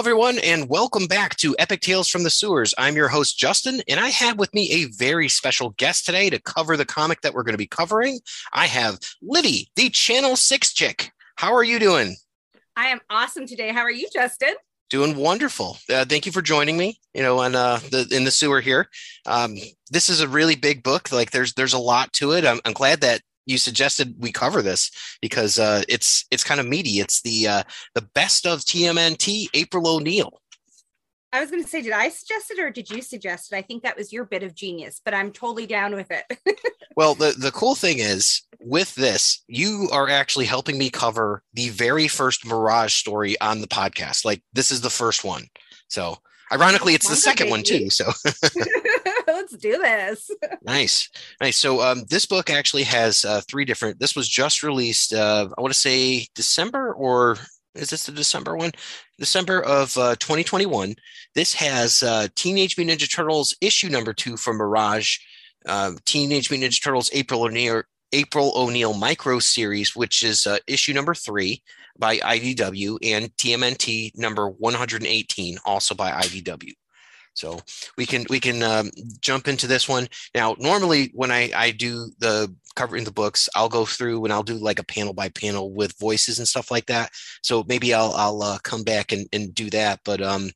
everyone, and welcome back to Epic Tales from the Sewers. I'm your host, Justin, and I have with me a very special guest today to cover the comic that we're going to be covering. I have Lydie, the Channel 6 chick. How are you doing? I am awesome today. How are you, Justin? Doing wonderful. Uh, thank you for joining me. You know, on uh, the in the sewer here. Um, this is a really big book. Like, there's there's a lot to it. I'm, I'm glad that you suggested we cover this because uh, it's it's kind of meaty. It's the uh, the best of TMNT April O'Neil. I was going to say, did I suggest it or did you suggest it? I think that was your bit of genius, but I'm totally down with it. well, the the cool thing is with this, you are actually helping me cover the very first Mirage story on the podcast. Like this is the first one, so ironically, it's the second one too. So. let's do this. nice, nice. So um, this book actually has uh, three different. This was just released. Uh, I want to say December or is this the December one? December of uh, 2021. This has uh, Teenage Mutant Ninja Turtles issue number two from Mirage, uh, Teenage Mutant Ninja Turtles April O'Neil April O'Neil micro series, which is uh, issue number three by IDW, and TMNT number 118, also by IDW. So we can we can um, jump into this one now. Normally, when I I do the covering the books, I'll go through and I'll do like a panel by panel with voices and stuff like that. So maybe I'll I'll uh, come back and and do that. But um,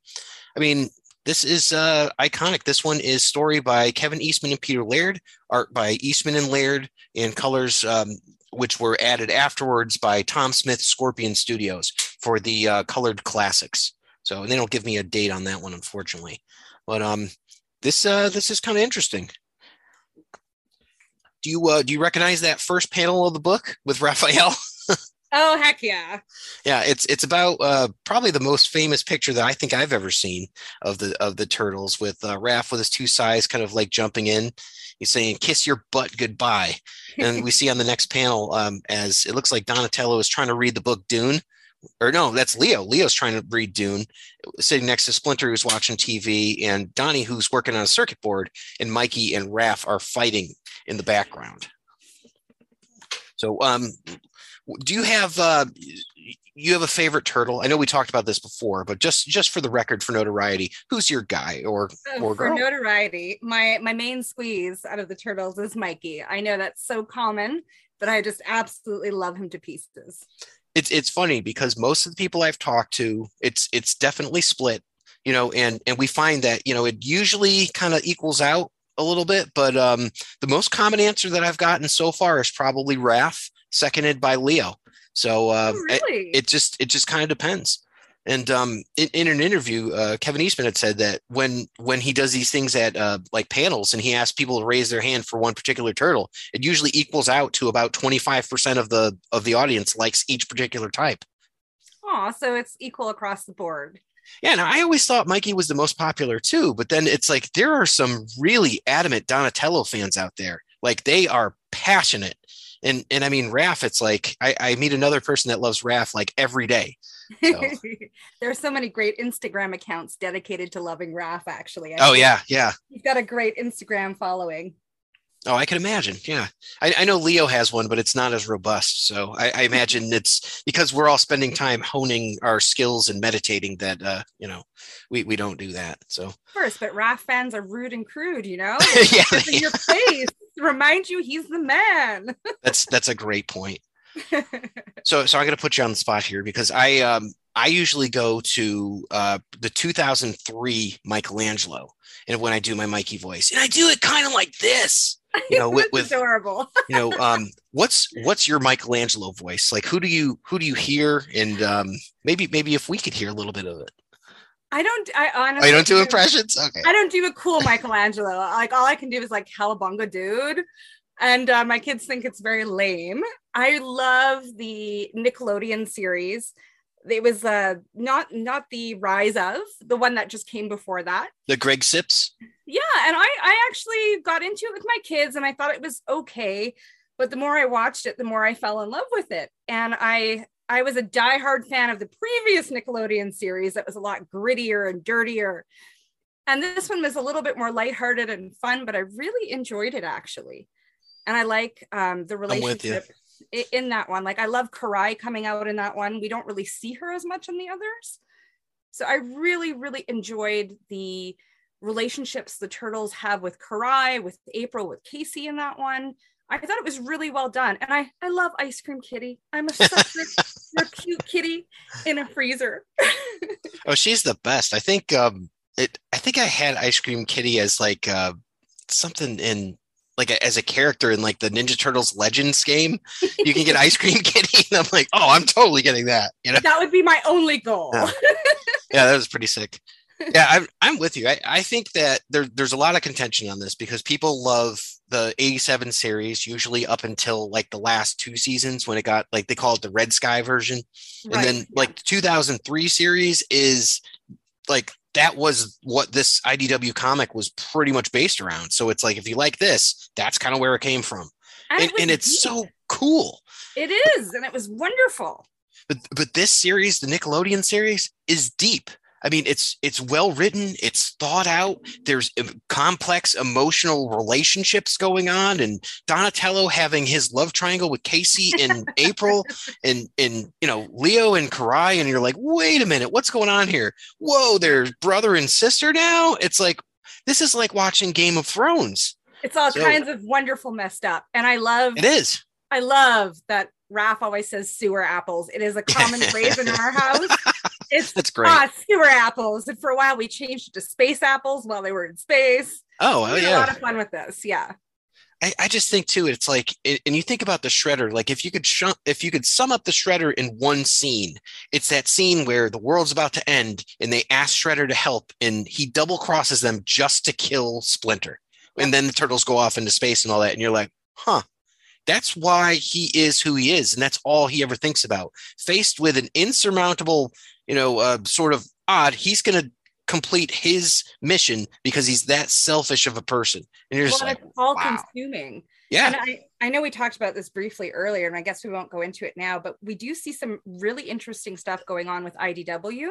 I mean, this is uh, iconic. This one is story by Kevin Eastman and Peter Laird, art by Eastman and Laird, and colors um, which were added afterwards by Tom Smith Scorpion Studios for the uh, colored classics. So and they don't give me a date on that one, unfortunately. But um, this uh, this is kind of interesting. Do you uh, do you recognize that first panel of the book with Raphael? oh heck yeah! Yeah, it's it's about uh, probably the most famous picture that I think I've ever seen of the of the turtles with uh, Raph with his two sides kind of like jumping in. He's saying "kiss your butt goodbye," and we see on the next panel um, as it looks like Donatello is trying to read the book Dune or no, that's Leo. Leo's trying to read Dune, sitting next to Splinter, who's watching TV, and Donnie, who's working on a circuit board, and Mikey and Raph are fighting in the background. So, um, do you have uh, you have a favorite turtle? I know we talked about this before, but just just for the record, for notoriety, who's your guy or or girl? For notoriety, my my main squeeze out of the turtles is Mikey. I know that's so common, but I just absolutely love him to pieces it's it's funny because most of the people I've talked to, it's it's definitely split, you know, and and we find that you know it usually kind of equals out a little bit, but um, the most common answer that I've gotten so far is probably Raph, seconded by Leo. So uh, oh, really? it, it, just it just kind of depends. And um, in, in, an interview, uh, Kevin Eastman had said that when when he does these things at uh, like panels and he asks people to raise their hand for one particular turtle, it usually equals out to about twenty five percent of the of the audience likes each particular type. Oh, so it's equal across the board. Yeah, now I always thought Mikey was the most popular too, but then it's like there are some really adamant Donatello fans out there. Like they are passionate. And and I mean Raph, it's like I, I meet another person that loves Raph like every day. So. there are so many great Instagram accounts dedicated to loving Raph, actually. I oh, yeah, yeah. You've got a great Instagram following. Oh, I can imagine. Yeah. I, I know Leo has one, but it's not as robust. So I, I, imagine it's because we're all spending time honing our skills and meditating that, uh, you know, we, we don't do that. So, of course, but Raph fans are rude and crude, you know? yeah. In your face remind you he's the man. that's, that's a great point. So so I'm going to put you on the spot here because I um I usually go to uh, the 2003 Michelangelo, and when I do my Mikey voice, and I do it kind of like this, you know, with, with adorable. you know, um, what's what's your Michelangelo voice like? Who do you who do you hear? And um, maybe maybe if we could hear a little bit of it. I don't. I honestly. Oh, you don't do impressions. Okay. I don't do a cool Michelangelo. like all I can do is like Cowabunga dude and uh, my kids think it's very lame. I love the Nickelodeon series. It was uh, not not the Rise of the one that just came before that. The Greg Cipes. Yeah, and I I actually got into it with my kids, and I thought it was okay. But the more I watched it, the more I fell in love with it, and I I was a diehard fan of the previous Nickelodeon series that was a lot grittier and dirtier. And this one was a little bit more lighthearted and fun, but I really enjoyed it actually. and I like um, the relationship in that one. Like I love Karai coming out in that one. We don't really see her as much in the others. So I really, really enjoyed the relationships the turtles have with Karai, with April, with Casey in that one. I thought it was really well done. And I, I love Ice Cream Kitty. I'm a for a cute kitty in a freezer. oh, she's the best. I think um it I think I had Ice Cream Kitty as like uh something in like a, as a character in like the Ninja Turtles Legends game. You can get Ice Cream Kitty, and I'm like, oh, I'm totally getting that. You know, that would be my only goal. Yeah, yeah that was pretty sick. Yeah, I'm I'm with you. I, I think that there there's a lot of contention on this because people love the 87 series usually up until like the last two seasons when it got like they call it the red sky version right. and then like the 2003 series is like that was what this IDW comic was pretty much based around. So it's like if you like this, that's kind of where it came from, and, and, it's so cool. It is, and it was wonderful. But but this series, the Nickelodeon series, is deep. I mean, it's it's well written, it's thought out. There's complex emotional relationships going on, and Donatello having his love triangle with Casey and April, and and you know Leo and Karai, and you're like, wait a minute, what's going on here? Whoa, they're brother and sister now. It's like this is like watching Game of Thrones. It's all so, kinds of wonderful messed up, and I love it is. I love that Raph always says sewer apples. It is a common phrase in our house. It's that's great. Ah, sewer apples. And for a while we changed it to space apples while they were in space. Oh, oh yeah. A lot of fun with this. Yeah. I, I just think too, it's like, and you think about the shredder, like if you could sh- if you could sum up the shredder in one scene, it's that scene where the world's about to end and they ask Shredder to help, and he double crosses them just to kill Splinter, and then the turtles go off into space and all that, and you're like, huh, that's why he is who he is, and that's all he ever thinks about. Faced with an insurmountable you know, uh, sort of odd, he's going to complete his mission because he's that selfish of a person. And you're just like, it's all wow. consuming. Yeah. And I, I know we talked about this briefly earlier, and I guess we won't go into it now, but we do see some really interesting stuff going on with IDW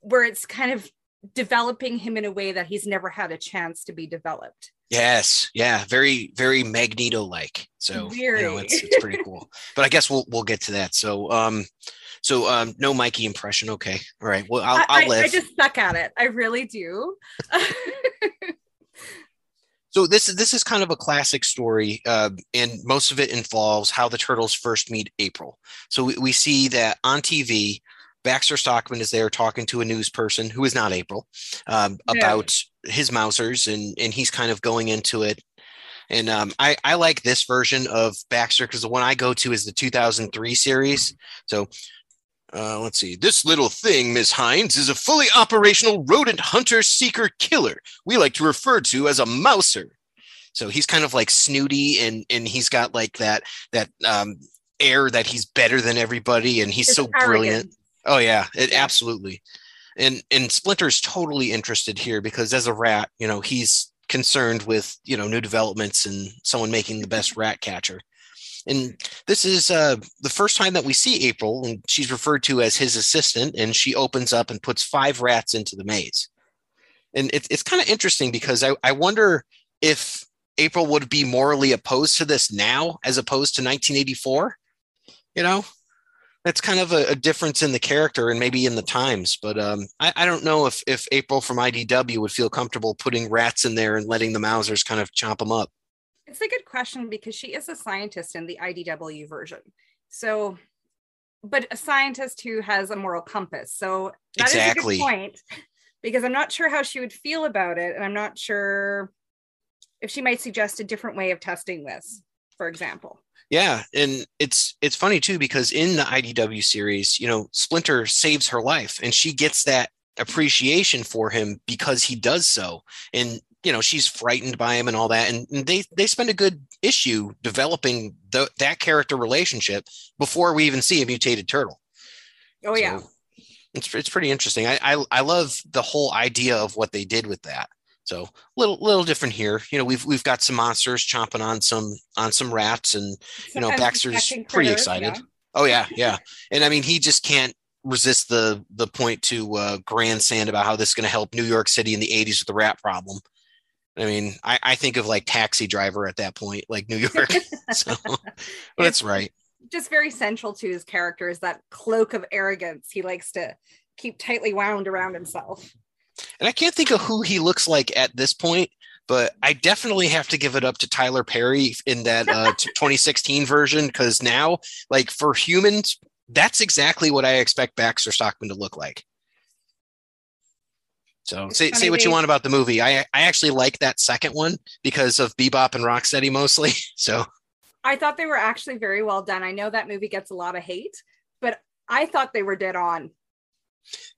where it's kind of developing him in a way that he's never had a chance to be developed. Yes, yeah, very, very Magneto like. So very. you know, it's, it's pretty cool. but I guess we'll we'll get to that. So um, so um, no Mikey impression. Okay. All right. Well, I'll, I'll I, live. I just suck at it. I really do. so this is this is kind of a classic story, uh, and most of it involves how the turtles first meet April. So we, we see that on TV, Baxter Stockman is there talking to a news person who is not April um, about yeah. his Mousers, and and he's kind of going into it. And um, I, I like this version of Baxter because the one I go to is the 2003 series. So uh, let's see. This little thing, Miss Hines, is a fully operational rodent hunter seeker killer. We like to refer to as a mouser. So he's kind of like snooty, and and he's got like that that um, air that he's better than everybody, and he's it's so arrogant. brilliant. Oh yeah, it absolutely. And and Splinter's totally interested here because as a rat, you know, he's concerned with you know new developments and someone making the best rat catcher. And this is uh, the first time that we see April, and she's referred to as his assistant, and she opens up and puts five rats into the maze. And it, it's kind of interesting because I, I wonder if April would be morally opposed to this now as opposed to 1984. You know, that's kind of a, a, difference in the character and maybe in the times. But um, I, I, don't know if if April from IDW would feel comfortable putting rats in there and letting the Mousers kind of chomp them up. It's a good question because she is a scientist in the IDW version. So, but a scientist who has a moral compass. So that exactly. is a good point because I'm not sure how she would feel about it, and I'm not sure if she might suggest a different way of testing this, for example. Yeah, and it's it's funny too because in the IDW series, you know, Splinter saves her life, and she gets that appreciation for him because he does so. And you know she's frightened by him and all that and, and they they spend a good issue developing the, that character relationship before we even see a mutated turtle. Oh yeah. It's, it's pretty interesting. I, I i love the whole idea of what they did with that so little little different here you know we've we've got some monsters chomping on some on some rats and you know baxter's pretty excited yeah. oh yeah yeah and i mean he just can't resist the the point to uh, grandstand about how this is going to help New York City in the 80s with the rat problem I mean, I, I think of like taxi driver at that point, like New York. so, but it's right. Just very central to his character is that cloak of arrogance he likes to keep tightly wound around himself. And I can't think of who he looks like at this point, but I definitely have to give it up to Tyler Perry in that uh, 2016 version because now, like for humans, that's exactly what I expect Baxter Stockman to look like. So say, say what you want about the movie. I I actually like that second one because of Bebop and Rocksteady mostly. So I thought they were actually very well done. I know that movie gets a lot of hate, but I thought they were dead on.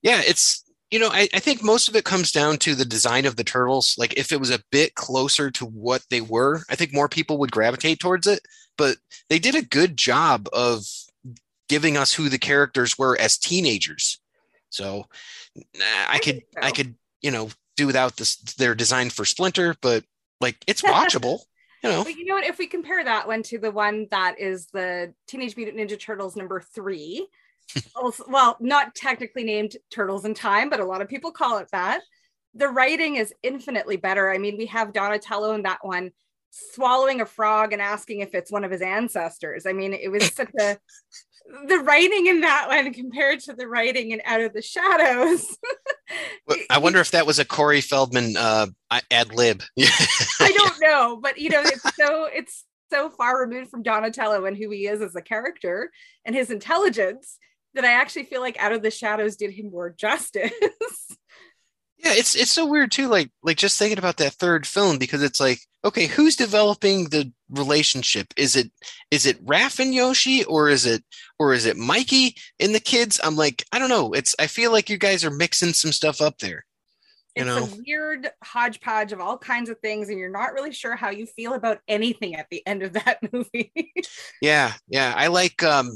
Yeah, it's you know, I, I think most of it comes down to the design of the turtles. Like if it was a bit closer to what they were, I think more people would gravitate towards it. But they did a good job of giving us who the characters were as teenagers. So I could so. I could you know do without this their design for Splinter, but like it's watchable. you know. But you know what? If we compare that one to the one that is the Teenage Mutant Ninja Turtles number three, also, well, not technically named Turtles in Time, but a lot of people call it that. The writing is infinitely better. I mean, we have Donatello in that one swallowing a frog and asking if it's one of his ancestors. I mean, it was such a the writing in that one compared to the writing in Out of the Shadows. I wonder if that was a Corey Feldman uh, ad lib. I don't know, but you know, it's so it's so far removed from Donatello and who he is as a character and his intelligence that I actually feel like Out of the Shadows did him more justice. yeah, it's it's so weird too. Like like just thinking about that third film because it's like okay, who's developing the relationship? Is it is it Raph and Yoshi or is it or is it Mikey and the kids? I'm like, I don't know. It's I feel like you guys are mixing some stuff up there. You it's know? a weird hodgepodge of all kinds of things, and you're not really sure how you feel about anything at the end of that movie. yeah, yeah. I like um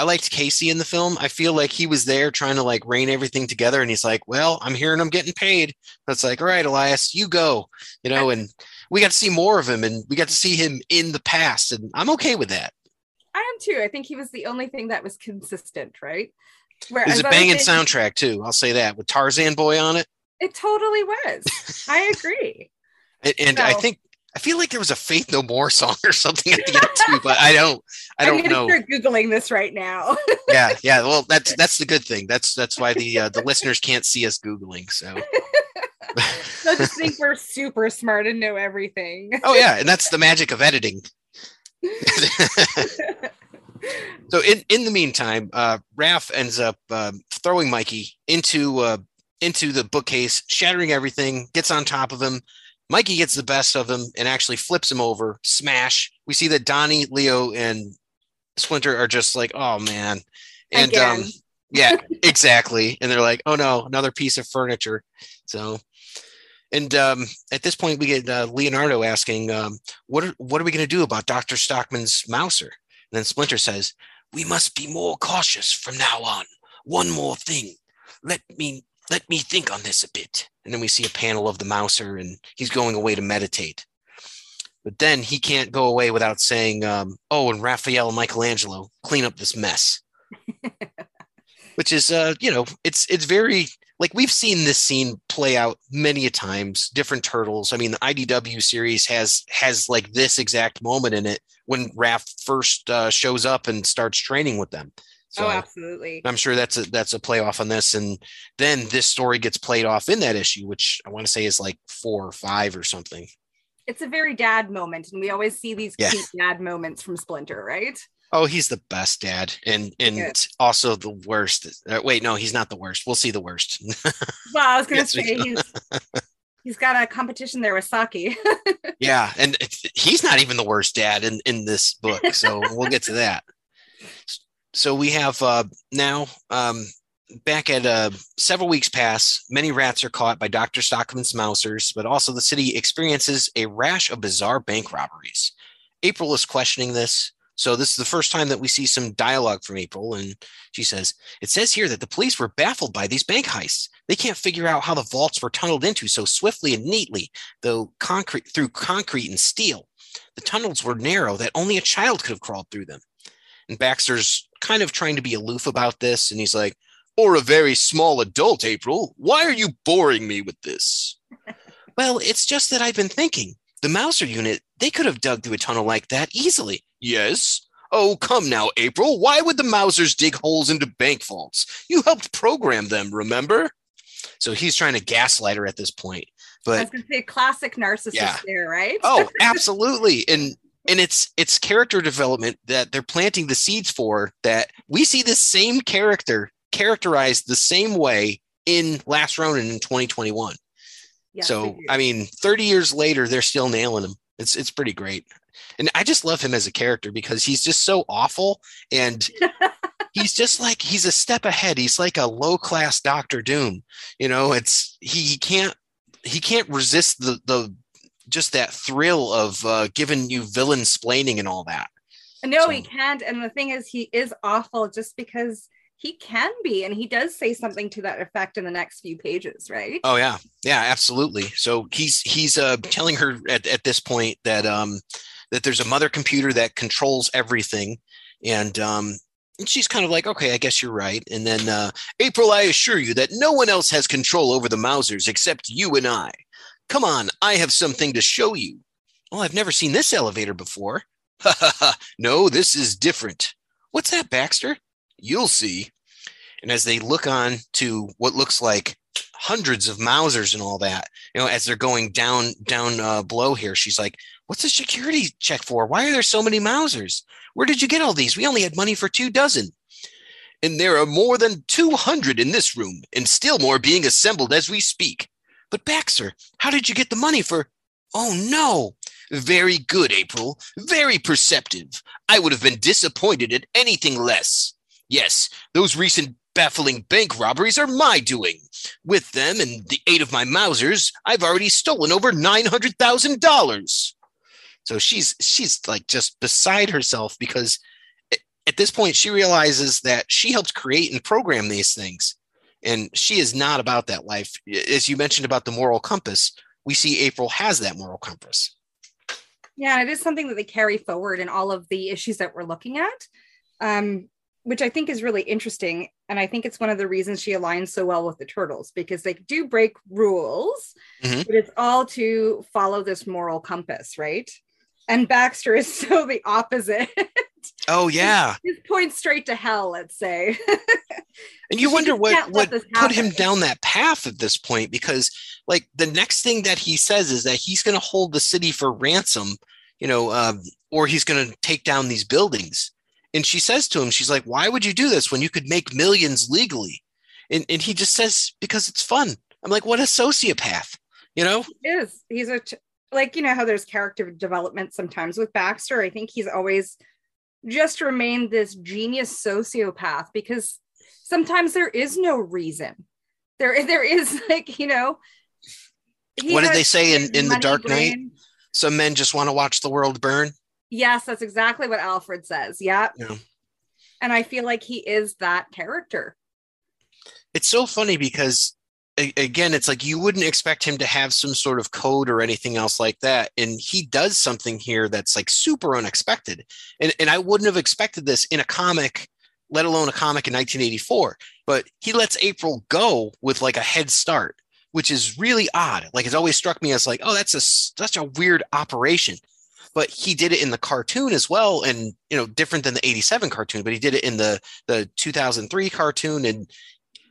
I liked Casey in the film. I feel like he was there trying to like rein everything together, and he's like, "Well, I'm here and I'm getting paid." That's like, "All right, Elias, you go," you know. And we got to see more of him, and we got to see him in the past, and I'm okay with that. I am too. I think he was the only thing that was consistent, right? Where it was a banging soundtrack too. I'll say that with Tarzan Boy on it. It totally was. I agree. and, and so, I think I feel like there was a Faith No More song or something at the end too, but I don't. I don't I'm know. Start googling this right now. yeah, yeah. Well, that's that's the good thing. That's that's why the uh, the listeners can't see us googling. So. They'll just think we're super smart and know everything. oh yeah, and that's the magic of editing. so in in the meantime, uh, Raph ends up uh, throwing Mikey into uh, into the bookcase, shattering everything. Gets on top of him Mikey gets the best of him and actually flips him over. Smash. We see that Donnie, Leo, and Splinter are just like, oh man. And um, yeah, exactly. And they're like, oh no, another piece of furniture. So and um, at this point, we get uh, Leonardo asking, um, "What are, what are we going to do about Doctor Stockman's Mouser?" And then Splinter says, "We must be more cautious from now on. One more thing. Let me let me think on this a bit. And then we see a panel of the Mouser and he's going away to meditate. But then he can't go away without saying, um, oh, and Raphael and Michelangelo, clean up this mess. Which is, uh, you know, it's it's very like we've seen this scene play out many a times. Different turtles. I mean, the IDW series has has like this exact moment in it when Raph first uh, shows up and starts training with them. So oh, absolutely. I'm sure that's a that's a play off on this, and then this story gets played off in that issue, which I want to say is like four or five or something. It's a very dad moment, and we always see these yeah. cute dad moments from Splinter, right? Oh, he's the best dad, and and Good. also the worst. Uh, wait, no, he's not the worst. We'll see the worst. well, I was going to say he's he's got a competition there with Saki. yeah, and he's not even the worst dad in in this book, so we'll get to that so we have uh, now um, back at uh, several weeks pass, many rats are caught by Dr. Stockman's mousers, but also the city experiences a rash of bizarre bank robberies. April is questioning this. So this is the first time that we see some dialogue from April, and she says, "It says here that the police were baffled by these bank heists. They can't figure out how the vaults were tunneled into so swiftly and neatly, though concrete through concrete and steel. The tunnels were narrow that only a child could have crawled through them." And Baxter's kind of trying to be aloof about this. And he's like, or a very small adult, April. Why are you boring me with this? Well, it's just that I've been thinking the Mouser unit, they could have dug through a tunnel like that easily. Yes. Oh, come now, April. Why would the Mousers dig holes into bank vaults? You helped program them, remember? So he's trying to gaslight her at this point. But I was going to say classic narcissist Yeah. there, right? oh, absolutely. And and it's it's character development that they're planting the seeds for that we see this same character characterized the same way in Last Ronin in 2021. Yes, we so. I mean, 30 years later, they're still nailing him. It's it's pretty great. And I just love him as a character because he's just so awful and he's just like he's a step ahead. He's like a low class Doctor Doom. You know, it's he, he can't he can't resist the the just that thrill of uh, giving you villain splaining and all that. no, so- he can't. And the thing is, he is awful just because he can be, and he does say something to that effect in the next few pages, right? Oh yeah, yeah, absolutely. So he's he's uh, telling her at, at this point that um that there's a mother computer that controls everything, and um and she's kind of like, okay, I guess you're right. And then uh, April, I assure you that no one else has control over the Mousers except you and I. Come on, I have something to show you. Well, I've never seen this elevator before. Ha ha ha! No, this is different. What's that, Baxter? You'll see. And as they look on to what looks like hundreds of Mousers and all that, you know, as they're going down down uh, below here, she's like, "What's the security check for? Why are there so many Mousers? Where did you get all these? We only had money for two dozen." And there are more than 200 in this room, and still more being assembled as we speak. But Baxter, how did you get the money for? Oh no! Very good, April. Very perceptive. I would have been disappointed at anything less. Yes, those recent baffling bank robberies are my doing. With them and the aid of my Mousers, I've already stolen over nine hundred thousand dollars. So she's she's like just beside herself because eh, at this point she realizes that she helped create and program these things, and she is not about that life. As you mentioned about the moral compass, we see April has that moral compass. Yeah, it is something that they carry forward in all of the issues that we're looking at, um, which I think is really interesting. And I think it's one of the reasons she aligns so well with the turtles because they do break rules, Mhm. but it's all to follow this moral compass, right? And Baxter is so the opposite. Oh yeah, His points straight to hell, let's say. and you wonder what what put him down that path at this point because like the next thing that he says is that he's going to hold the city for ransom, you know, um, or he's going to take down these buildings. And she says to him, she's like, "Why would you do this when you could make millions legally?" And and he just says, "Because it's fun." I'm like, "What a sociopath," you know? is he's a ch- like you know how there's character development sometimes with Baxter. I think he's always just remained this genius sociopath because sometimes there is no reason. There there is like you know. What did they say in- in The Dark Knight? Some men just want to watch the world burn. Yes, that's exactly what Alfred says. Yeah. Yeah. And I feel like he is that character. it's so funny because again it's like you wouldn't expect him to have some sort of code or anything else like that and he does something here that's like super unexpected and, and i wouldn't have expected this in a comic let alone a comic in 1984 but he lets april go with like a head start which is really odd like it's always struck me as like oh that's a such a weird operation but he did it in the cartoon as well and you know different than the 87 cartoon but he did it in the the 2003 cartoon and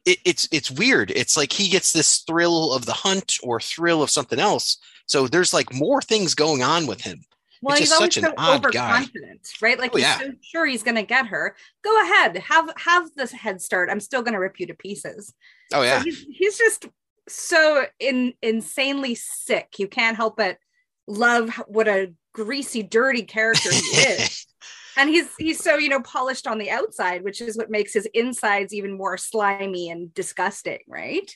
it, it's it's weird. It's like he gets this thrill of the hunt or thrill of something else. So there's like more things going on with him. Well, he's just always such an so odd guy. overconfident, right? Like Oh, he's yeah. so sure he's gonna get her. Go ahead, have have this head start. I'm still gonna rip you to pieces. Oh So yeah, he's, he's just so in, insanely sick. You can't help but love what a greasy, dirty character he is. And he's he's so you know polished on the outside, which is what makes his insides even more slimy and disgusting, right?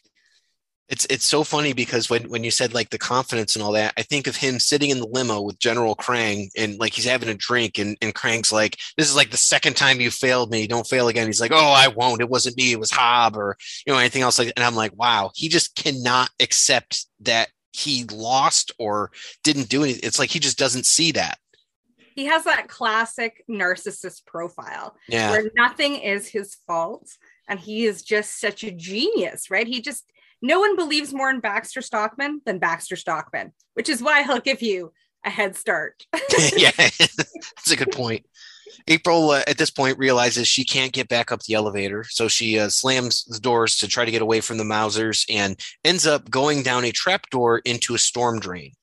it's it's so funny because when when you said like the confidence and all that, I think of him sitting in the limo with General Krang and like he's having a drink and and Krang's like, "This is like the second time you failed me. Don't fail again." He's like, "Oh, I won't. It wasn't me. It was Hob or you know anything else like." And I'm like, "Wow, he just cannot accept that." He lost or didn't do anything. It's like he just doesn't see that. He has that classic narcissist profile. Yeah. where nothing is his fault and he is just such a genius right he just no one believes more in Baxter Stockman than Baxter Stockman, which is why he'll give you a head start. yeah, that's a good point. April uh, at this point realizes she can't get back up the elevator, so she uh, slams the doors to try to get away from the Mousers and ends up going down a trap door into a storm drain.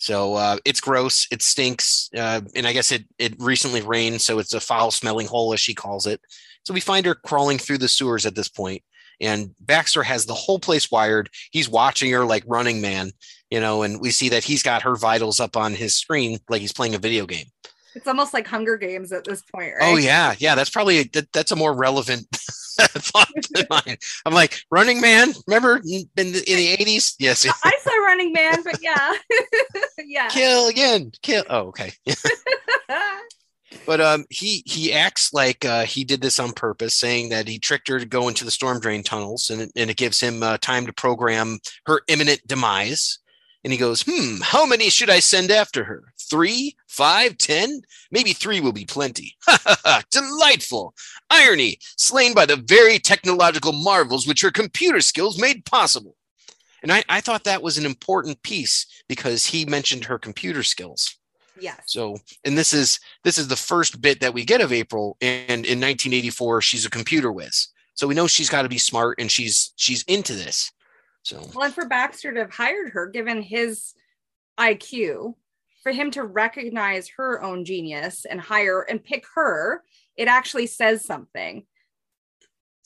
So uh, it's gross, it stinks, uh, and I guess it it recently rained, so it's a foul smelling hole as she calls it. So we find her crawling through the sewers at this point, and Baxter has the whole place wired. He's watching her like Running Man, you know, and we see that he's got her vitals up on his screen like he's playing a video game. It's almost like Hunger Games at this point, right? Oh yeah, yeah. That's probably that, that's a more relevant thought than mine. I'm like Running Man. Remember in the in the eighties? Yes. I saw Running Man, but yeah, yeah. Kill again. Kill. Oh, okay. but um, he he acts like uh, he did this on purpose, saying that he tricked her to go into the storm drain tunnels, and and it gives him uh, time to program her imminent demise. And he goes, hmm, how many should I send after her? Three, five, ten? Maybe three will be plenty. Ha ha ha, delightful. Irony, slain by the very technological marvels which her computer skills made possible. And I, I thought that was an important piece because he mentioned her computer skills. Yeah. So, and this is this is the first bit that we get of April. And in 1984, she's a computer whiz. So we know she's got to be smart and she's she's into this. So Well, and for Baxter to have hired her, given his IQ, for him to recognize her own genius and hire and pick her, it actually says something.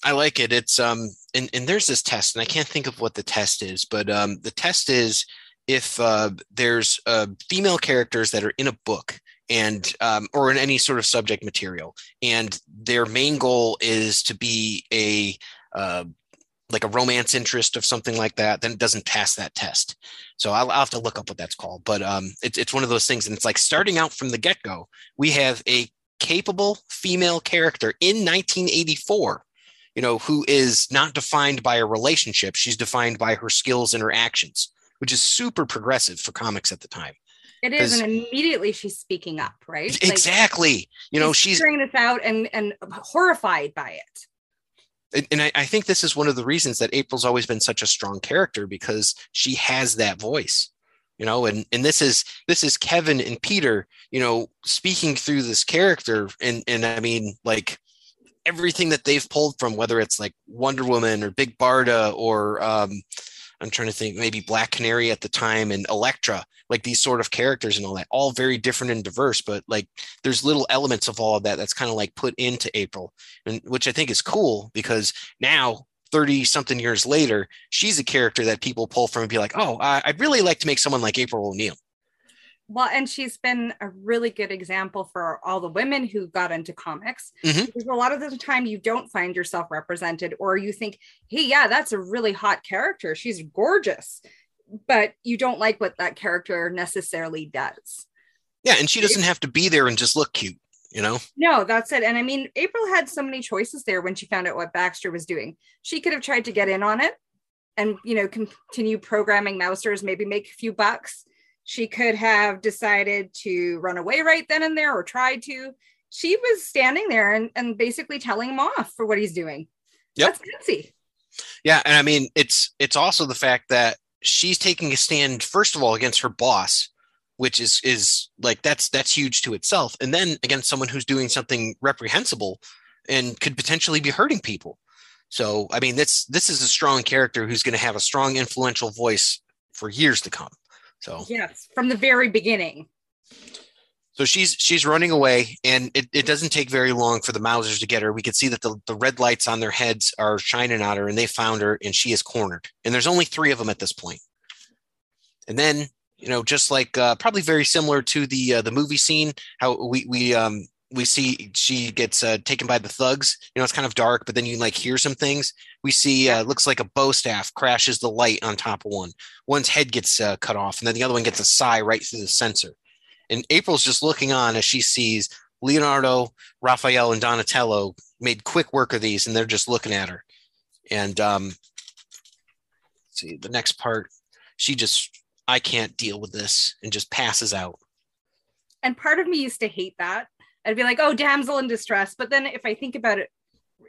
I like it. It's um and, and there's this test, and I can't think of what the test is, but um the test is if uh, there's uh, female characters that are in a book and um, or in any sort of subject material, and their main goal is to be a uh, like a romance interest of something like that, then it doesn't pass that test. So I'll, I'll have to look up what that's called. But um, it, it's one of those things, and it's like starting out from the get go, we have a capable female character in 1984 you know, who is not defined by a relationship. She's defined by her skills and her actions, which is super progressive for comics at the time. It is, and immediately she's speaking up, right? Exactly. Like, you know, she's figuring this out and and horrified by it. And I, I think this is one of the reasons that April's always been such a strong character because she has that voice you know and and this is this is kevin and peter you know speaking through this character. And and i mean like everything that they've pulled from, whether it's like Wonder Woman or Big Barda or um, I'm trying to think maybe Black Canary at the time and Elektra, like these sort of characters and all that, all very different and diverse, but like there's little elements of all of that that's kind of like put into April, and which I think is cool because now 30 something years later, she's a character that people pull from and be like, oh, I'd really like to make someone like April O'Neil well and she's been a really good example for all the women who got into comics mm-hmm. because a lot of the time you don't find yourself represented or you think hey yeah that's a really hot character. She's gorgeous. But you don't like what that character necessarily does. Yeah and she doesn't have to be there and just look cute you know? No that's it. And i mean april had so many choices there when she found out what baxter was doing. She could have tried to get in on it and you know continue programming mousers maybe make a few bucks she could have decided to run away right then and there or tried to. She was standing there and, and basically telling him off for what he's doing. Yep. That's gutsy. Yeah. And I mean, it's it's also the fact that she's taking a stand, first of all, against her boss, which is is like that's that's huge to itself. And then against someone who's doing something reprehensible and could potentially be hurting people. So I mean, this this is a strong character who's going to have a strong, influential voice for years to come. So yes, from the very beginning. So she's she's running away, and it, it doesn't take very long for the Mousers to get her. We can see that the, the red lights on their heads are shining at her, and they found her, and she is cornered. And there's only three of them at this point. And then, you know, just like uh, probably very similar to the uh, the movie scene, how we we um we see she gets uh, taken by the thugs. You know, it's kind of dark, but then you like hear some things. We see uh, looks like a bow staff crashes the light on top of one. One's head gets uh, cut off, and then the other one gets a sai right through the sensor. And April's just looking on as she sees Leonardo, Raphael, and Donatello made quick work of these, and they're just looking at her. And um, see the next part, she just I can't deal with this, and just passes out. And part of me used to hate that I'd be like, oh, damsel in distress. But then if I think about it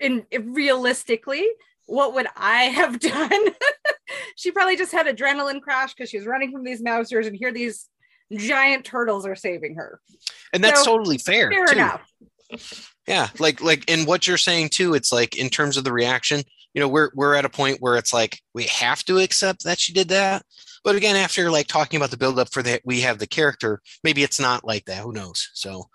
in realistically, what would I have done? she probably just had adrenaline crash because she was running from these mousers and here these giant turtles are saving her. And that's So, totally fair. Fair too. enough. Yeah, like like in what you're saying too, it's like in terms of the reaction, you know, we're we're at a point where it's like we have to accept that she did that. But again, after like talking about the buildup for that, we have the character. Maybe it's not like that. Who knows? So,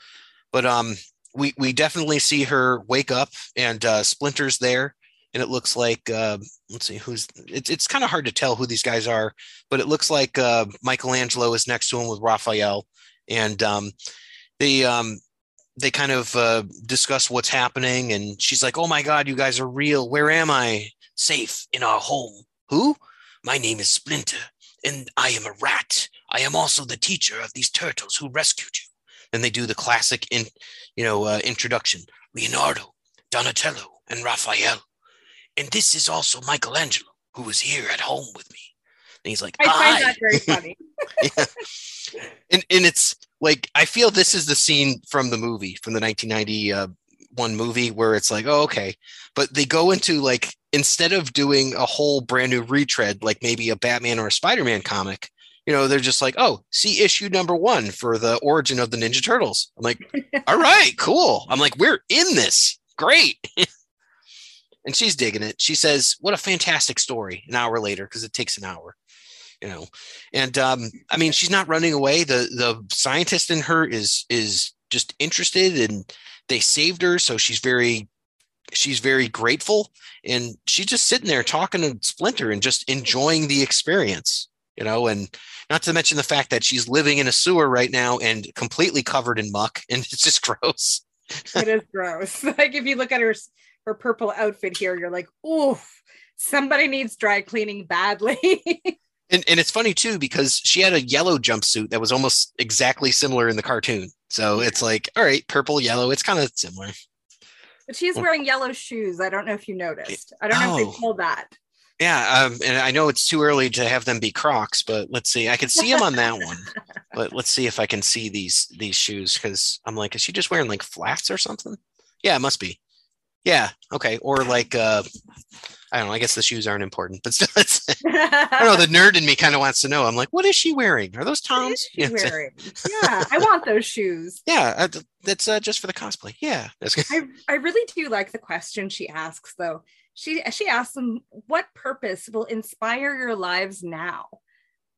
but um, we we definitely see her wake up and uh, Splinter's there, and it looks like uh, let's see who's. It's it's kind of hard to tell who these guys are, but it looks like uh, Michelangelo is next to him with Raphael, and um, they um they kind of uh, discuss what's happening and she's like oh my god you guys are real. Where am i? Safe in our home. Who? My name is splinter and i am a rat. I am also the teacher of these turtles who rescued you and they do the classic in you know uh, introduction leonardo donatello and raphael and this is also michelangelo who was here at home with me and he's like I "Hi." find that very funny. yeah. And and it's like I feel this is the scene from the movie from the 1991 uh, movie where it's like oh okay but they go into like instead of doing a whole brand new retread like maybe a Batman or a Spider-Man comic you know they're just like oh see issue number 1 for the origin of the Ninja Turtles. I'm like all right cool. I'm like we're in this. Great. And she's digging it. She says what a fantastic story an hour later because it takes an hour you know. And um i mean she's not running away. The the scientist in her is is just interested and they saved her so she's very she's very grateful. And she's just sitting there talking to splinter and just enjoying the experience you know and not to mention the fact that she's living in a sewer right now and completely covered in muck and it's just gross it is gross. Like if you look at her her purple outfit here, you're like, oof, somebody needs dry cleaning badly. and, and it's funny too because she had a yellow jumpsuit that was almost exactly similar in the cartoon so it's like all right purple yellow it's kind of similar but she's wearing yellow shoes. I don't know if you noticed. I don't know if Oh. they pulled that. Yeah, um, and I know it's too early to have them be Crocs, but let's see. I can see them on that one, but let's see if I can see these these shoes because I'm like, is she just wearing like flats or something? Yeah, it must be. Yeah, okay, or like uh, I don't know. I guess the shoes aren't important, but still, it's, I don't know. The nerd in me kind of wants to know. I'm like, what is she wearing? Are those Toms? is she Yeah, wearing? Yeah, I want those shoes. yeah uh, that's uh, just for the cosplay. Yeah, that's good. I, I really do like the question she asks though. She she asks them, what purpose will inspire your lives now?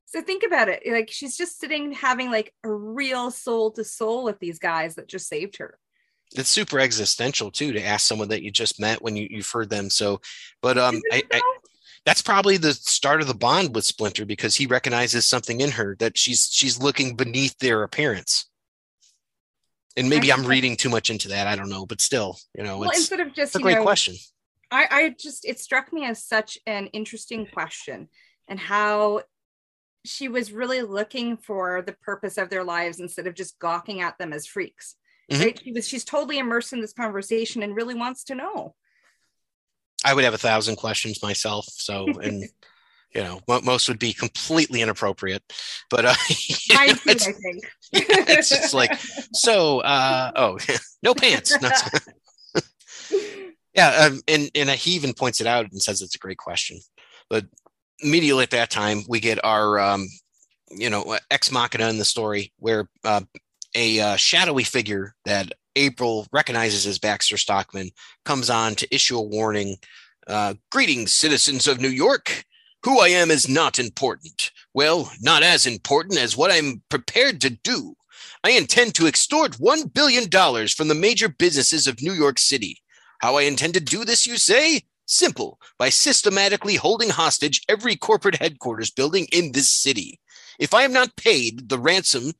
So think about it. Like she's just sitting having like a real soul to soul with these guys that just saved her. It's super existential too to ask someone that you just met when you, you've heard them. So, but um, I, I, that's probably the start of the bond with Splinter because he recognizes something in her that she's she's looking beneath their appearance. And maybe I'm reading too much into that. I don't know, but still, you know, well, it's, instead of just it's a great know, question. I, I just it struck me as such an interesting question and how she was really looking for the purpose of their lives instead of just gawking at them as freaks. Mhm. Right? She was she's totally immersed in this conversation and really wants to know. I would have a thousand questions myself. So, and you know, most would be completely inappropriate, but uh, you know, too, it's, I think. it's just like so. Uh, oh, no pants. No, Yeah, um, and and he even points it out and says it's a great question. But immediately at that time, we get our um, you know ex machina in the story where uh, a uh, shadowy figure that April recognizes as Baxter Stockman comes on to issue a warning. Uh, Greetings, citizens of New York. Who I am is not important. Well, not as important as what I'm prepared to do. I intend to extort $1 billion from the major businesses of New York City. How I intend to do this, you say? Simple, by systematically holding hostage every corporate headquarters building in this city. If I am not paid the ransom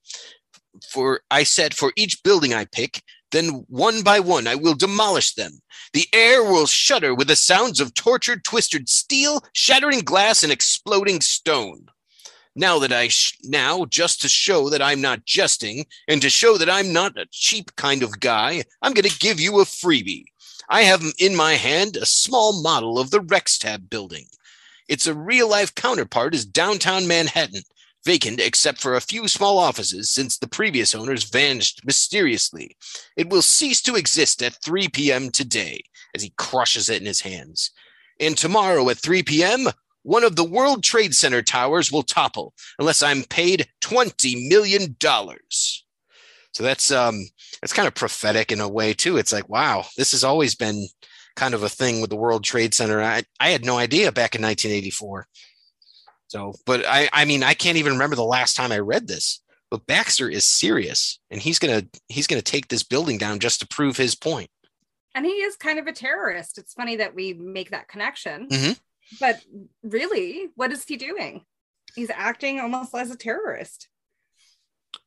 for I set for each building I pick, then one by one I will demolish them. The air will shudder with the sounds of tortured, twisted steel, shattering glass, and exploding stone. Now that I sh- now just to show that I'm not jesting and to show that I'm not a cheap kind of guy, I'm going to give you a freebie. I have in my hand a small model of the Rextab building. Its a real life counterpart is downtown Manhattan, vacant except for a few small offices since the previous owners vanished mysteriously. It will cease to exist at 3 p.m. today as he crushes it in his hands. And tomorrow at 3 p.m., one of the World Trade Center towers will topple unless I'm paid $20 million. So that's um that's kind of prophetic in a way too. It's like, wow, this has always been kind of a thing with the World Trade Center. I, I had no idea back in 1984. So, but I I mean, I can't even remember the last time I read this. But Baxter is serious and he's gonna he's gonna take this building down just to prove his point. And he is kind of a terrorist. It's funny that we make that connection. Mhm. But really, what is he doing? He's acting almost as a terrorist.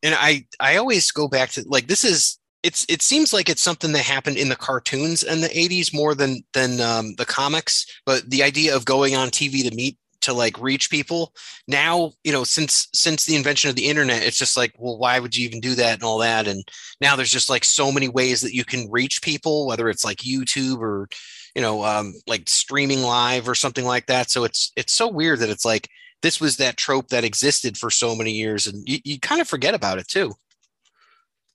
And I I always go back to like this is it's it seems like it's something that happened in the cartoons in the 80s more than than um, the comics but the idea of going on TV to meet to like reach people now you know since since the invention of the internet it's just like well why would you even do that and all that? And now there's just like so many ways that you can reach people whether it's like YouTube or you know um, like streaming live or something like that. So it's it's so weird that it's like this was that trope that existed for so many years and you, you kind of forget about it too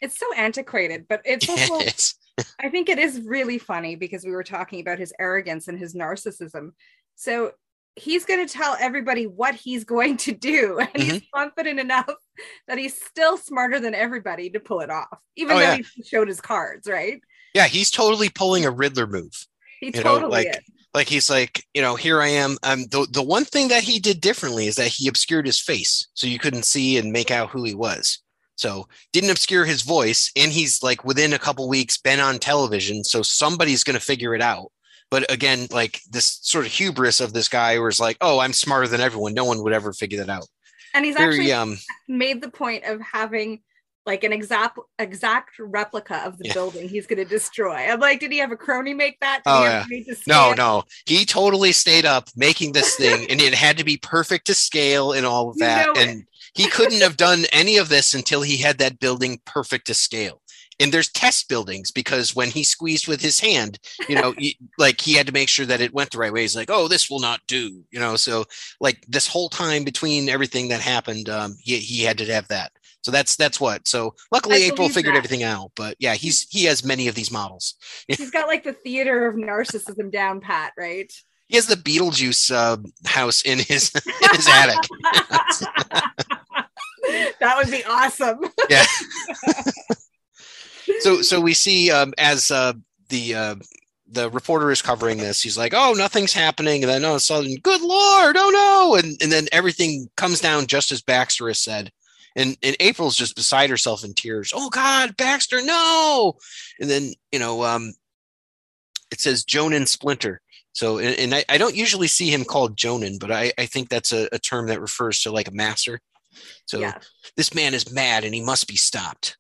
It's so antiquated, but it's also Yes. I think it is really funny because we were talking about his arrogance and his narcissism. So he's going to tell everybody what he's going to do, and he's Mm-hmm. confident enough that he's still smarter than everybody to pull it off, even Oh, though yeah. he showed his cards, right? yeah he's totally pulling a riddler move He You know, totally like- is. Like he's like you know here i am. Um the, the one thing that he did differently is that he obscured his face so you couldn't see and make out who he was. So didn't obscure his voice and he's like within a couple weeks been on television so somebody's going to figure it out. But again like this sort of hubris of this guy where it's like oh i'm smarter than everyone. No one would ever figure that out. And he's very actually um made the point of having like an exact exact replica of the Yeah. building he's going to destroy. I'm like, did he have a crony make that? Did Oh, yeah. no no he totally stayed up making this thing and it had to be perfect to scale and all of You that know it. and he couldn't have done any of this until he had that building perfect to scale and there's test buildings because when he squeezed with his hand you know he, like he had to make sure that it went the right way he's like oh this will not do you know so like this whole time between everything that happened um he, he had to have that so that's that's what. So luckily I april figured that. everything out but yeah he's he has many of these models. He's got like the theater of narcissism down pat, right? he has the beetlejuice uh, house in his in his attic. That would be awesome. yeah. So so we see um, as uh, the uh, the reporter is covering this he's like oh nothing's happening. And then all of a sudden good lord oh no. And and then everything comes down just as baxter has said and and april's just beside herself in tears oh god baxter no and then you know um it says jonan splinter so and, and I, I don't usually see him called jonan but i i think that's a, a term that refers to like a master so yeah. this man is mad and he must be stopped.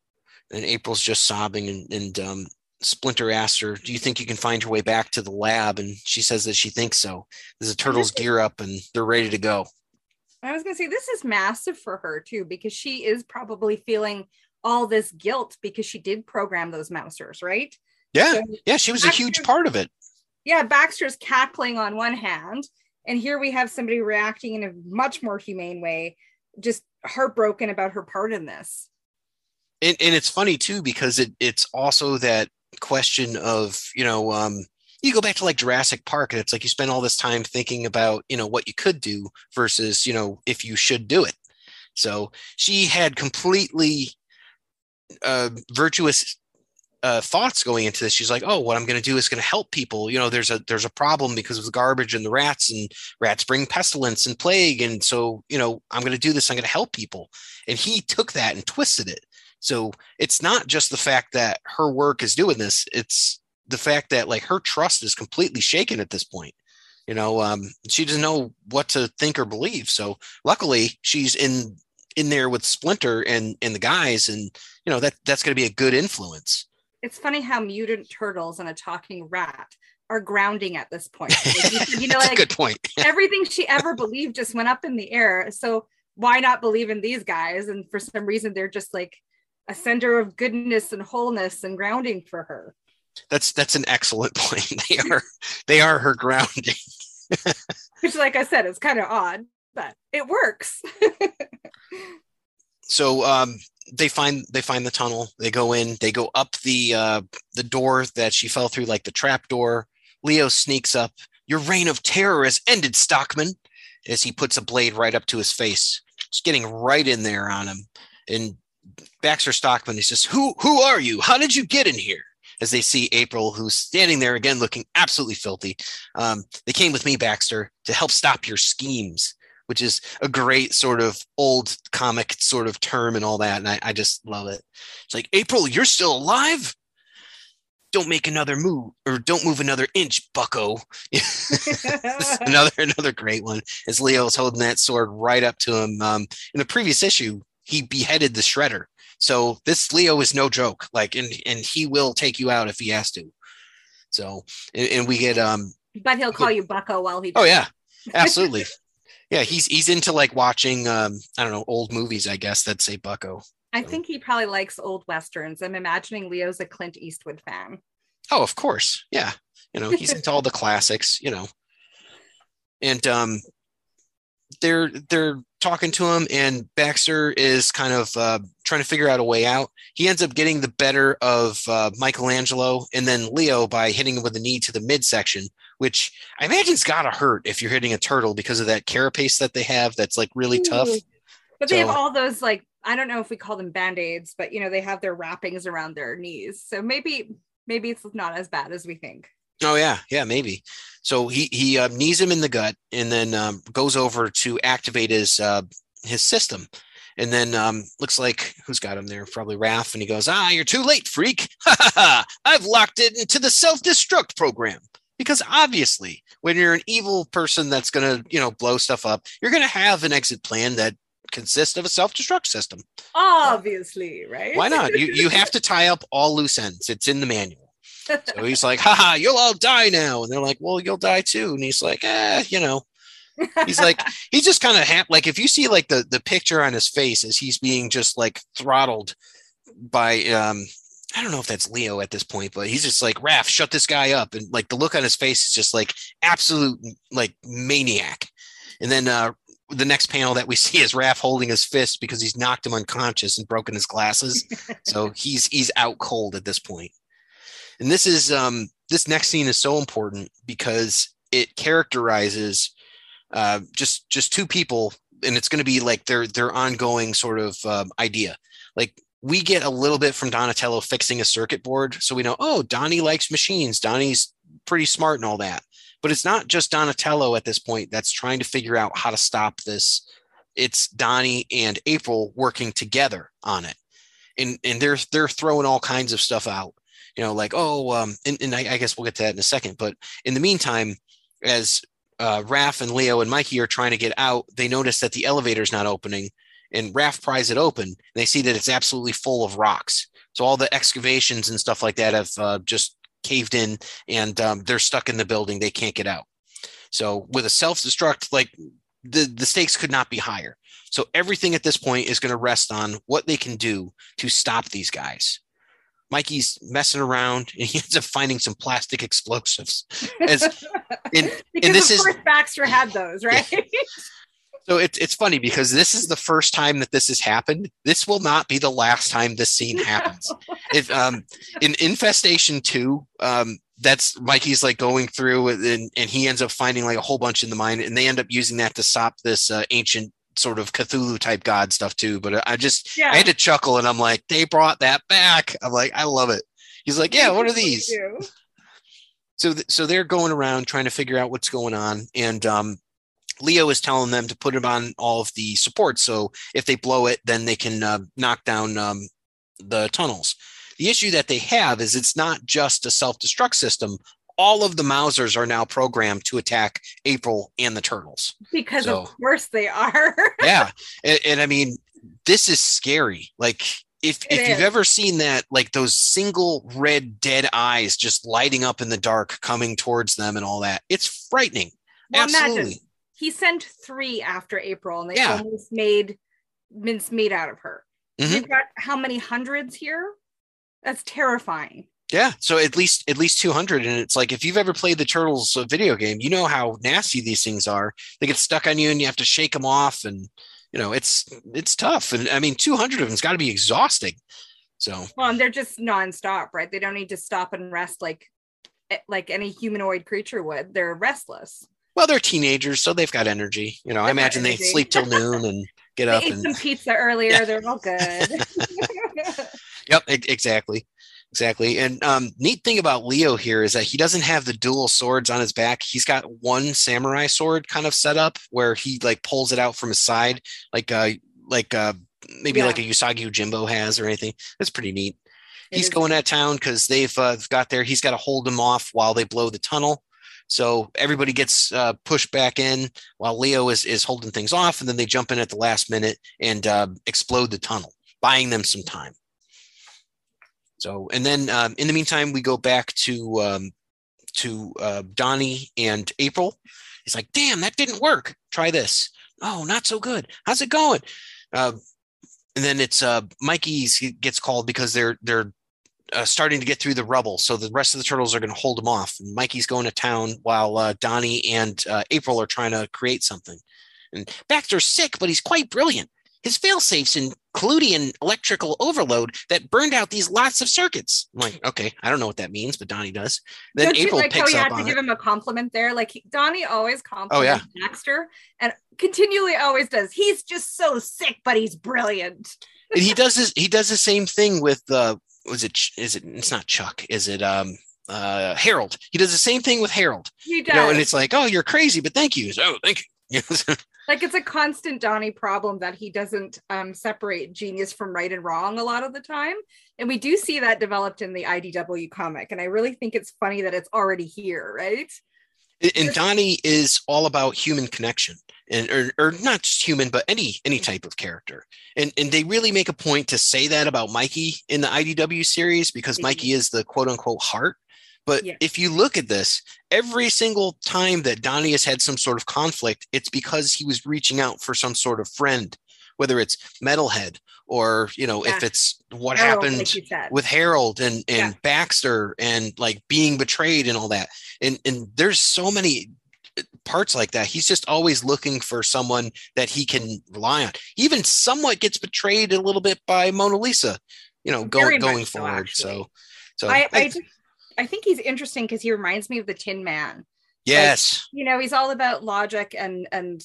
And April's just sobbing, and, and um, Splinter asks her, Do you think you can find your way back to the lab? And she says that she thinks so. There's a turtles gear up and they're ready to go. I was gonna say this is massive for her too, because she is probably feeling all this guilt because she did program those mousers, right? Yeah. So, Yeah. She was a huge part of it. yeah, Baxter's cackling on one hand, and here we have somebody reacting in a much more humane way, just heartbroken about her part in this. And, and it's funny too, because it, it's also that question of, you know, um, you go back to like Jurassic Park and it's like you spend all this time thinking about, you know, what you could do versus, you know, if you should do it. So she had completely uh, virtuous uh, thoughts going into this. She's like, "Oh, what I'm going to do is going to help people. You know, there's a there's a problem because of the garbage and the rats, and rats bring pestilence and plague, and so you know, I'm going to do this. I'm going to help people." And he took that and twisted it. So it's not just the fact that her work is doing this; it's the fact that like her trust is completely shaken at this point. You know, um, she doesn't know what to think or believe. So luckily, she's in in there with Splinter and and the guys, and you know that that's going to be a good influence. It's funny how mutant turtles and a talking rat are grounding at this point. Like, you, you know, That's like a good point. everything she ever believed just went up in the air. So why not believe in these guys? And for some reason, they're just like a center of goodness and wholeness and grounding for her. That's that's an excellent point. They are they are her grounding. Which, like I said, is kind of odd, but it works. So um, they find they find the tunnel. They go in. They go up the uh, the door that she fell through, like the trap door. Leo sneaks up. Your reign of terror has ended, Stockman. as he puts a blade right up to his face, just getting right in there on him. And Baxter Stockman, he says, "Who who are you? How did you get in here?" As they see April, who's standing there again, looking absolutely filthy. Um, they came with me, Baxter, to help stop your schemes, which is a great sort of old comic sort of term and all that. And I, I just love it. It's like April, you're still alive don't make another move or don't move another inch, bucko. another another great one is holding that sword right up to him. Um, in the previous issue, he beheaded the shredder. So this Leo is no joke. Like and and he will take you out if he has to. So and, and we get um But he'll call you Bucko while he Oh yeah. Absolutely. yeah, he's he's into like watching um I don't know, old movies, I guess that say Bucko. I think he probably likes old westerns. I'm imagining Leo's a Clint Eastwood fan. Oh, of course. Yeah. You know, he's into all the classics, you know. And um they're they're talking to him and Baxter is kind of uh, trying to figure out a way out. He ends up getting the better of uh, Michelangelo and then Leo by hitting him with a knee to the midsection, which I imagine's got to hurt if you're hitting a turtle because of that carapace that they have that's like really tough. But they have all those like I don't know if we call them band-aids, but you know, they have their wrappings around their knees. So maybe maybe it's not as bad as we think. Oh yeah, yeah, maybe. So he he uh, knees him in the gut and then um, goes over to activate his uh, his system. And then um, looks like who's got him there? Probably Raph. And he goes, "Ah, you're too late, freak! Ha ha ha! I've locked it into the self-destruct program." Because obviously, when you're an evil person that's gonna, you know, blow stuff up, you're gonna have an exit plan that consist of a self-destruct system. Obviously, right? Why not? You you have to tie up all loose ends. It's in the manual. So he's like, haha, you'll all die now. And they're like, well, you'll die too. And he's like, eh, you know. He's like, he's just kind of ha- like if you see like the the picture on his face as he's being just like throttled by um I don't know if that's Leo at this point, but he's just like, Raph, shut this guy up. And like the look on his face is just like absolute like maniac. And then uh the next panel that we see is Raph holding his fist because he's knocked him unconscious and broken his glasses. so he's he's out cold at this point. And this is um this next scene is so important because it characterizes uh, just just two people, and it's going to be like their their ongoing sort of um, idea. Like we get a little bit from Donatello fixing a circuit board, so we know oh Donnie likes machines. Donnie's pretty smart and all that. But it's not just Donatello at this point that's trying to figure out how to stop this. It's Donnie and April working together on it. And and they're they're throwing all kinds of stuff out. You know, like, oh, um, and, and I, I guess we'll get to that in a second. But in the meantime, as uh, Raph and Leo and Mikey are trying to get out, they notice that the elevator's not opening. And Raph pries it open. And they see that it's absolutely full of rocks. So all the excavations and stuff like that have uh, just caved in and um, they're stuck in the building. They can't get out. So with a self-destruct, like the, the stakes could not be higher. So everything at this point is going to rest on what they can do to stop these guys. Mikey's messing around and he ends up finding some plastic explosives. As, and, because and this of course is, Baxter had those, right? Yeah. So it's it's funny because this is the first time that this has happened. This will not be the last time this scene happens. if um in Infestation 2, um that's Mikey's like going through and, and he ends up finding like a whole bunch in the mine and they end up using that to stop this uh, ancient sort of Cthulhu type god stuff too. But I just yeah. I had to chuckle and I'm like, they brought that back. I'm like, I love it. He's like, yeah, what are these? So th- so they're going around trying to figure out what's going on, and um, Leo is telling them to put them on all of the supports. So if they blow it, then they can uh, knock down um, the tunnels. The issue that they have is it's not just a self destruct system. All of the Mousers are now programmed to attack April and the turtles. Because so, of course they are. yeah. And, and, I mean, this is scary. Like, if, if you've ever seen that, like those single red dead eyes just lighting up in the dark coming towards them and all that, it's frightening. Well, Absolutely. Imagine he sent three after April, and they yeah. almost made mince meat out of her. Mm-hmm. You've got how many hundreds here? That's terrifying. Yeah, so at least at least 200 and it's like if you've ever played the Turtles video game, you know how nasty these things are. They get stuck on you and you have to shake them off and you know, it's it's tough. And I mean 200 of them's got to be exhausting. So Well, and they're just nonstop, right? They don't need to stop and rest like eh, like any humanoid creature would. They're restless. Well, they're teenagers, so they've got energy. You know, I They've got imagine they sleep till noon and get They up ate and some pizza earlier. Yeah. They're all good. Yep, exactly. Exactly. And um, neat thing about Leo here is that he doesn't have the dual swords on his back. He's got one samurai sword kind of set up where he like pulls it out from his side, like uh like uh maybe Yeah. like a Usagi Yojimbo has or anything. That's pretty neat. It He's is. going at town because they've uh, got there. He's got to hold them off while they blow the tunnel. So everybody gets uh, pushed back in while Leo is is holding things off, and then they jump in at the last minute and uh, explode the tunnel, buying them some time. So, and then um, in the meantime, we go back to um, to uh, Donnie and April. He's like, "Damn, that didn't work. Try this. Oh, not so good. How's it going?" Uh, and then it's uh, Mikey gets called because they're they're uh, starting to get through the rubble. So the rest of the turtles are going to hold them off. And Mikey's going to town while uh, Donnie and uh, April are trying to create something. And Baxter's sick, but he's quite brilliant. His failsafes include an electrical overload that burned out these lots of circuits. I'm like, okay, I don't know what that means, but Donnie does. Then Don't you April like how you up had to give it. him a compliment there? Like he- Donnie always compliments Oh, yeah. Baxter and continually always does. He's just so sick, but he's brilliant. and he does this. He does the same thing with uh, was it is it? It's not Chuck. Is it? Um, uh, Harold. He does the same thing with Harold. He does. You know, and it's like, oh, you're crazy, but thank you. Oh, thank you. like it's a constant Donnie problem that he doesn't um, separate genius from right and wrong a lot of the time. And we do see that developed in the IDW comic. And I really think it's funny that it's already here, right? and Donnie is all about human connection, and or, or not just human, but any any type of character. And and they really make a point to say that about Mikey in the IDW series because. Mikey is the quote unquote heart. But Yeah. if you look at this, every single time that Donnie has had some sort of conflict, it's because he was reaching out for some sort of friend, whether it's Metalhead or you know if it's what Harold, happened like with Harold and and Yeah. Baxter and like being betrayed and all that. And and there's so many parts like that. He's just always looking for someone that he can rely on. He even somewhat gets betrayed a little bit by Mona Lisa, you know, Very going going so, forward. So so I, I, I- just, I think he's interesting because he reminds me of the Tin Man. yes. You know, he's all about logic and and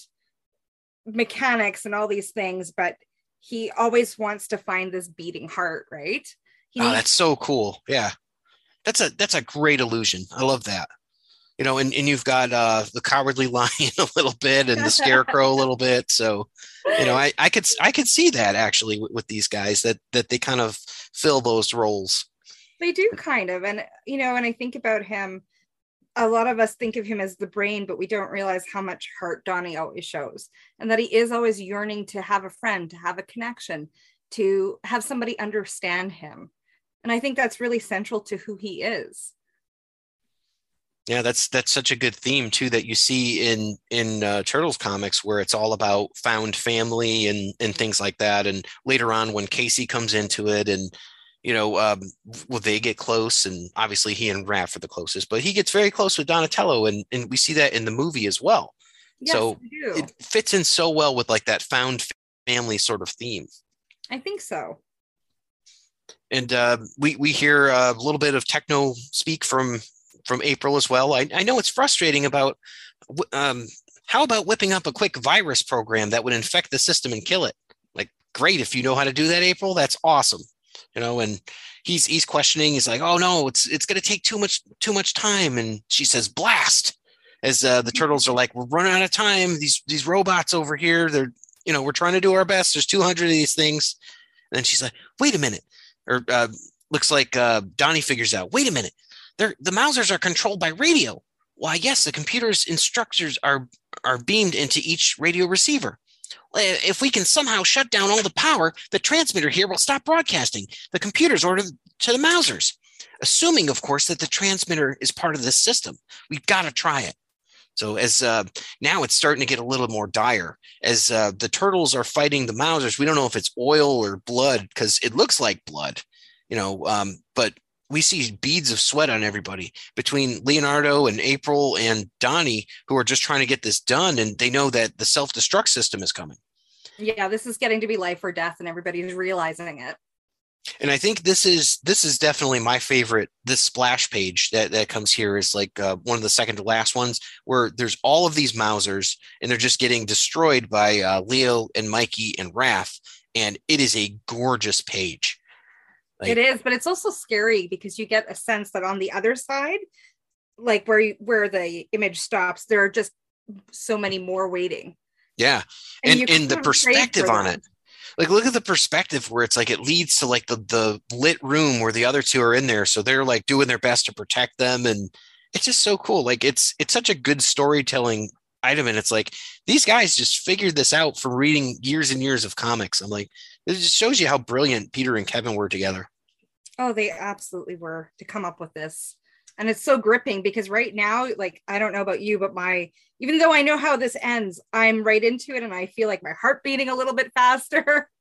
mechanics and all these things, but he always wants to find this beating heart, right? He oh, needs- that's so cool. Yeah. That's a that's a great illusion. I love that. You know, and, and you've got uh the cowardly lion a little bit and the scarecrow a little bit. So you know i i could i could see that actually with, with these guys that that they kind of fill those roles they do kind of and you know when i think about him a lot of us think of him as the brain but we don't realize how much heart donnie always shows and that he is always yearning to have a friend to have a connection to have somebody understand him and i think that's really central to who he is. Yeah that's that's such a good theme too that you see in in uh, turtles comics where it's all about found family and and things like that and later on when casey comes into it and you know um well they get close and obviously he and Raph are the closest but he gets very close with donatello and and we see that in the movie as well yes So, it fits in so well with like that found family sort of theme I think so and uh, we we hear a little bit of techno speak from from April as well. I, I know it's frustrating about um, how about whipping up a quick virus program that would infect the system and kill it. Like, great if you know how to do that, April. That's awesome. You know, and he's he's questioning. He's like, oh no, it's it's going to take too much too much time. And she says, blast. As uh, the turtles are like, we're running out of time. These these robots over here, they're you know, we're trying to do our best. There's 200 of these things. And then she's like, wait a minute or uh, looks like uh, Donnie figures out. Wait a minute, they're the Mousers are controlled by radio. Why, yes, the computer's instructors are are beamed into each radio receiver. Well, If we can somehow shut down all the power, the transmitter here will stop broadcasting. The computer's ordered to the Mousers, assuming, of course, that the transmitter is part of this system. We've got to try it. So as uh, now it's starting to get a little more dire as uh, the turtles are fighting the Mousers. We don't know if it's oil or blood because it looks like blood, you know. Um, but we see beads of sweat on everybody between Leonardo and April and Donnie, who are just trying to get this done, and they know that the self destruct system is coming. Yeah this is getting to be life or death and everybody's realizing it and I think this is this is definitely my favorite. This splash page that that comes here is like uh, one of the second to last ones where there's all of these mousers and they're just getting destroyed by uh, Leo and Mikey and Raph, and it is a gorgeous page. Like, it is, but it's also scary because you get a sense that on the other side, like where you, where the image stops, there are just so many more waiting. Yeah, and and, and the perspective on it. Like look at the perspective where it's like it leads to like the the lit room where the other two are in there. So they're like doing their best to protect them. And it's just so cool. Like it's it's such a good storytelling item. And it's like these guys just figured this out from reading years and years of comics. I'm like it just shows you how brilliant peter and kevin were together. Oh they absolutely were to come up with this and it's so gripping because right now like i don't know about you but my even though i know how this ends i'm right into it and i feel like my heart beating a little bit faster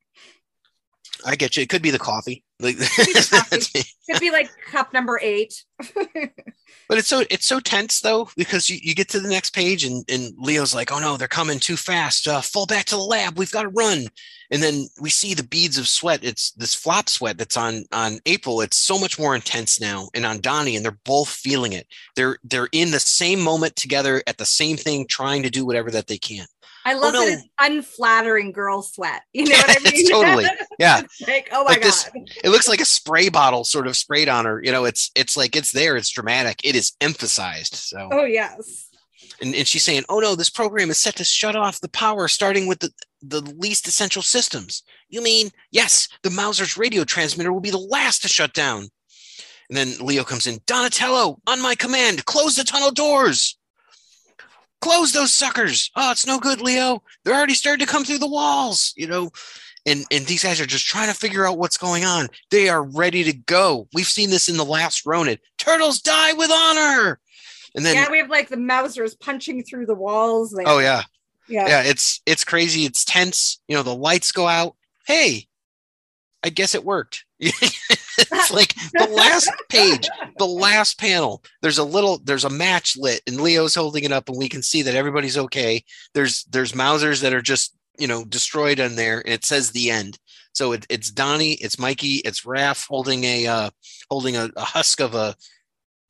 i get you. It could be the coffee. Like could, could be like cup number eight. But it's so it's so tense though because you, you get to the next page and, and leo's like oh no they're coming too fast. Uh, fall back to the lab. We've got to run. And then we see the beads of sweat. It's this flop sweat that's on on april. It's so much more intense now and on donnie and they're both feeling it. They're they're in the same moment together at the same thing trying to do whatever that they can I oh, love oh, no. that it's unflattering girl sweat. You know what I mean? totally. Yeah. like, oh my like god. This, it looks like a spray bottle sort of sprayed on her. You know, it's it's like it's there, it's dramatic, it is emphasized. So oh yes. And, and she's saying, Oh no, this program is set to shut off the power starting with the, the least essential systems. You mean yes, the Mouser's radio transmitter will be the last to shut down. And then Leo comes in, Donatello, on my command, close the tunnel doors. Close those suckers. Oh, it's no good, Leo. They're already starting to come through the walls, you know. And and these guys are just trying to figure out what's going on. They are ready to go. We've seen this in the last Ronin. Turtles die with honor. And then Yeah, we have like the Mousers punching through the walls. Oh yeah. Yeah. Yeah, it's it's crazy. It's tense. You know, the lights go out. Hey, I guess it worked. it's like the last page, the last panel. There's a little, there's a match lit, and Leo's holding it up, and we can see that everybody's okay. There's there's Mousers that are just you know destroyed in there, and it says the end. So it, it's Donnie, it's Mikey, it's Raph holding a uh, holding a, a husk of a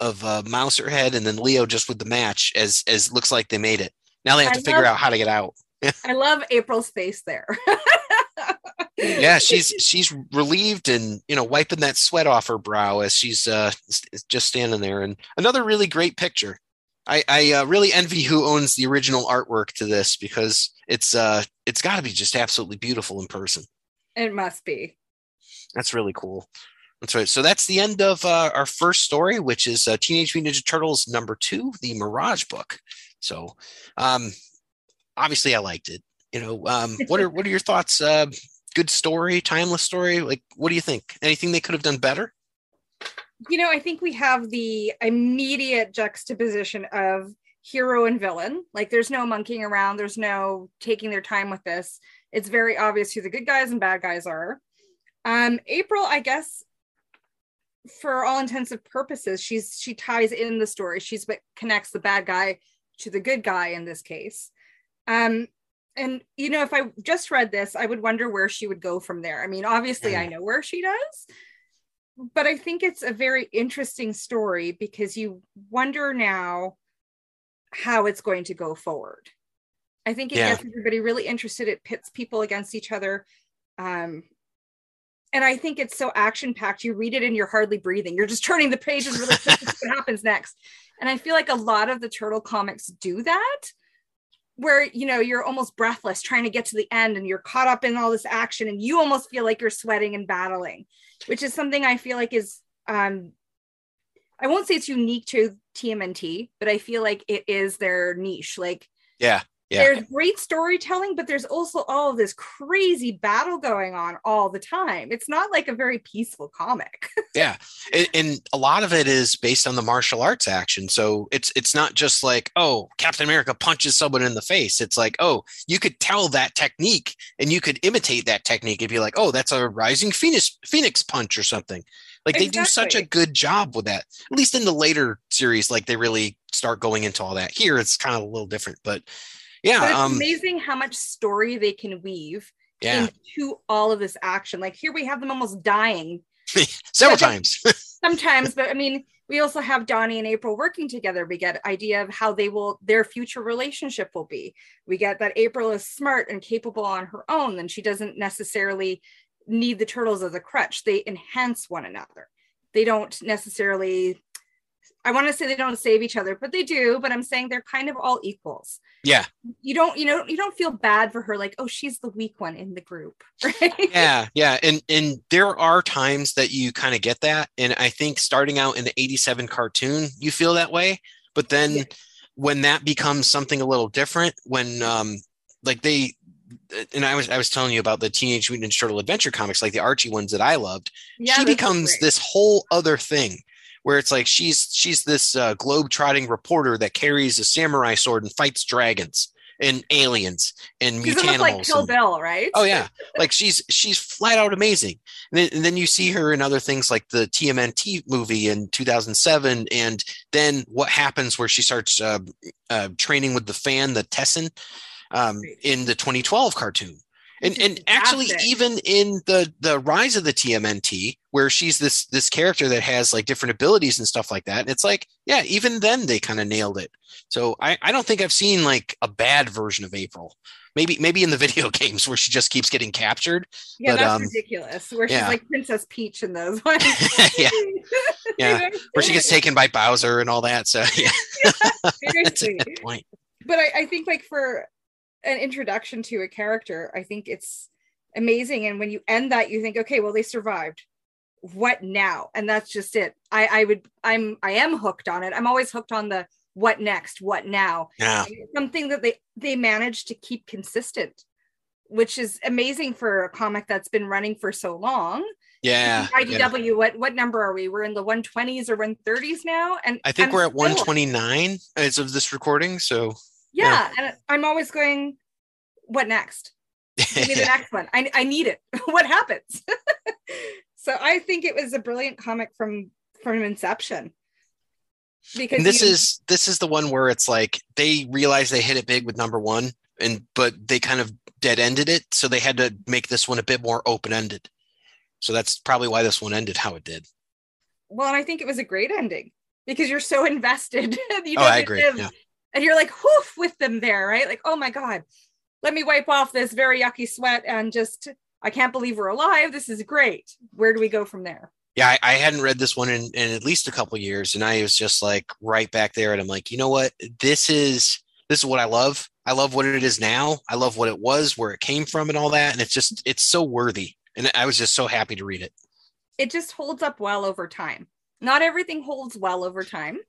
of a Mouser head, and then Leo just with the match as as looks like they made it. Now they have I to figure out how to get out. I love April's face there. yeah, she's she's relieved and you know wiping that sweat off her brow as she's uh just standing there. And another really great picture. I, I uh, really envy who owns the original artwork to this because it's uh it's got to be just absolutely beautiful in person. It must be. That's really cool. That's right. So that's the end of uh, our first story, which is uh, Teenage Mutant Ninja Turtles number two, the Mirage book. So, um, obviously, I liked it. You know, um, what are what are your thoughts? Uh, good story, timeless story? Like, what do you think? Anything they could have done better? You know, I think we have the immediate juxtaposition of hero and villain. Like, there's no monkeying around, there's no taking their time with this. It's very obvious who the good guys and bad guys are. Um, April, I guess, for all intensive purposes, she's she ties in the story. She's what connects the bad guy to the good guy in this case. Um, and you know if i just read this i would wonder where she would go from there. I mean obviously i know where she does but i think it's a very interesting story because you wonder now how it's going to go forward. I think it yeah. gets everybody really interested. It pits people against each other. Um, and i think it's so action packed you read it and you're hardly breathing. You're just turning the pages really quick what happens next. And i feel like a lot of the turtle comics do that where you know you're almost breathless trying to get to the end and you're caught up in all this action and you almost feel like you're sweating and battling which is something i feel like is um i won't say it's unique to tmnt but i feel like it is their niche. Like yeah yeah. There's great storytelling, but there's also all of this crazy battle going on all the time. It's not like a very peaceful comic. yeah, and, and, a lot of it is based on the martial arts action. So it's it's not just like oh, Captain America punches someone in the face. It's like oh, you could tell that technique and you could imitate that technique and be like oh, that's a rising phoenix phoenix punch or something. Like they exactly. do such a good job with that. At least in the later series, like they really start going into all that. Here, it's kind of a little different, but Yeah, But it's um, amazing how much story they can weave yeah, into all of this action. Like here we have them almost dying several times. sometimes, but I mean, we also have Donnie and April working together. We get idea of how they will their future relationship will be. We get that April is smart and capable on her own, and she doesn't necessarily need the turtles as a crutch. They enhance one another. They don't necessarily. I want to say they don't save each other, but they do. But I'm saying they're kind of all equals. yeah, You don't, you know, you don't feel bad for her, like, oh, she's the weak one in the group, right? yeah, yeah, and and there are times that you kind of get that, and I think starting out in the '87 cartoon, you feel that way, but then Yeah. when that becomes something a little different, when um like they and I was I was telling you about the Teenage Mutant Ninja Turtle adventure comics, like the Archie ones that I loved. Yeah, she becomes great. this whole other thing where it's like she's she's this uh, globe-trotting reporter that carries a samurai sword and fights dragons and aliens and She's mutant like. Kill and- Bill, right? oh yeah, like she's she's flat out amazing. And then, and then you see her in other things like the TMNT movie in 2007, and then what happens where she starts uh, uh, training with the fan, the tessen, um, in the 2012 cartoon. And, and actually even in the the rise of the TMNT where she's this this character that has like different abilities and stuff like that and it's like yeah even then they kind of nailed it. So I, I don't think I've seen like a bad version of April. Maybe maybe in the video games where she just keeps getting captured Yeah, But, that's um, ridiculous. Where she's like Princess Peach in those ones. yeah. Yeah. Where she gets taken by Bowser and all that so yeah. That's a good point. But I, I think like for an introduction to a character, I think it's amazing. And when you end that, you think, okay, well, they survived. What now? And that's just it. I, I would I'm I am hooked on it. I'm always hooked on the what next, what now. yeah something that they they managed to keep consistent, which is amazing for a comic that's been running for so long. yeah, yeah. IDW, what what number are we? We're in the 120s or 130s now, and I think I'm we're at 129 as of this recording so Yeah, and I'm always going, what next? Give me the next one. I I need it. what happens? so I think it was a brilliant comic from from inception. Because and this you- is this is the one where it's like they realized they hit it big with number one and but they kind of dead ended it so they had to make this one a bit more open ended so that's probably why this one ended how it did well, and I think it was a great ending because you're so invested. you oh i agree yeah And you're like, whoof, with them there, right? Like, oh my God, let me wipe off this very yucky sweat and just, I can't believe we're alive. This is great. Where do we go from there? yeah i, I hadn't read this one in, in at least a couple years and i was just like right back there and i'm like you know what this is this is what i love i love what it is now i love what it was where it came from and all that and it's just it's so worthy and i was just so happy to read it It just holds up well over time. Not everything holds well over time.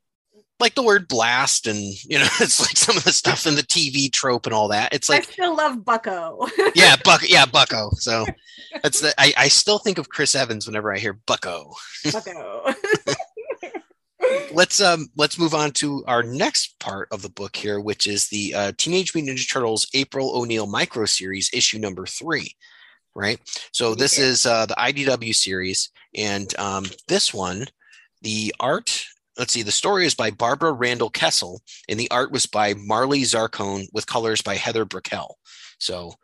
Like the word blast and you know it's like some of the stuff in the tv trope and all that. It's like I still love Bucko. yeah buck yeah bucko. So that's the I, I still think of chris evans whenever i hear bucko. Bucko. let's um let's move on to our next part of the book here which is the uh, teenage mutant ninja turtles april o'neil micro series issue number three right? So this is uh, the idw series and um, this one the art let's see the story is by barbara randall kesel and the art was by marley zarcone with colors by heather breckel. So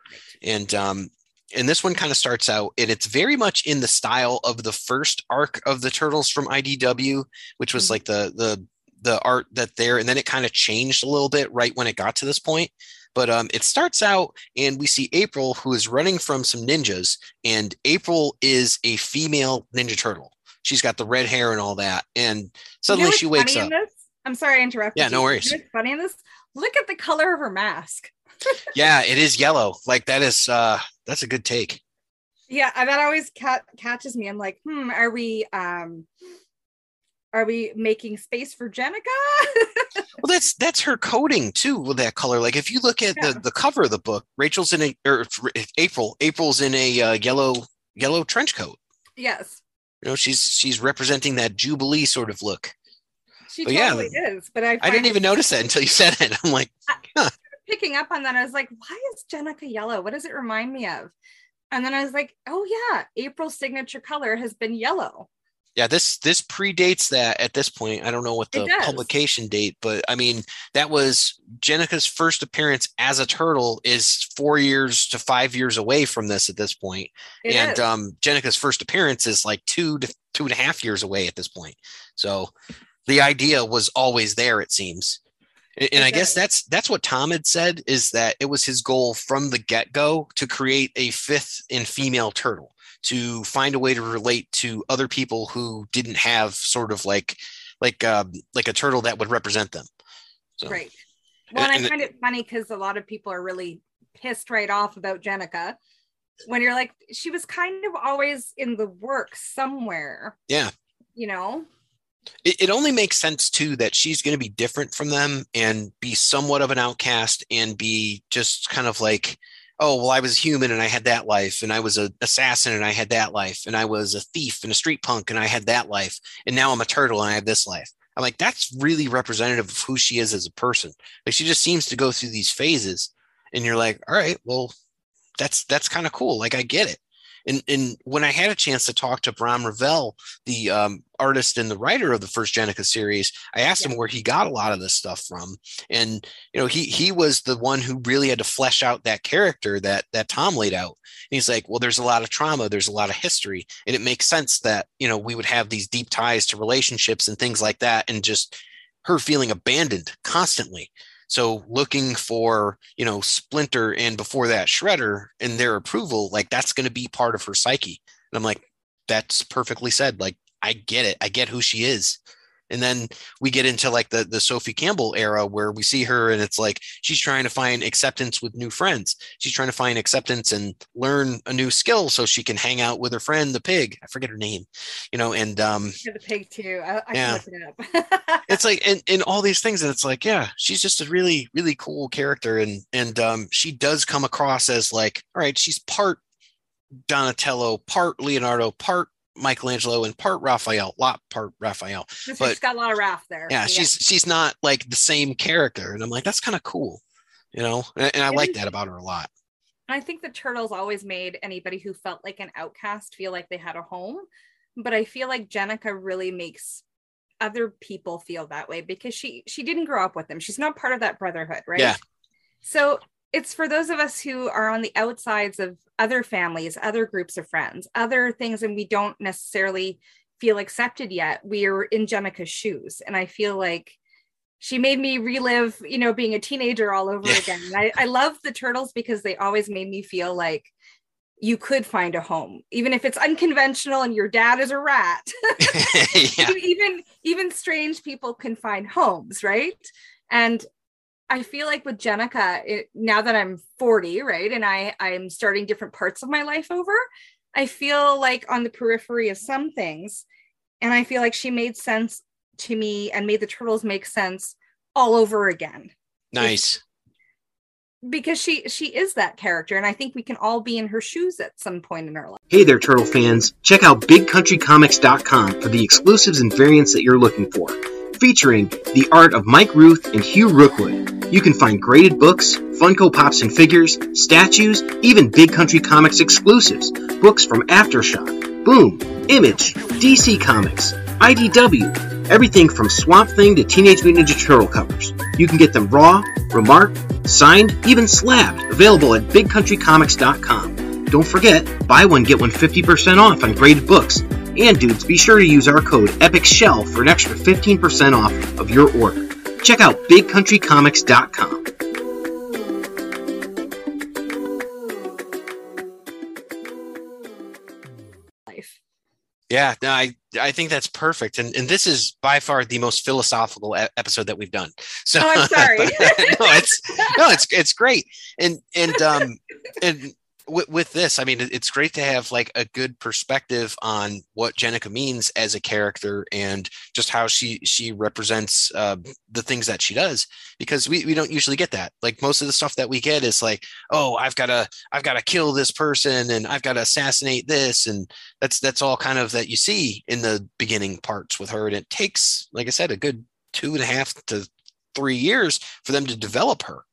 and um and this one kind of starts out and it's very much in the style of the first arc of the turtles from idw which was Mhm. like the the the art that there and then it kind of changed a little bit right when it got to this point. But um, it starts out and we see april who is running from some ninjas and april is a female ninja turtle she's got the red hair and all that and You know suddenly she wakes up? I'm sorry I interrupted. Yeah, you. no worries. You know funny in this? Look at the color of her mask. yeah it is yellow like that is uh that's a good take Yeah, and that always ca- catches me. I'm like, hmm, are we um are we making space for Jennika? Well, that's that's her coding too with that color. Like if you look at Yeah. the the cover of the book, Rachel's in a or April. April's in a uh, yellow yellow trench coat. yes, You know, she's she's representing that jubilee sort of look. she But yeah, totally is. But I, I didn't even notice that until you said it. I'm like, picking up on that. I was like, why is Jennika yellow? What does it remind me of? And then I was like, oh yeah, April's signature color has been yellow. Yeah, this this predates that at this point. I don't know what the publication date, but I mean that was Jennika's first appearance as a turtle is four years to five years away from this at this point. It and is. um Jennika's first appearance is like two to two and a half years away at this point. So the idea was always there, it seems. And, and I guess that's that's what Tom had said is that it was his goal from the get-go to create a fifth and female turtle to find a way to relate to other people who didn't have sort of like like um like a turtle that would represent them. So Right. Well, and, and- I find it funny because a lot of people are really pissed right off about Jennika when you're like, she was kind of always in the work somewhere. Yeah. You know? it, it only makes sense too that she's going to be different from them and be somewhat of an outcast and be just kind of like oh well i was human and i had that life and i was an assassin and i had that life and i was a thief and a street punk and i had that life and now i'm a turtle and i have this life. I'm like that's really representative of who she is as a person. Like she just seems to go through these phases and you're like all right well that's that's kind of cool. Like i get it and and when i had a chance to talk to brahm revel the um, artist and the writer of the first Jennika series, I asked him where he got a lot of this stuff from, and you know he he was the one who really had to flesh out that character that that Tom laid out. And he's like, well, there's a lot of trauma, there's a lot of history, and it makes sense that you know we would have these deep ties to relationships and things like that, and just her feeling abandoned constantly. So looking for, you know, Splinter and before that Shredder and their approval, like that's going to be part of her psyche. And I'm like, that's perfectly said. Like, I get it. I get who she is. And then we get into like the the Sophie Campbell era where we see her and it's like she's trying to find acceptance with new friends. She's trying to find acceptance and learn a new skill so she can hang out with her friend the pig. I forget her name, you know, and um the pig too. I, I Yeah. it up. it's like and, and all these things and it's like yeah she's just a really really cool character and and um she does come across as like all right she's part donatello part leonardo part michelangelo and part raphael lot part raphael she's but- got a lot of wrath there. yeah she's she's not like the same character and i'm like that's kind of cool you know and, and i like that about her a lot I think the turtles always made anybody who felt like an outcast feel like they had a home. But I feel like Jennika really makes other people feel that way because she she didn't grow up with them. She's not part of that brotherhood, right? Yeah. So it's for those of us who are on the outsides of other families, other groups of friends, other things, and we don't necessarily feel accepted yet. We are in Jennika's shoes. And I feel like she made me relive, you know, being a teenager all over again. And I, I love the turtles because they always made me feel like you could find a home, even if it's unconventional and your dad is a rat. yeah even even strange people can find homes, right? And I feel like with Jennika, it, now that I'm 40, right, and I I'm starting different parts of my life over, I feel like on the periphery of some things, and I feel like she made sense to me and made the turtles make sense all over again nice because she she is that character, and I think we can all be in her shoes at some point in our life. Hey there, Turtle fans. Check out BigCountryComics.com for the exclusives and variants that you're looking for. Featuring the art of Mike Ruth and Hugh Rookwood. You can find graded books, Funko Pops and figures, statues, even Big Country Comics exclusives. Books from Aftershock, Boom, Image, DC Comics, IDW, everything from Swamp Thing to Teenage Mutant Ninja Turtle covers. You can get them raw, remarked, signed, even slabbed. Available at BigCountryComics.com. Don't forget, buy one get one 50% off on graded books. And dudes, be sure to use our code EPICSHELL for an extra 15% off of your order. Check out BigCountryComics.com. life. Yeah, no, I I think that's perfect, and and this is by far the most philosophical e- episode that we've done. So Oh, I'm sorry. no, it's no, it's it's great, and and um and with, with this, I mean, it's great to have like a good perspective on what Jennika means as a character and just how she she represents uh, the things that she does, because we we don't usually get that. Like most of the stuff that we get is like, oh, I've got to I've got to kill this person and I've got to assassinate this and that's that's all kind of that you see in the beginning parts with her and it takes like i said a good two and a half to three years for them to develop her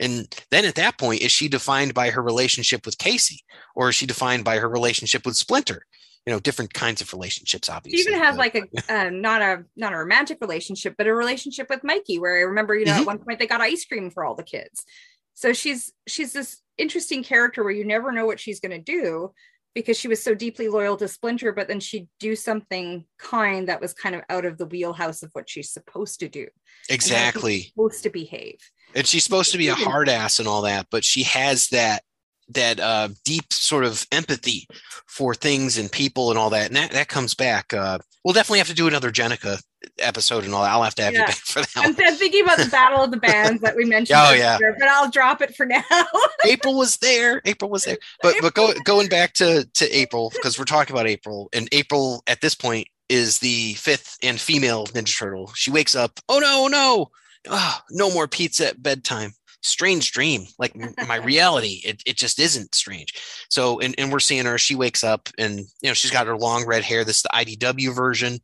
and then at that point is she defined by her relationship with casey or is she defined by her relationship with splinter you know different kinds of relationships obviously. She even has like a uh, not a not a romantic relationship, but a relationship with Mikey, where I remember, you know, Mhm. at one point they got ice cream for all the kids. So she's she's this interesting character where you never know what she's going to do because she was so deeply loyal to Splinter, but then she'd do something kind that was kind of out of the wheelhouse of what she's supposed to do, exactly supposed to behave. and she's supposed to be a hard ass and all that but she has that that uh deep sort of empathy for things and people and all that and that, that comes back uh we'll definitely have to do another Jennika episode and all that i'll have to have you back for that I'm. I'm thinking about the battle of the bands that we mentioned. Oh, yeah. earlier, but I'll drop it for now. april was there april was there but but go, going back to to april because we're talking about april and april at this point is the fifth and female ninja turtle she wakes up oh no oh no oh, no more pizza at bedtime strange dream like my reality it, it just isn't strange. So and, and we're seeing her she wakes up and you know she's got her long red hair this is the idw version.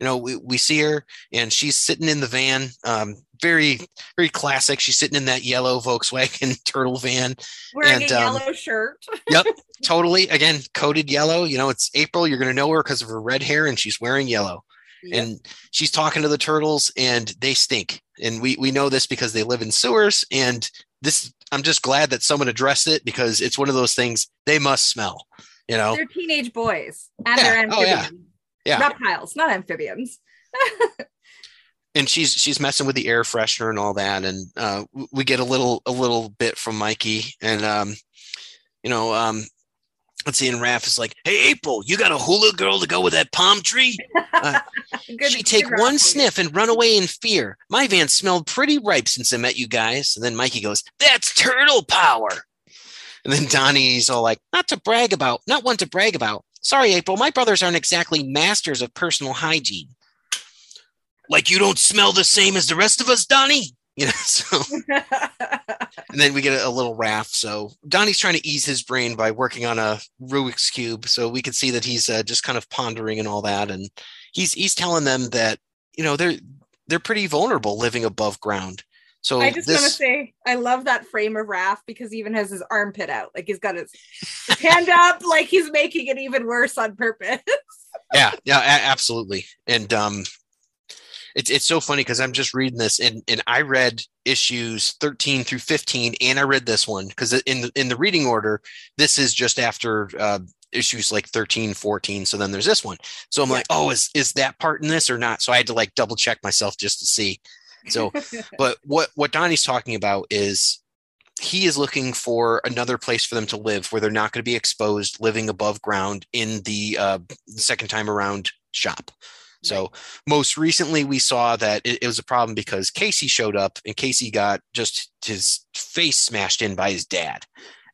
You know we, we see her and she's sitting in the van um very very classic. She's sitting in that yellow volkswagen turtle van Wearing And, a um, yellow shirt. Yep, totally. Again coated yellow. You know it's april. You're going to know her because of her red hair and she's wearing yellow Yep. and she's talking to the turtles and they stink and we we know this because they live in sewers and this i'm just glad that someone addressed it because it's one of those things they must smell you know They're teenage boys and Yeah. they're Oh, yeah. amphibians. Yeah. Reptiles, not amphibians. and she's she's messing with the air freshener and all that and uh we get a little a little bit from mikey and um you know um let's see and Raph is like hey april you got a hula girl to go with that palm tree uh, Good- she take one sniff and run away in fear. My van smelled pretty ripe since I met you guys. And then Mikey goes, That's turtle power. And then Donnie's all like, Not to brag about, not one to brag about. Sorry, April, my brothers aren't exactly masters of personal hygiene. Like you don't smell the same as the rest of us, Donnie? You know, so and then we get a, a little Raph. So Donnie's trying to ease his brain by working on a Rubik's cube. So we can see that he's uh, just kind of pondering and all that, and he's he's telling them that you know they're they're pretty vulnerable living above ground. So I just want to say I love that frame of Raph because he even has his armpit out. Like he's got his, his hand up, like he's making it even worse on purpose. yeah, yeah, a- absolutely. And um, it's it's so funny because I'm just reading this, and and I read issues 13 through 15, and I read this one because in the in the reading order, this is just after uh, issues like 13, 14. So then there's this one. So I'm Yeah. like, oh, is is that part in this or not? So I had to like double check myself just to see. So, but what what Donnie's talking about is he is looking for another place for them to live where they're not going to be exposed living above ground in the uh, second time around shop. So most recently we saw that it, it was a problem because Casey showed up and Casey got just his face smashed in by his dad.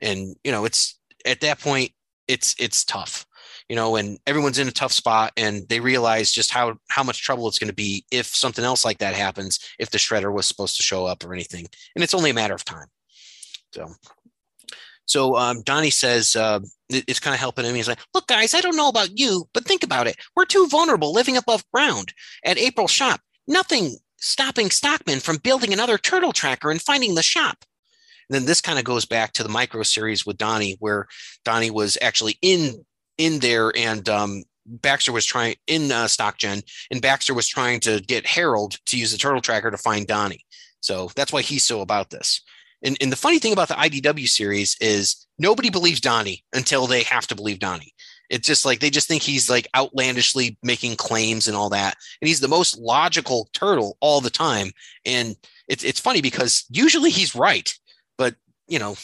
And you know, it's at that point it's it's tough. You know, and everyone's in a tough spot and they realize just how how much trouble it's going to be if something else like that happens if the shredder was supposed to show up or anything. And it's only a matter of time. So so um, Donnie says uh, it's kind of helping him. He's like, "Look, guys, I don't know about you, but think about it. We're too vulnerable living above ground at April shop. Nothing stopping Stockman from building another turtle tracker and finding the shop." And then this kind of goes back to the micro series with Donnie, where Donnie was actually in in there, and um, Baxter was trying in uh, StockGen, and Baxter was trying to get Harold to use the turtle tracker to find Donnie. So that's why he's so about this. And, and the funny thing about the IDW series is nobody believes Donnie until they have to believe Donnie. It's just like they just think he's like outlandishly making claims and all that. And he's the most logical turtle all the time. And it's it's funny because usually he's right, but you know,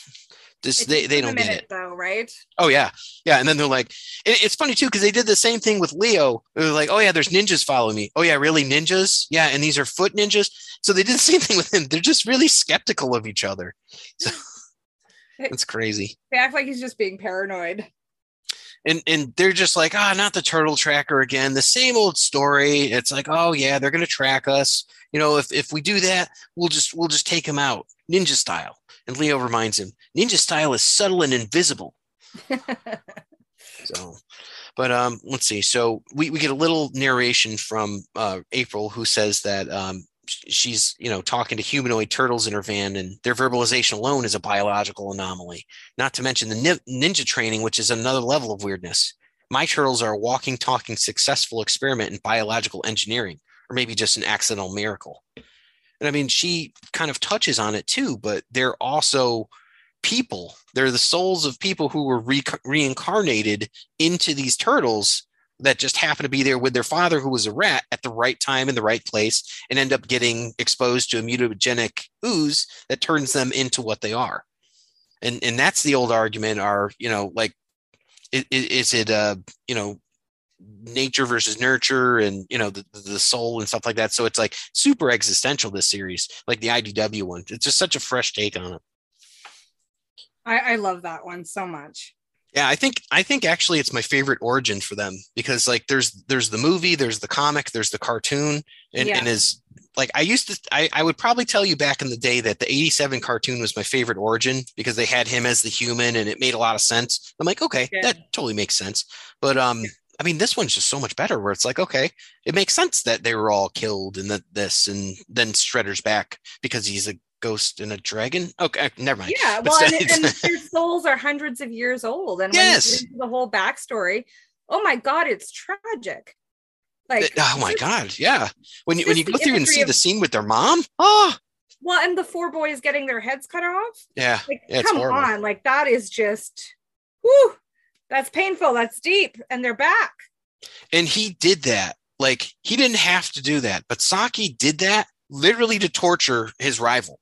this It they, they don't get it. though, right? Oh yeah, yeah. And then they're like, it's funny too because they did the same thing with Leo. They're like, oh yeah, there's ninjas following me. Oh yeah, really ninjas? Yeah, and these are foot ninjas. So they did the same thing with him. They're just really skeptical of each other. So it's crazy. They act like he's just being paranoid. And and they're just like, ah, not the turtle tracker again. The same old story. It's like, oh yeah, they're gonna track us. You know, if if we do that, we'll just we'll just take him out, ninja style. And Leo reminds him, ninja style is subtle and invisible. So, but um, let's see. So we, we get a little narration from uh, April who says that um, she's you know talking to humanoid turtles in her van, and their verbalization alone is a biological anomaly. Not to mention the ni- ninja training, which is another level of weirdness. my turtles are a walking, talking, successful experiment in biological engineering, or maybe just an accidental miracle. And I mean, she kind of touches on it too, but they're also people. They're the souls of people who were re- reincarnated into these turtles that just happen to be there with their father, who was a rat, at the right time in the right place, and end up getting exposed to a mutagenic ooze that turns them into what they are. And and that's the old argument: are you know like is, is it uh you know nature versus nurture and you know the, the soul and stuff like that so it's like super existential this series like the idw one it's just such a fresh take on it I, I love that one so much. yeah i think i think actually it's my favorite origin for them because like there's there's the movie there's the comic there's the cartoon and, Yeah. and is like i used to I, I would probably tell you back in the day that the 87 cartoon was my favorite origin because they had him as the human and it made a lot of sense i'm like okay Yeah. that totally makes sense but um i mean this one's just so much better where it's like okay it makes sense that they were all killed and that this and then shredder's back because he's a ghost and a dragon okay uh, never mind Yeah, well, and, and their souls are hundreds of years old, and when Yes. you get into the whole backstory, oh my god, it's tragic. Like, oh my god yeah when you when you go through and see of- the scene with their mom oh Well, and the four boys getting their heads cut off. yeah Like, Yeah, come horrible. on, like that is just, whoo, that's painful. That's deep, and they're back. and he did that like he didn't have to do that but saki did that literally to torture his rival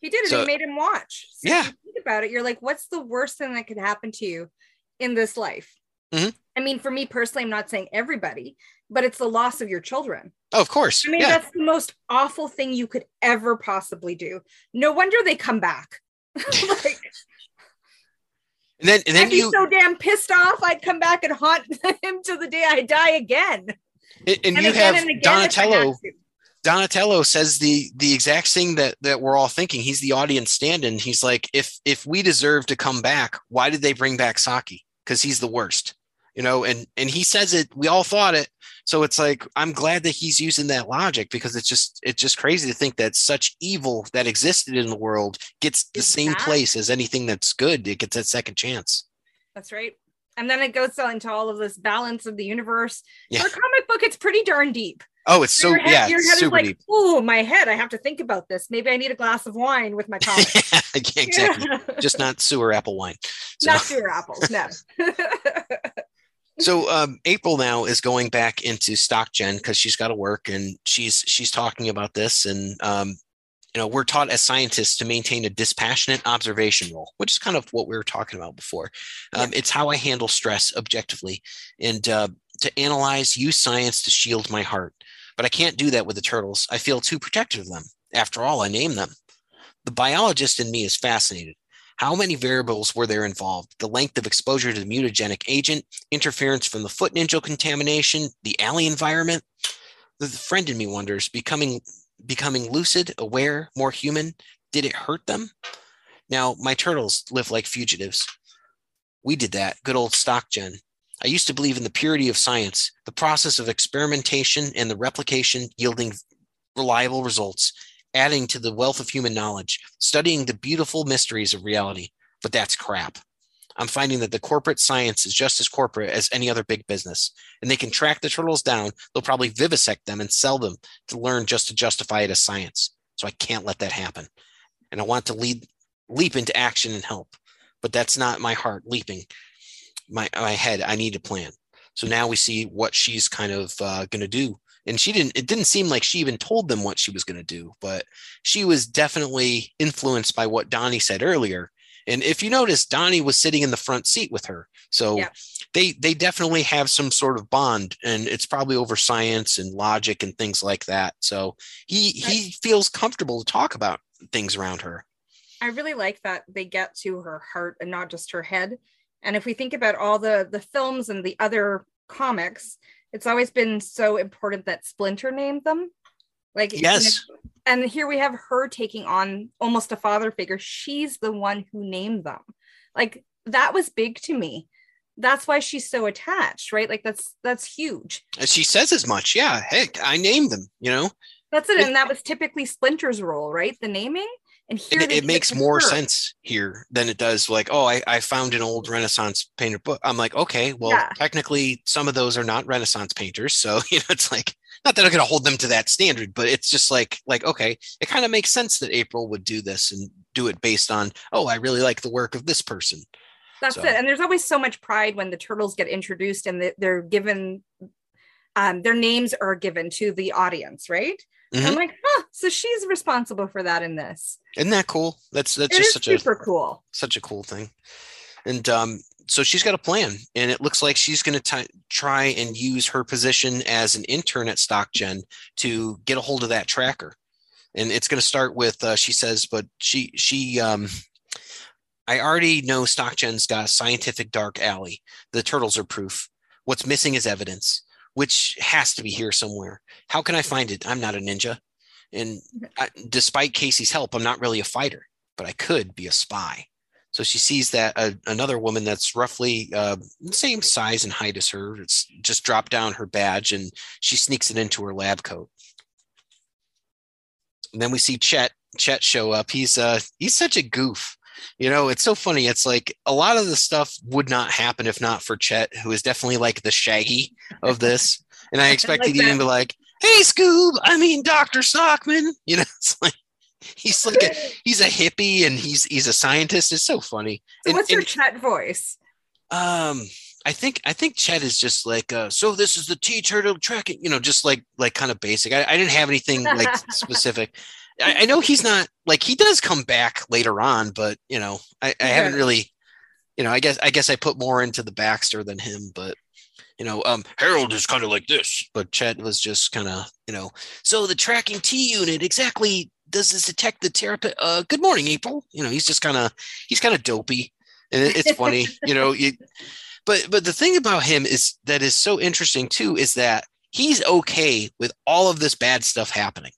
He did it. So- he made him watch. So Yeah. think about it. You're like, what's the worst thing that could happen to you in this life? Mhm. I mean, for me personally, I'm not saying everybody, but it's the loss of your children. oh, of course I mean, yeah that's the most awful thing you could ever possibly do. No wonder they come back. like, and then and then I'd be you so damn pissed off. I'd come back and haunt him till the day I die again. and, and And you again have and again if I had donatello donatello says the the exact thing that that we're all thinking. He's the audience stand-in. He's like if if we deserve to come back why did they bring back saki? Because he's the worst you know and and he says it. We all thought it so it's like i'm glad that he's using that logic because it's just it's just crazy to think that such evil that existed in the world gets the Is same place as anything that's good it gets that second chance That's right. And then it goes into all of this balance of the universe. Yeah. For a comic book, it's pretty darn deep. oh it's so your head, yeah your it's head is like, deep oh, my head. I have to think about this. Maybe I need a glass of wine with my comic. Yeah, exactly just not sewer apple wine so Not sewer apples. No. So um, April now is going back into stock gen because she's got to work and she's she's talking about this and um, you know we're taught as scientists to maintain a dispassionate observation role, which is kind of what we were talking about before. Um, It's how I handle stress objectively and uh, to analyze, use science to shield my heart. But I can't do that with the turtles. I feel too protective of them. After all, I name them. The biologist in me is fascinated. How many variables were there involved? The length of exposure to the mutagenic agent, interference from the foot ninja contamination, the alley environment. The friend in me wonders, becoming becoming lucid, aware, more human, did it hurt them? Now, my turtles live like fugitives. We did that, good old stock gen. I used to believe in the purity of science, the process of experimentation and the replication yielding reliable results, adding to the wealth of human knowledge, studying the beautiful mysteries of reality. But that's crap. I'm finding that the corporate science is just as corporate as any other big business, and they can track the turtles down. They'll probably vivisect them and sell them to learn just to justify it as science. So I can't let that happen. And I want to lead, leap into action and help, but that's not my heart leaping. My my head. I need a plan. So now we see what she's kind of uh, going to do. And she didn't. It didn't seem like she even told them what she was going to do, but she was definitely influenced by what Donnie said earlier. And if you notice, Donnie was sitting in the front seat with her. So Yeah. they they definitely have some sort of bond, and it's probably over science and logic and things like that. So he he feels comfortable to talk about things around her. I really like that they get to her heart and not just her head. And if we think about all the the films and the other comics, it's always been so important that Splinter named them. Like Yes. and here we have her taking on almost a father figure. She's the one who named them. Like that was big to me. That's why she's so attached, right? Like that's that's huge. And she says as much. Yeah, heck, I named them. You know. That's it. It- And that was typically Splinter's role, right? The naming. And here it, it makes more her. sense here than it does like, oh, I, I found an old Renaissance painter book. I'm like, okay, well, Yeah. technically some of those are not Renaissance painters. So, you know, it's like not that I'm gonna hold them to that standard, but it's just like like, okay, it kind of makes sense that April would do this and do it based on, oh, I really like the work of this person. That's So- it. And there's always so much pride when the turtles get introduced and they- they're given, um, their names are given to the audience, right? Mhm. I'm like, huh, so she's responsible for that in this. Isn't that cool? That's that's It just such a super cool. such a cool thing. And um, so she's got a plan, and it looks like she's going to try and use her position as an intern at StockGen to get a hold of that tracker. And it's going to start with uh, she says, but she she um, I already know StockGen's got a scientific dark alley. The turtles are proof. What's missing is evidence, which has to be here somewhere. How can I find it? I'm not a ninja, and I, despite Casey's help, I'm not really a fighter, but I could be a spy. So she sees that uh, another woman that's roughly uh, the same size and height as her. It's just dropped down her badge and she sneaks it into her lab coat. And then we see Chet Chet show up. He's uh he's such a goof. You know, it's so funny. It's like a lot of the stuff would not happen if not for Chet, who is definitely like the Shaggy of this. And I expected like him to be like, "Hey, Scoob, I mean Doctor Stockman." You know, it's like he's like a, he's a hippie and he's he's a scientist. It's so funny. So And- what's your and- Chet voice? um, I think I think Chet is just like, uh, so this is the T turtle tracking, you know, just like like kind of basic. I, I didn't have anything like specific. I, I know he's not like he does come back later on, but you know, I, I haven't really, you know, I guess I guess I put more into the Baxter than him, but you know, um, Harold is kind of like this, but Chet was just kind of, you know, so the tracking T unit exactly does this detect the terrapin? Uh, good morning, April. You know, he's just kind of he's kind of dopey, and it, it's funny, you know. You, but but the thing about him is that is so interesting too is that he's okay with all of this bad stuff happening,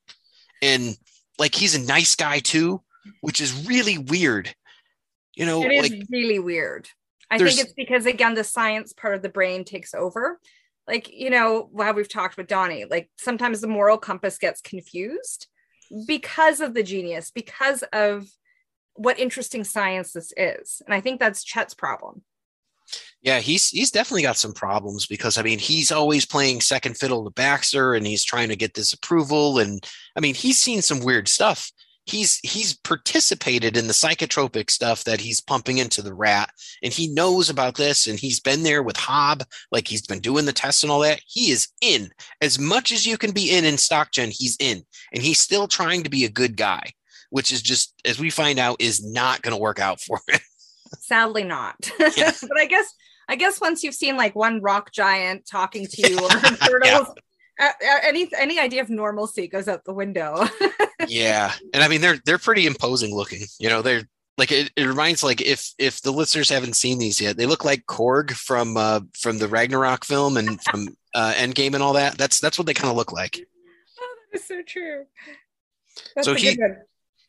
and like he's a nice guy too, which is really weird. You know, It is like really weird. I think it's because again the science part of the brain takes over. Like, you know, while we've talked with Donnie, like sometimes the moral compass gets confused because of the genius, because of what interesting science this is. And I think that's Chet's problem. Yeah, he's he's definitely got some problems because I mean he's always playing second fiddle to Baxter and he's trying to get this approval and I mean he's seen some weird stuff. He's he's participated in the psychotropic stuff that he's pumping into the rat and he knows about this and he's been there with Hob like he's been doing the tests and all that. He is in as much as you can be in in StockGen. He's in and he's still trying to be a good guy, which is just as we find out is not going to work out for him. Sadly not. Yeah. but I guess I guess once you've seen like one rock giant talking to you or turtles, uh, uh, any any idea of normalcy goes out the window. yeah and i mean they're they're pretty imposing looking you know they're like it, it reminds like if if the listeners haven't seen these yet they look like korg from uh from the ragnarok film and from uh endgame and all that that's that's what they kind of look like Oh, that is so true. That's So he- good one.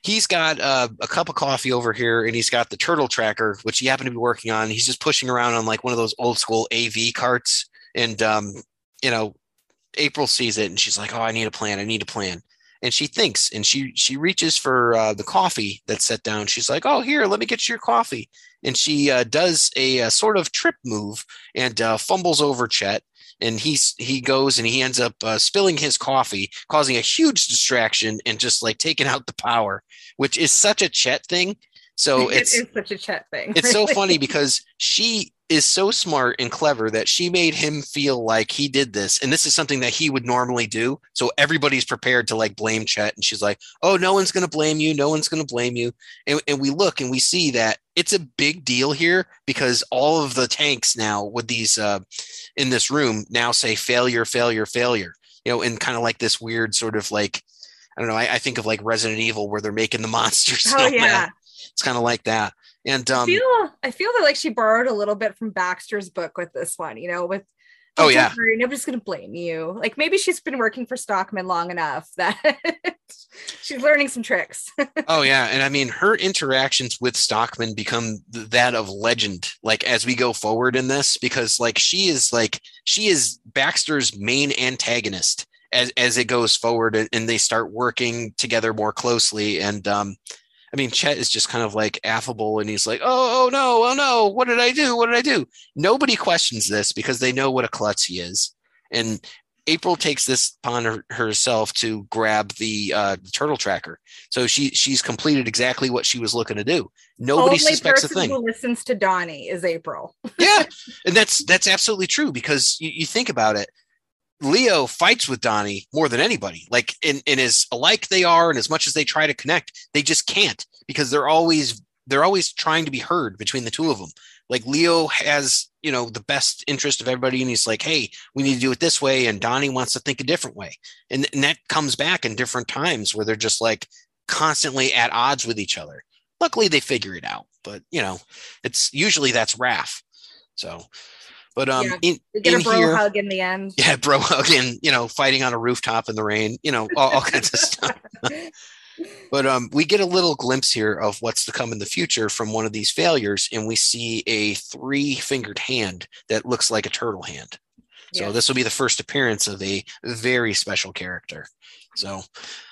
He's got uh, a cup of coffee over here and he's got the turtle tracker which he happened to be working on. He's just pushing around on like one of those old school av carts and um you know april sees it and she's like oh i need a plan. I need a plan. And she thinks and she she reaches for uh, the coffee that's set down. She's like oh here let me get you your coffee. And she uh, does a, uh sort of trip move and uh, fumbles over chet and he's he goes and he ends up uh, spilling his coffee causing a huge distraction and just like taking out the power which is such a chet thing so it's it is such a chet thing. it's so funny because she is so smart and clever that she made him feel like he did this. And this is something that he would normally do. So everybody's prepared to like blame chet. And she's like oh no one's going to blame you. No one's going to blame you. And, and we look and we see that it's a big deal here because all of the tanks now with these uh, in this room now say failure failure failure you know and kind of like this weird sort of like i don't know i, I think of like resident evil where they're making the monsters. Oh that. yeah. it's kind of like that and I um feel I feel that like she borrowed a little bit from Baxter's book with this one, you know, with Oh, yeah. nobody's gonna blame you. Like maybe she's been working for Stockman long enough that she's learning some tricks. Oh yeah, and I mean her interactions with Stockman become th- that of legend. Like as we go forward in this, because like she is like she is Baxter's main antagonist as as it goes forward, and, and they start working together more closely. And um, I mean, Chet is just kind of like affable and he's like, oh, oh no, oh no, what did I do? What did I do? Nobody questions this because they know what a klutz he is. And April takes this upon her, herself to grab the, uh, the turtle tracker. So she she's completed exactly what she was looking to do. Nobody Only suspects a thing. who listens to Donnie is April. yeah, and that's that's absolutely true because you, you think about it. Leo fights with Donnie more than anybody. Like, in, in as alike they are, and as much as they try to connect, they just can't because they're always they're always trying to be heard between the two of them. Like Leo has, you know, the best interest of everybody, and he's like, "Hey, we need to do it this way," and Donnie wants to think a different way, and, and that comes back in different times where they're just like constantly at odds with each other. Luckily, they figure it out, but you know, it's usually that's Raph. So, but um, Yeah. in, We get in a bro here, hug in the end. yeah, bro hug and you know, fighting on a rooftop in the rain, you know, all, all kinds of stuff. But um, we get a little glimpse here of what's to come in the future from one of these failures, and we see a three-fingered hand that looks like a turtle hand. So Yeah. this will be the first appearance of a very special character. So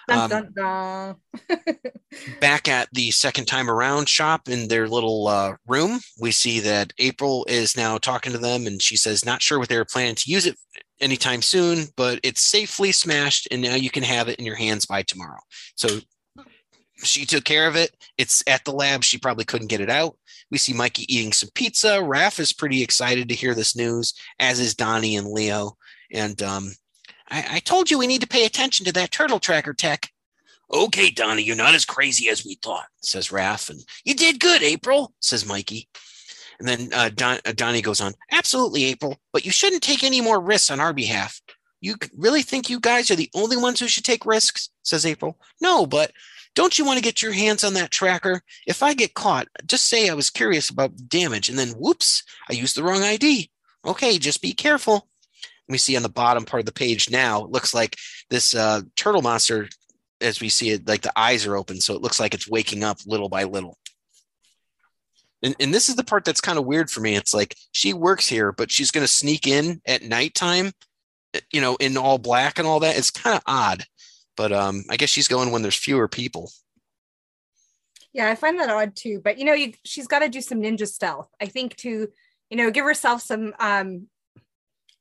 Dun, um, dun, dun. back at the second time around shop in their little uh, room, we see that April is now talking to them, and she says, "Not sure what they were planning to use it anytime soon, but it's safely smashed, and now you can have it in your hands by tomorrow." So she took care of it. It's at the lab. She probably couldn't get it out. We see Mikey eating some pizza. Raph is pretty excited to hear this news, as is Donnie and Leo. And um, I, I told you we need to pay attention to that turtle tracker tech. Okay, Donnie, you're not as crazy as we thought, says Raph. And you did good, April, says Mikey. And then uh, Don, uh, Donnie goes on, Absolutely, April, but you shouldn't take any more risks on our behalf. You really think you guys are the only ones who should take risks? says April. No, but don't you want to get your hands on that tracker? If I get caught, just say I was curious about damage and then whoops, I used the wrong ID. Okay, just be careful. We see on the bottom part of the page now, looks like this uh, turtle monster as we see it, like the eyes are open, so it looks like it's waking up little by little. And, and this is the part that's kind of weird for me. It's like she works here, but she's going to sneak in at nighttime, you know, in all black and all that. It's kind of odd, but um, I guess she's going when there's fewer people. Yeah, I find that odd too. But you know, you, she's got to do some ninja stealth. I think to, you know, give herself some um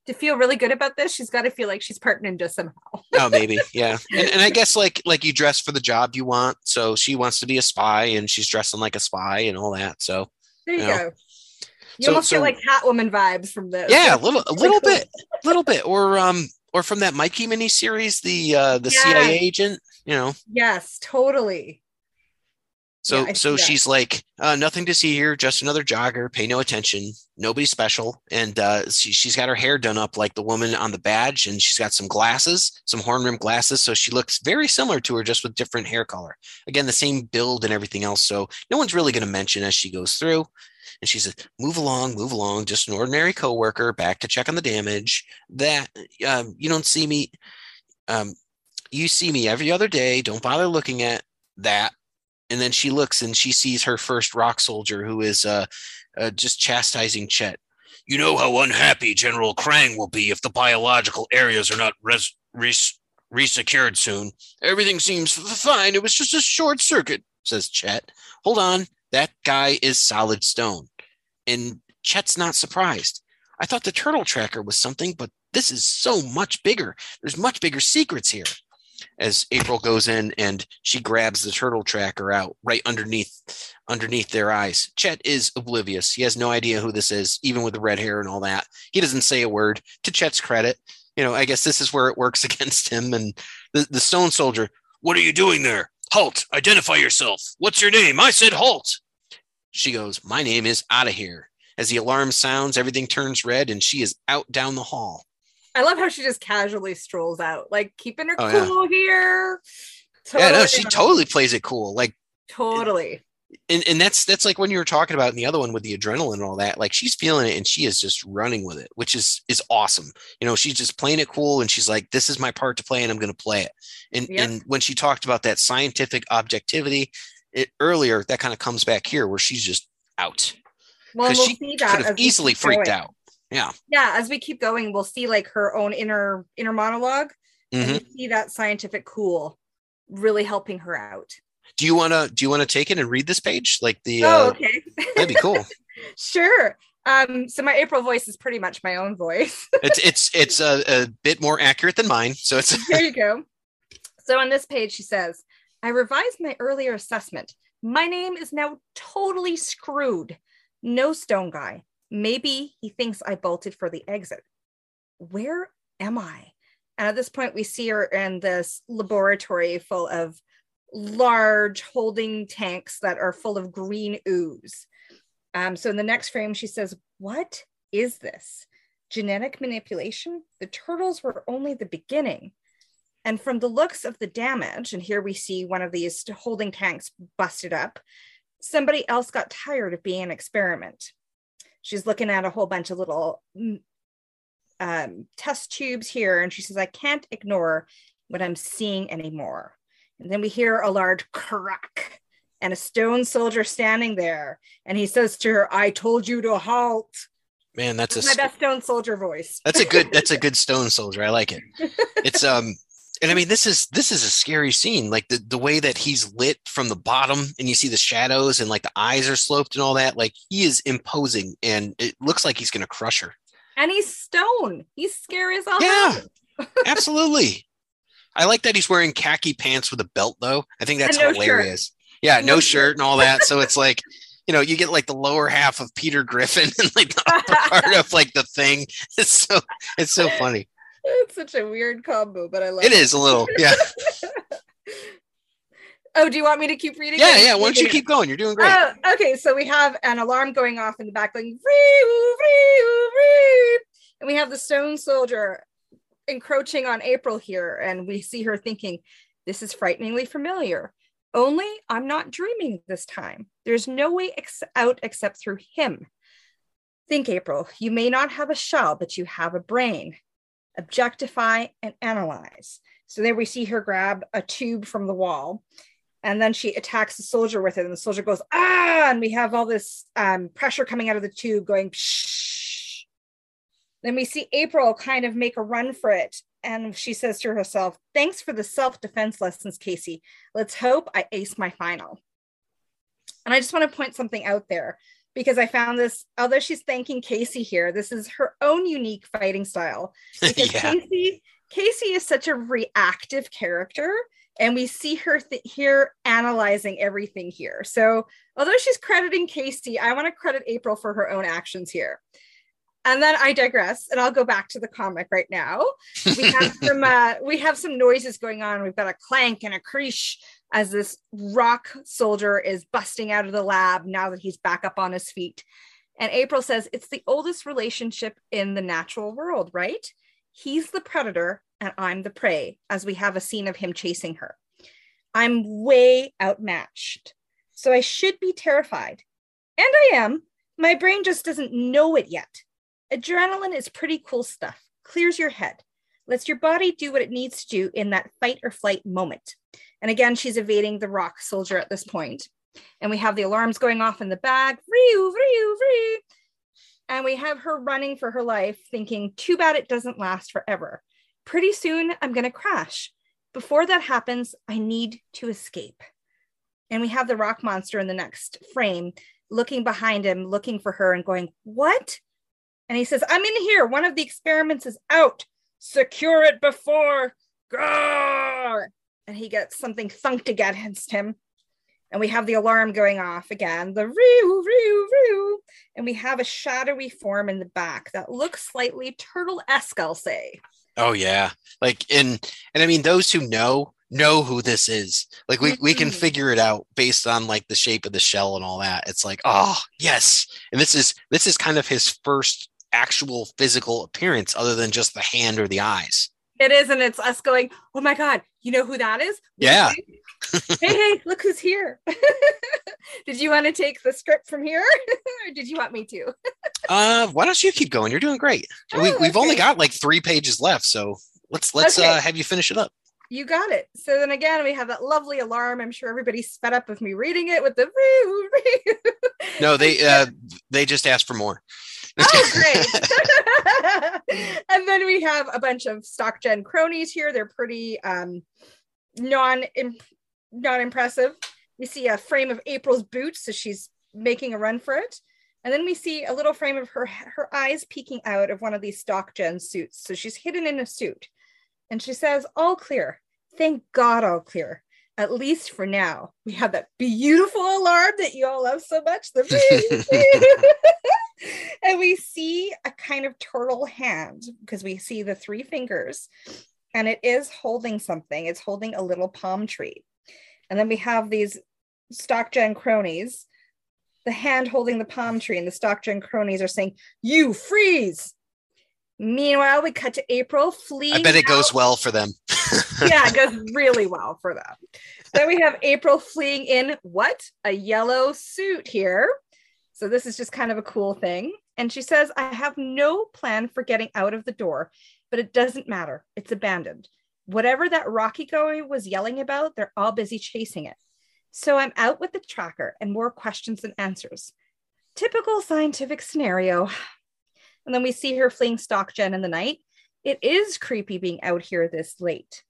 to feel really good about this. She's got to feel like she's part ninja somehow. Oh, maybe, yeah. And, and I guess like like you dress for the job you want, so she wants to be a spy, and she's dressing like a spy and all that. So There you Yeah. go. You So- almost so- get like Catwoman vibes from this. yeah, a little a little bit, little bit, or um, or from that Mikey miniseries, the uh, the. CIA agent, you know. Yes, totally. So Yeah, so she's like, uh, nothing to see here, just another jogger. Pay no attention. Nobody special. And uh, she, she's got her hair done up like the woman on the badge, and she's got some glasses, some horn rimmed glasses. So she looks very similar to her, just with different hair color. Again, the same build and everything else. So no one's really going to mention as she goes through. And she says, "Move along, move along. Just an ordinary coworker, back to check on the damage. That um, you don't see me. Um, you see me every other day. Don't bother looking at that." And then she looks and she sees her first rock soldier who is uh, uh, just chastising Chet. You know how unhappy General Krang will be if the biological areas are not res- res- resecured soon. Everything seems fine. It was just a short circuit, says Chet. Hold on. That guy is solid stone. And Chet's not surprised. I thought the turtle tracker was something, but this is so much bigger. There's much bigger secrets here as April goes in and she grabs the turtle tracker out right underneath underneath their eyes. Chet is oblivious. He has no idea who this is, even with the red hair and all that. He doesn't say a word. To Chet's credit, you know, I guess this is where it works against him. And the, the stone soldier, what are you doing there? Halt! Identify yourself. What's your name? I said halt. She goes, My name is out of here. As the alarm sounds, everything turns red and she is out down the hall. I love how she just casually strolls out, like keeping her Oh, yeah. cool here. yeah, no, she totally plays it cool. Like totally. and, and that's that's like when you were talking about in the other one with the adrenaline and all that like she's feeling it and she is just running with it which is is awesome you know she's just playing it cool and she's like this is my part to play and i'm going to play it and Yep. and when she talked about that scientific objectivity it earlier that kind of comes back here where she's just out Well, we'll she could have easily freaked out yeah Yeah, as we keep going, we'll see like her own inner inner monolog Mhm. and see that scientific cool really helping her out. Do you want to do you want to take it and read this page? Like the oh, uh, okay. that'd be cool. sure. Um, so my April voice is pretty much my own voice. it's it's it's a, a bit more accurate than mine. So it's there you go. So on this page, she says, I revised my earlier assessment. My name is now totally screwed. No stone guy. Maybe he thinks I bolted for the exit. Where am I? And at this point, we see her in this laboratory full of large holding tanks that are full of green ooze. Um, so in the next frame, she says, What is this? Genetic manipulation? The turtles were only the beginning. And from the looks of the damage, and here we see one of these holding tanks busted up, somebody else got tired of being an experiment. She's looking at a whole bunch of little mm, um, test tubes here, and she says, I can't ignore what I'm seeing anymore. And then we hear a large crack and a stone soldier standing there. And he says to her, I told you to halt. Man, that's, that's a my best stone soldier voice. That's a good that's a good stone soldier. I like it. It's um and I mean this is this is a scary scene. Like the, the way that he's lit from the bottom and you see the shadows and like the eyes are sloped and all that. Like he is imposing and it looks like he's gonna crush her. And he's stone. He's scary as all Yeah, absolutely. I like that he's wearing khaki pants with a belt though. I think that's no hilarious. Shirt. Yeah, no, shirt and all that. So it's like, you know, you get like the lower half of Peter Griffin and like the upper part of like the thing. It's so it's so funny. It's such a weird combo, but I love it. It is a little, yeah. oh, do you want me to keep reading? Yeah, yeah. Why don't you keep going? You're doing great. Uh, okay, so we have an alarm going off in the back, like and we have the stone soldier encroaching on April here, and we see her thinking, "This is frighteningly familiar." Only I'm not dreaming this time. There's no way ex- out except through him. Think, April, you may not have a shell, but you have a brain. Objectify and analyze. So there we see her grab a tube from the wall and then she attacks the soldier with it and the soldier goes ah and we have all this um, pressure coming out of the tube going Psh. then we see april kind of make a run for it and she says to herself thanks for the self-defense lessons casey let's hope i ace my final and i just want to point something out there because i found this although she's thanking casey here this is her own unique fighting style because Yeah. casey casey is such a reactive character and we see her th- here analyzing everything here. So, although she's crediting Casey, I want to credit April for her own actions here. And then I digress, and I'll go back to the comic right now. We have some uh, we have some noises going on. We've got a clank and a creesh as this rock soldier is busting out of the lab now that he's back up on his feet. And April says it's the oldest relationship in the natural world, right? He's the predator and I'm the prey, as we have a scene of him chasing her. I'm way outmatched. So I should be terrified. And I am. My brain just doesn't know it yet. Adrenaline is pretty cool stuff, clears your head, lets your body do what it needs to do in that fight or flight moment. And again, she's evading the rock soldier at this point. And we have the alarms going off in the bag. Vree, vree, vree. And we have her running for her life, thinking, too bad it doesn't last forever. Pretty soon I'm going to crash. Before that happens, I need to escape. And we have the rock monster in the next frame looking behind him, looking for her and going, What? And he says, I'm in here. One of the experiments is out. Secure it before. Grrr! And he gets something thunked against him. And we have the alarm going off again, the roo, roo, roo. And we have a shadowy form in the back that looks slightly turtle esque, I'll say. Oh yeah. Like and and I mean those who know know who this is. Like we, we can Mhm. figure it out based on like the shape of the shell and all that. It's like, oh yes. And this is this is kind of his first actual physical appearance other than just the hand or the eyes. It is, and it's us going, oh my God, you know who that is? Yeah. hey, hey, look who's here. did you want to take the script from here? or did you want me to? Uh why don't you keep going? You're doing great. And we, Oh, we've only got like three pages left, so let's let's Okay. uh have you finish it up. You got it. So then again, we have that lovely alarm. I'm sure everybody's fed up with me reading it with the. No, they uh they just asked for more. Oh, great. and then we have a bunch of stock gen cronies here. They're pretty um, non non impressive. We see a frame of April's boots, so she's making a run for it. And then we see a little frame of her her eyes peeking out of one of these stock gen suits. So she's hidden in a suit. And she says, all clear. Thank God, all clear. At least for now. We have that beautiful alarm that you all love so much. The and we see a kind of turtle hand because we see the three fingers and it is holding something. It's holding a little palm tree. And then we have these stock gen cronies the hand holding the palm tree, and the stockgen cronies are saying, You freeze. Meanwhile, we cut to April fleeing. I bet it out. goes well for them. yeah, it goes really well for them. then we have April fleeing in what? A yellow suit here. So this is just kind of a cool thing. And she says, I have no plan for getting out of the door, but it doesn't matter. It's abandoned. Whatever that Rocky guy was yelling about, they're all busy chasing it. So I'm out with the tracker and more questions than answers. Typical scientific scenario. And then we see her fleeing stock StockGen in the night. It is creepy being out here this late.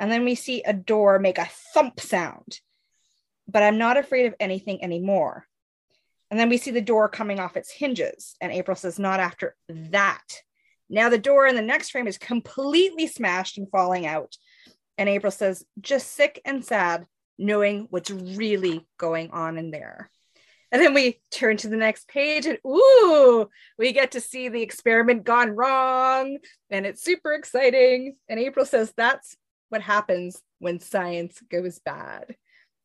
And then we see a door make a thump sound, but I'm not afraid of anything anymore. And then we see the door coming off its hinges. And April says, Not after that. Now the door in the next frame is completely smashed and falling out. And April says, Just sick and sad knowing what's really going on in there. And then we turn to the next page and ooh, we get to see the experiment gone wrong and it's super exciting. And April says that's what happens when science goes bad.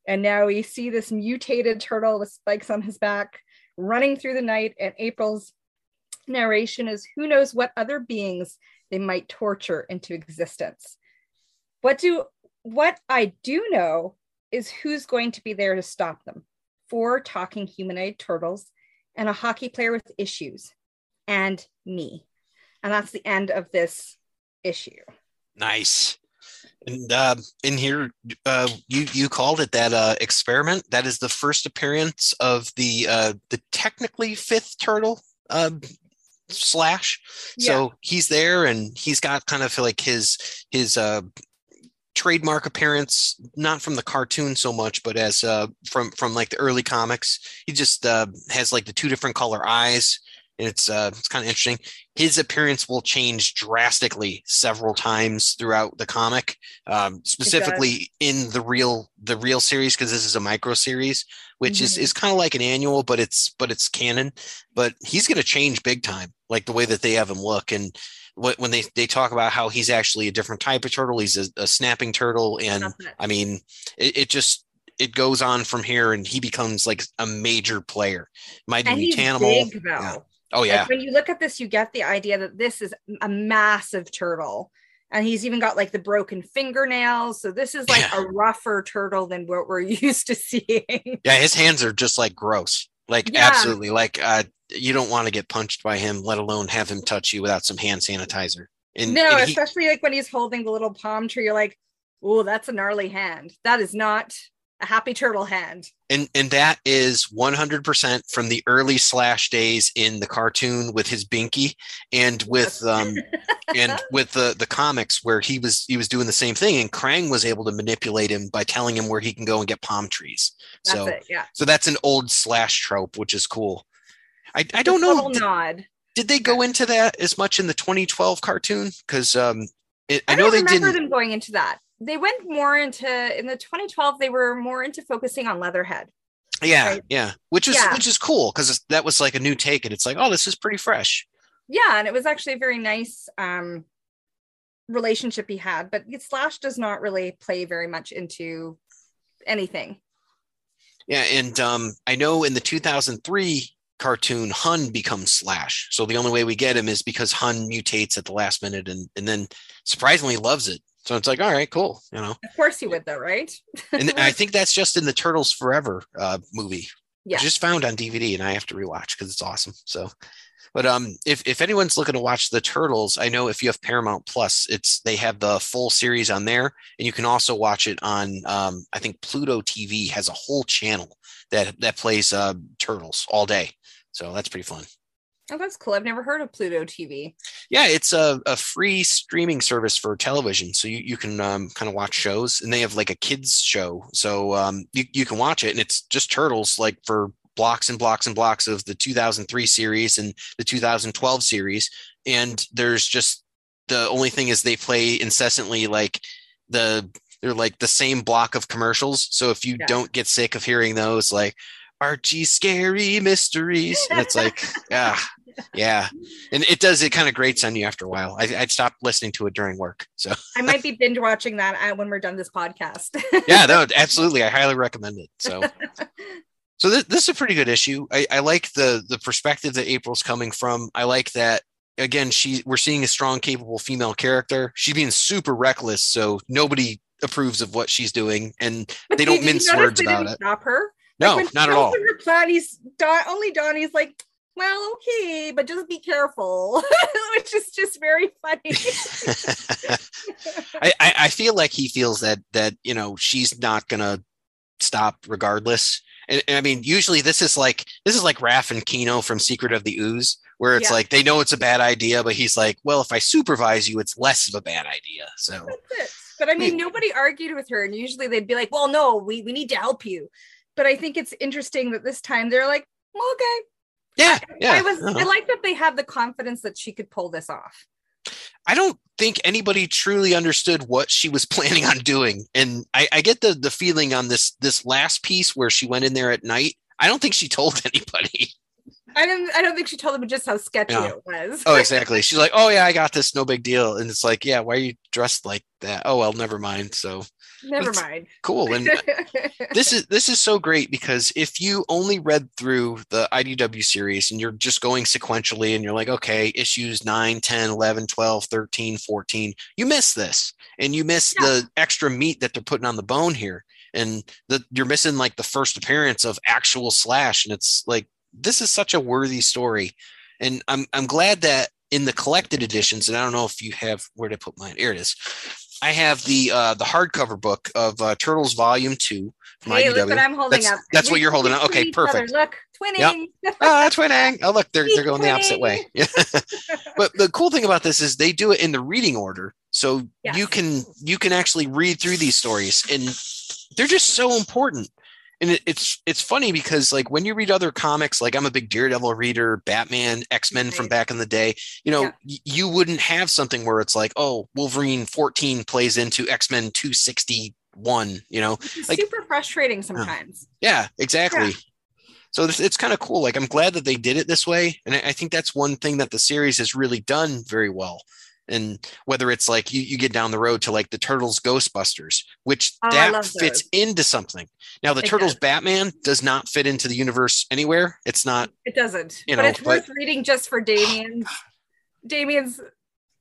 And now we see this mutated turtle with spikes on his back running through the night. And April's narration is who knows what other beings they might torture into existence. What do what I do know is who's going to be there to stop them. Four talking humanoid turtles and a hockey player with issues and me. And that's the end of this issue. Nice. And uh, in here, uh, you you called it that uh, experiment. That is the first appearance of the uh, the technically fifth turtle uh, slash. Yeah. So he's there, and he's got kind of like his his uh, trademark appearance, not from the cartoon so much, but as uh, from from like the early comics. He just uh, has like the two different color eyes, it's uh, it's kind of interesting. His appearance will change drastically several times throughout the comic, um, specifically in the real the real series because this is a micro series, which mm-hmm. is is kind of like an annual, but it's but it's canon. But he's going to change big time, like the way that they have him look and when they they talk about how he's actually a different type of turtle he's a, a snapping turtle and i mean it, it, just it goes on from here and he becomes like a major player mighty and Mutanimal. Big, yeah. Oh yeah like when you look at this you get the idea that this is a massive turtle and he's even got like the broken fingernails so this is like yeah. a rougher turtle than what we're used to seeing yeah his hands are just like gross like yeah. absolutely like uh you don't want to get punched by him, let alone have him touch you without some hand sanitizer. And, no, and he, especially like when he's holding the little palm tree, you're like, oh, that's a gnarly hand. That is not a happy turtle hand. And and that is 100% from the early slash days in the cartoon with his binky and with um and with the the comics where he was he was doing the same thing and Krang was able to manipulate him by telling him where he can go and get palm trees. That's so it, yeah. So that's an old slash trope which is cool. I, I don't know. Did, nod. Did they go into that as much in the 2012 cartoon? Because um, it, I, I, know they didn't. them going into that. They went more into in the 2012. They were more into focusing on Leatherhead. Yeah, right? yeah, which is yeah. which is cool because that was like a new take, and it's like, oh, this is pretty fresh. Yeah, and it was actually a very nice um, relationship he had. But Slash does not really play very much into anything. Yeah, and um, I know in the 2003 cartoon, Hun becomes Slash. So the only way we get him is because Hun mutates at the last minute and, and then surprisingly loves it. So it's like, all right, cool. You know, of course he would though, right? and I think that's just in the Turtles Forever uh, movie. Yeah. Just found on DVD and I have to rewatch because it's awesome. So, but um, if, if anyone's looking to watch the Turtles, I know if you have Paramount Plus, it's they have the full series on there, and you can also watch it on um, I think Pluto TV has a whole channel that that plays uh, Turtles all day. So that's pretty fun. Oh, that's cool. I've never heard of Pluto TV. Yeah, it's a, a free streaming service for television. So you, you can um, kind of watch shows and they have like a kids show. So um, you, you can watch it and it's just turtles like for blocks and blocks and blocks of the 2003 series and the 2012 series. And there's just the only thing is they play incessantly like the they're like the same block of commercials. So if you Yeah. don't get sick of hearing those, like Archie scary mysteries, and it's like, yeah, yeah, and it does. It kind of grates on you after a while. I, I'd stop listening to it during work. So I might be binge watching that uh, when we're done this podcast. yeah, no, absolutely, I highly recommend it. So. So this, this is a pretty good issue. I, I like the the perspective that April's coming from. I like that again. She we're seeing a strong, capable female character. She's being super reckless, so nobody approves of what she's doing, and they don't mince words about it. Stop her. No, Like, not at all. Her plan, he's Don, only Donnie's like, well, okay, but just be careful, which is just very funny. I, I I feel like he feels that that you know she's not gonna stop regardless. And, and I mean, usually this is like this is like Raph and Keno from Secret of the Ooze, where it's Yeah. like they know it's a bad idea, but he's like, well, if I supervise you, it's less of a bad idea. So That's it. But I mean, hmm. nobody argued with her, and usually they'd be like, "Well, no, we we need to help you." But I think it's interesting that this time they're like, well, "Okay." Yeah, yeah. I was I don't I like that they have the confidence that she could pull this off. I don't think anybody truly understood what she was planning on doing, and I, I get the the feeling on this this last piece where she went in there at night. I don't think she told anybody. I don't I don't think she told them just how sketchy it was. Oh, exactly. She's like, "Oh yeah, I got this. No big deal." And it's like, "Yeah, why are you dressed like that?" Oh well, never mind. So Never mind. cool. And this is this is so great because if you only read through the IDW series and you're just going sequentially and you're like, okay, issues 9, 10, 11, 12, 13, 14, you miss this and you miss Yeah. the extra meat that they're putting on the bone here. And the, you're missing like the first appearance of actual Slash. And it's like, this is such a worthy story. And I'm, I'm glad that in the collected editions, and I don't know if you have, where to put mine? Here it is. I have the uh, the hardcover book of uh, Turtles Volume Two from hey, IDW. look what I'm holding That's- up. that's what you're holding up. Okay, each other. perfect. Look, twinning. oh, that's twinning. Oh, look, they're they're going the opposite way. Yeah. but the cool thing about this is they do it in the reading order, so Yes. you can you can actually read through these stories, and they're just so important. And it, it's it's funny because like when you read other comics, like I'm a big Daredevil reader, Batman, X Men from back in the day. You know, Yeah. y- you wouldn't have something where it's like, oh, Wolverine 14 plays into X Men 261. You know, It's like- super frustrating sometimes. yeah, exactly. So this, it's kind of cool. Like I'm glad that they did it this way, and I, I think that's one thing that the series has really done very well. And whether it's like you, you get down the road to like the Turtles Ghostbusters, which Oh, that fits into something. Now the It Turtles does. Batman does not fit into the universe anywhere. It's not. It doesn't. You but know, it's but- worth reading just for Damian's Damian's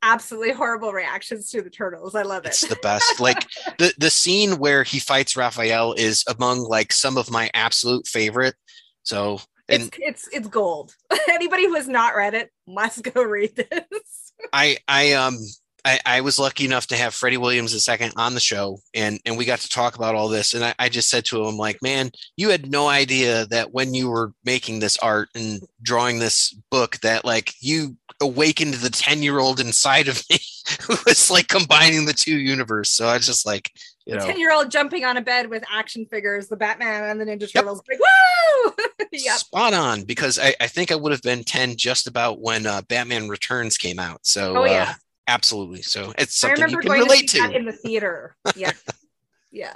absolutely horrible reactions to the turtles. I love it. It's the best. like the the scene where he fights Raphael is among like some of my absolute favorite. So and it's it's it's gold. Anybody who has not read it must go read this. I I um I, I was lucky enough to have Freddie Williams II on the show and and we got to talk about all this and I, I just said to him like man you had no idea that when you were making this art and drawing this book that like you awakened the 10 year old inside of me who was like combining the two universe. So I just like you know Ten year old jumping on a bed with action figures, the Batman and the Ninja Turtles. Like woo! yep. spot on because I, I think I would have been 10 just about when uh, Batman Returns came out so Oh uh, yeah. absolutely so it's I something you remember can going relate to that in the theater. Yeah. yeah.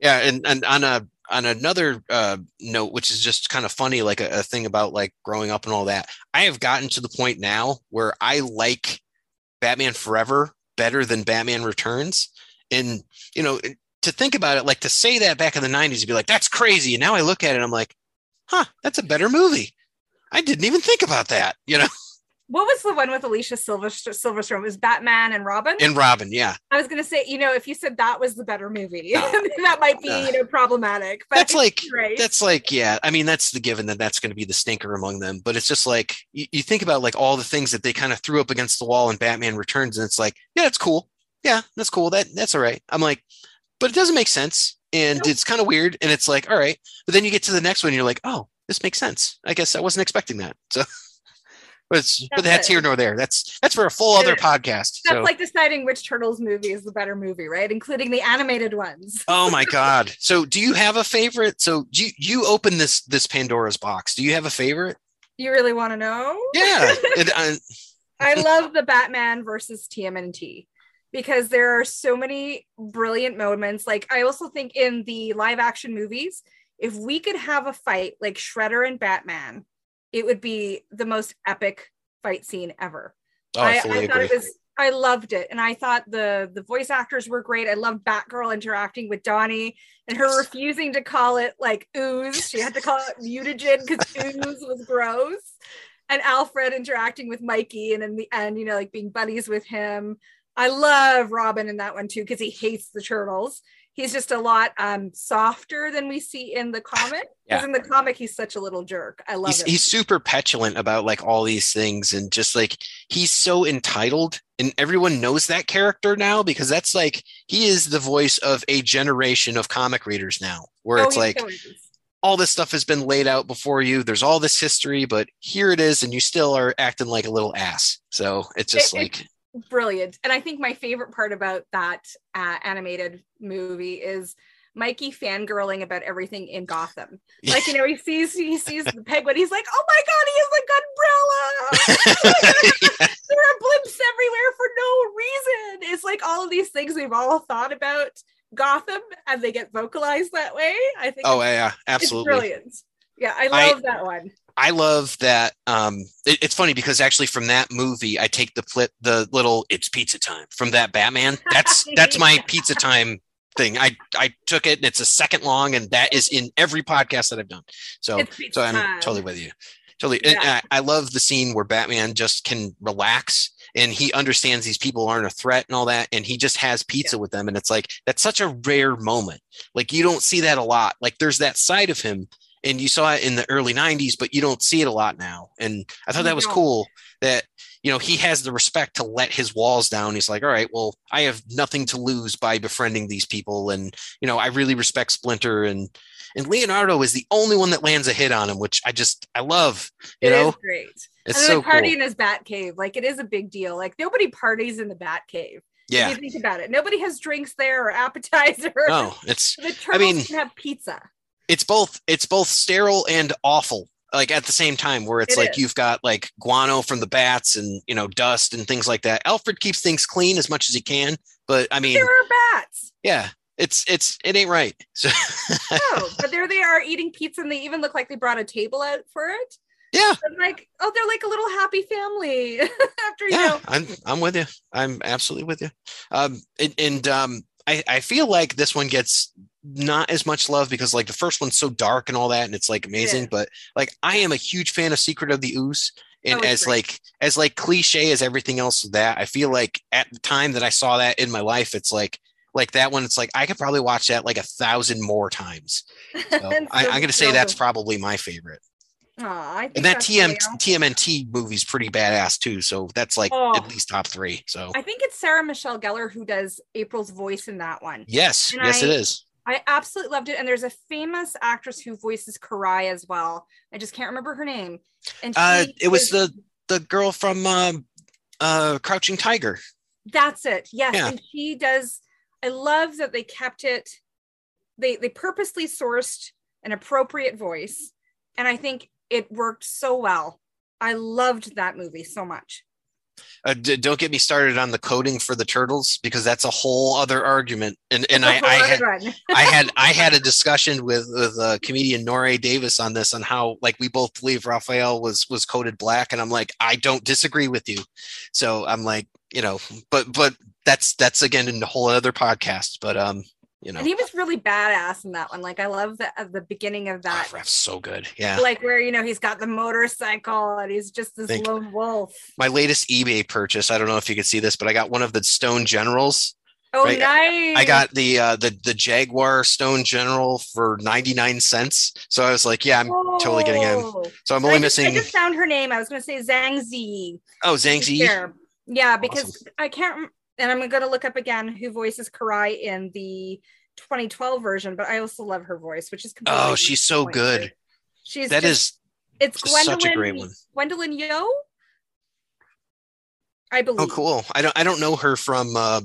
Yeah, and and on a on another uh, note, which is just kind of funny, like a, a thing about like growing up and all that. I have gotten to the point now where I like Batman Forever better than Batman Returns, and you know, to think about it, like to say that back in the '90s, you'd be like, "That's crazy," and now I look at it, I'm like, "Huh, that's a better movie." I didn't even think about that, you know. What was the one with Alicia Silverstone? Silverstone it was Batman and Robin. And Robin, yeah, I was gonna say, you know, if you said that was the better movie, that might be, No. you know, problematic. But that's like right. that's like yeah i mean that's the given that that's going to be the stinker among them but it's just like you, you think about like all the things that they kind of threw up against the wall in batman returns and it's like yeah it's cool yeah that's cool that that's all right i'm like but it doesn't make sense and Nope. it's kind of weird and it's like all right but then you get to the next one and you're like oh this makes sense i guess i wasn't expecting that so but it's but That's that's it. here nor there. That's that's for a full other podcast. That's So like deciding which Turtles movie is the better movie, right? Including the animated ones. oh my god. So do you have a favorite? So do you, you open this this Pandora's box? Do you have a favorite? You really want to know? Yeah. It- uh, I love the Batman versus TMNT because there are so many brilliant moments. Like I also think in the live action movies, if we could have a fight like Shredder and Batman, it would be the most epic fight scene ever. oh, I, fully thought agree. it was I loved it. And I thought the the voice actors were great. I loved Batgirl interacting with Donnie and her refusing to call it like ooze. She had to call it mutagen because ooze was gross. And Alfred interacting with Mikey and in the end, you know, like being buddies with him. I love Robin in that one too, because he hates the turtles. He's just a lot um softer than we see in the comic. Because Yeah. in the comic, he's such a little jerk. I love he's, it. he's super petulant about like all these things and just like he's so entitled and everyone knows that character now because that's like he is the voice of a generation of comic readers now where Oh, it's like is. all this stuff has been laid out before you there's all this history but here it is and you still are acting like a little ass so it's just It- it- like brilliant. And I think my favorite part about that uh, animated movie is Mikey fangirling about everything in Gotham. Like, you know, he sees he sees the penguin. He's like, "Oh my god, he has a umbrella! there are blimps everywhere for no reason." It's like all of these things we've all thought about Gotham, and they get vocalized that way. I think. oh yeah absolutely brilliant. Yeah, I I- love that one. I love that. Um, it- it's funny because actually from that movie, I take the flip, the little "It's pizza time" from that Batman. That's that's my pizza time thing. I I took it, and it's a second long, and that is in every podcast that I've done. So so I'm time. totally with you. Totally, and Yeah. I, I love the scene where Batman just can relax and he understands these people aren't a threat and all that, and he just has pizza with them, and it's like that's such a rare moment. Like you don't see that a lot. Like there's that side of him and you saw it in the early 90s but you don't see it a lot now and i thought that was cool that you know he has the respect to let his walls down he's like all right well i have nothing to lose by befriending these people and you know i really respect splinter and and leonardo is the only one that lands a hit on him which i just i love you It is know great. it's and so party cool in his bat cave. Like it is a big deal. Like nobody parties in the bat cave. yeah you think about it. Nobody has drinks there or appetizers. no it's The turtles mean- can have pizza. It's both it's both sterile and awful like at the same time where it's It like is. you've got like guano from the bats and you know dust and things like that alfred keeps things clean as much as he can but i mean There are bats. yeah it's it's it ain't right so Oh, but there they are eating pizza and they even look like they brought a table out for it. yeah like, oh, they're like a little happy family after you yeah know. i'm i'm with you i'm absolutely with you um and, and um i i feel like this one gets not as much love because like the first one's so dark and all that and it's like amazing is. but like i am a huge fan of secret of the ooze and Oh, as great. like as like cliche as everything else that i feel like at the time that i saw that in my life it's like like that one it's like i could probably watch that like a thousand more times so I, i'm gonna say that's probably my favorite Aw, I think and that tm tmnt movie's pretty badass too so that's like Oh. at least top three so I think it's Sarah Michelle Gellar who does April's voice in that one. yes And yes it I- is I absolutely loved it. And there's a famous actress who voices Karai as well. I just can't remember her name. And uh it was is- the the girl from um uh crouching tiger That's it. Yes. Yeah. And she does. I love that they kept it. They they purposely sourced an appropriate voice, and I think it worked so well. I loved that movie so much. Uh, d- don't get me started on the coding for the turtles because that's a whole other argument and and i i had. I had I had a discussion with with uh, comedian Nore Davis on this on how like we both believe Raphael was was coded black and I'm like I don't disagree with you, so I'm like you know but but that's that's again in a whole other podcast but um you know and he was really badass in that one. Like I love the at the beginning of that. oh, so good yeah Like where you know he's got the motorcycle and he's just this Thank- lone wolf. my latest eBay purchase I don't know if you could see this but I got one of the Stone Generals Oh, Right, nice! I got the uh the the Jaguar Stone General for 99 cents so I was like yeah I'm totally getting him so I'm I only just, I just found her name. I was going to say Zhang Zi. oh Zhang Zi. Yeah, because Awesome. I can't, and I'm going to look up again who voices Karai in the 2012 version, but I also love her voice, which is completely oh she's so good She's That just- is it's just such a great one. Gwendoline Yeo. I believe. Oh, cool. I don't I don't know her from uh,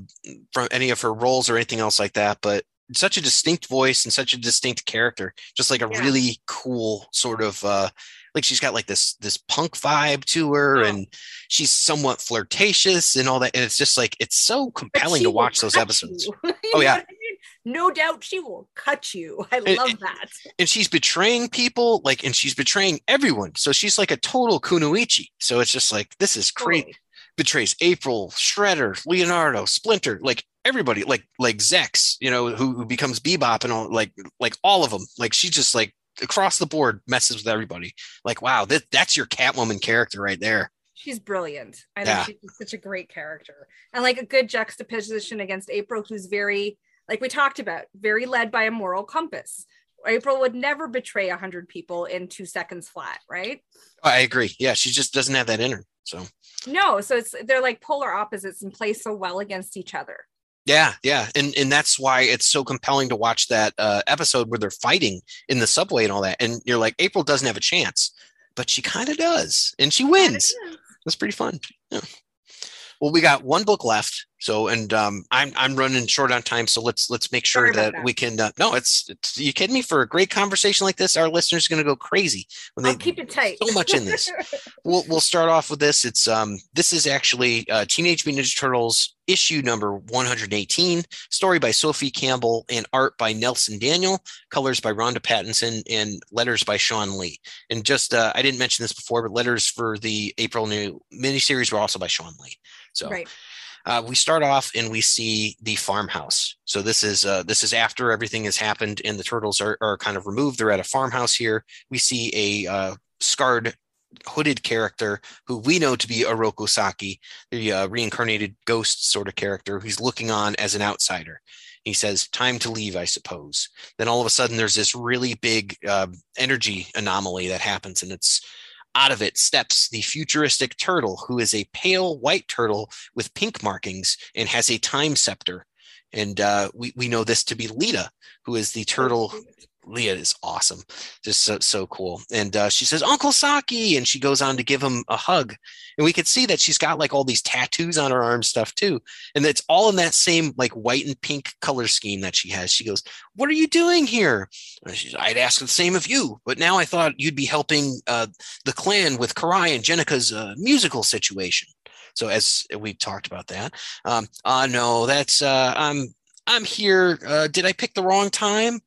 from any of her roles or anything else like that, but such a distinct voice and such a distinct character. Just like a Yeah. really cool sort of uh, like she's got like this this punk vibe to her, Oh. and she's somewhat flirtatious and all that. And it's just like it's so compelling to watch those episodes. Oh, yeah. what I mean? No doubt she will cut you. I And- love that. and she's betraying people like and she's betraying everyone so she's like a total kunoichi so it's just like this is crazy Totally. betrays april shredder leonardo splinter like everybody like like Zeck you know who, who becomes bebop and all like like all of them like she just like across the board messes with everybody like wow that that's your catwoman character right there She's brilliant. I Yeah. think she's such a great character. And like a good juxtaposition against April, who's very, like we talked about, very led by a moral compass. April would never betray a hundred people in two seconds flat, right? Oh, i agree yeah she just doesn't have that in her so No, so it's they're like polar opposites and play so well against each other. Yeah, yeah, and and that's why it's so compelling to watch that uh, episode where they're fighting in the subway and all that, and you're like, April doesn't have a chance, but she kind of does, and she wins. That's pretty fun. Yeah. Well, we got one book left, so and um, I'm I'm running short on time, so let's let's make sure that, that. we can. Uh, no, it's, it's you kidding me? For a great conversation like this, our listeners are going to go crazy when I'll they keep it tight. so much in this. we'll we'll start off with this. It's um this is actually uh, Teenage Mutant Ninja Turtles issue number 118, story by Sophie Campbell and art by Nelson Daniel, colors by Ronda Pattison, and letters by Shawn Lee. And just uh, I didn't mention this before, but letters for the April new miniseries were also by Shawn Lee. So right. Uh, we start off and we see the farmhouse. So this is uh, this is after everything has happened and the turtles are, are kind of removed. They're at a farmhouse here. We see a uh, scarred, hooded character who we know to be Oroku Saki, the uh, reincarnated ghost sort of character who's looking on as an outsider. He says, "Time to leave, I suppose." Then all of a sudden, there's this really big uh, energy anomaly that happens, and it's out of it steps the futuristic turtle, who is a pale white turtle with pink markings and has a time scepter. And uh, we, we know this to be Lita, who is the turtle. Leah is awesome, just so, so cool. And uh, she says, Uncle Saki. And she goes on to give him a hug. And we could see that she's got like all these tattoos on her arm stuff too. And it's all in that same like white and pink color scheme that she has. She goes, What are you doing here? I'd ask the same of you, but now I thought you'd be helping uh, the clan with Karai and Jennika's uh, musical situation. So as we talked about that, um, uh, no, that's uh, I'm I'm here. Uh, did I pick the wrong time?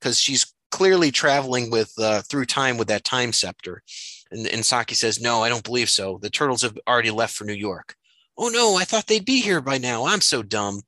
Because she's clearly traveling with uh, through time with that time scepter. And, and Saki says, "No, I don't believe so. The turtles have already left for New York." Oh no, I thought they'd be here by now. I'm so dumb.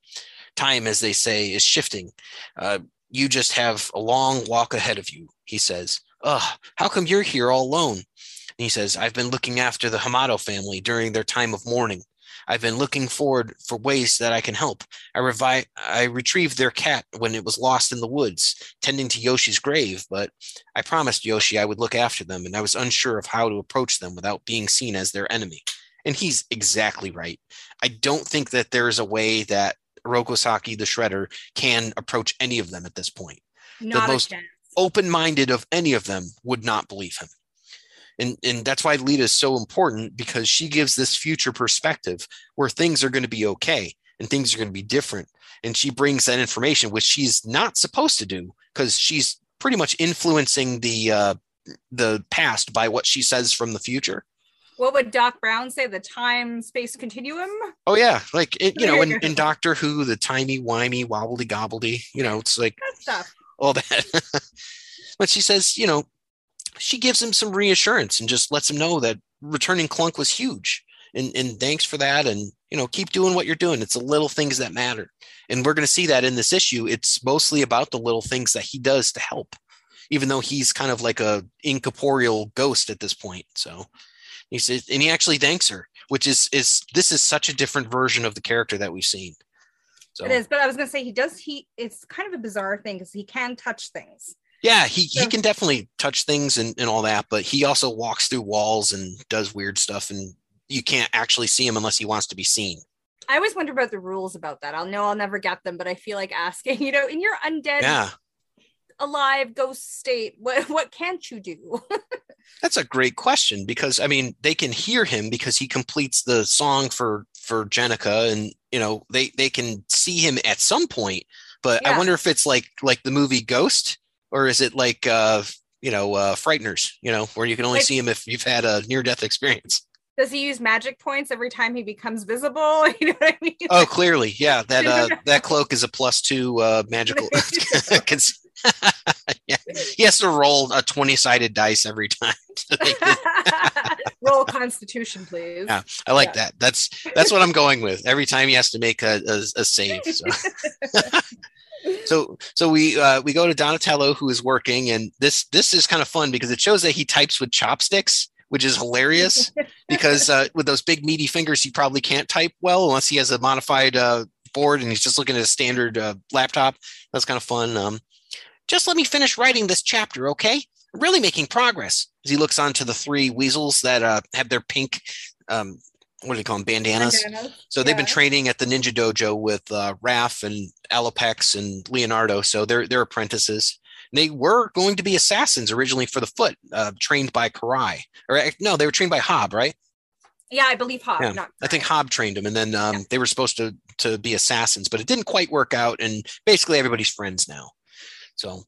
Time, as they say, is shifting. Uh, you just have a long walk ahead of you, he says. Ugh, how come you're here all alone? And he says, I've been looking after the Hamato family during their time of mourning. I've been looking forward for ways that I can help. I revi- I retrieved their cat when it was lost in the woods, tending to Yoshi's grave, but I promised Yoshi I would look after them, and I was unsure of how to approach them without being seen as their enemy. And he's exactly right. I don't think that there is a way that Rokosaki the Shredder can approach any of them at this point Not most- open-minded of any of them would not believe him and and that's why lita is so important because she gives this future perspective where things are going to be okay and things are going to be different and she brings that information which she's not supposed to do because she's pretty much influencing the uh the past by what she says from the future What would Doc Brown say? The time space continuum? oh yeah like it, you know in, in doctor who the timey wimey wobbledy gobbledy you know it's like That stuff. all that. but she says, you know, she gives him some reassurance and just lets him know that returning Clunk was huge. And, and thanks for that. And, you know, keep doing what you're doing. It's the little things that matter. And we're going to see that in this issue. It's mostly about the little things that he does to help, even though he's kind of like a incorporeal ghost at this point. So he says, and he actually thanks her, which is, is this is such a different version of the character that we've seen. So It is, but I was gonna say he does. He it's kind of a bizarre thing because he can touch things. Yeah, he, he can definitely touch things and, and all that, but he also walks through walls and does weird stuff, and you can't actually see him unless he wants to be seen. I always wonder about the rules about that. I'll know I'll never get them, but I feel like asking. You know, in your undead, Yeah, alive ghost state, what what can't you do? That's a great question because I mean they can hear him because he completes the song for for Jennika and you know they they can see him at some point but Yeah. I wonder if it's like like the movie Ghost or is it like uh you know uh Frighteners you know where you can only Like- see him if you've had a near death experience. Does he use magic points every time he becomes visible? You know what I mean? Oh clearly yeah that uh that cloak is a plus 2 uh magical yeah. He has to roll a 20 sided dice every time. to make it- Roll Constitution, please. Yeah. I like Yeah. that. That's that's what I'm going with. Every time he has to make a, a, a save. So. So so we uh, we go to Donatello who is working, and this this is kind of fun because it shows that he types with chopsticks, which is hilarious. because uh, with those big meaty fingers, he probably can't type well unless he has a modified uh, board and he's just looking at a standard uh, laptop. That's kind of fun. Um, just let me finish writing this chapter, okay? Really making progress. As he looks onto the three weasels that uh, have their pink, um, what do they call them, bandanas. Bandanas. So they've been training at the Ninja Dojo with uh, Raph and Alopex and Leonardo. So they're they're apprentices. They were going to be assassins originally for the foot, uh, trained by Karai. Or uh, no, they were trained by Hob, right? Yeah, I believe Hob. Yeah, Not I think Hob trained them, and then um, they were supposed to to be assassins, but it didn't quite work out. And basically, everybody's friends now. So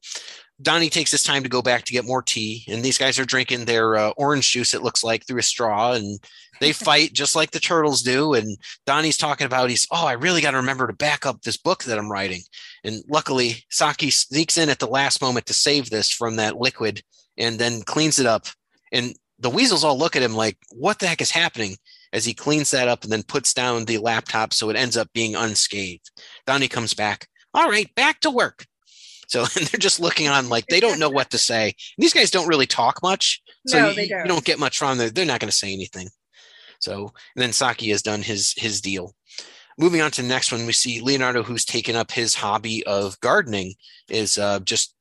Donnie takes his time to go back to get more tea, and these guys are drinking their uh, orange juice. It looks like through a straw, and they fight just like the turtles do. And Donnie's talking about he's oh, I really got to remember to back up this book that I'm writing. And luckily, Saki sneaks in at the last moment to save this from that liquid, and then cleans it up. And the weasels all look at him like, "What the heck is happening?" As he cleans that up and then puts down the laptop, so it ends up being unscathed. Donnie comes back. All right, back to work. So and they're just looking on like they don't know what to say. And these guys don't really talk much, so No, you, they you don't. don't get much from them. They're not going to say anything. So and then Saki has done his his deal. Moving on to the next one, we see Leonardo, who's taken up his hobby of gardening, is uh, just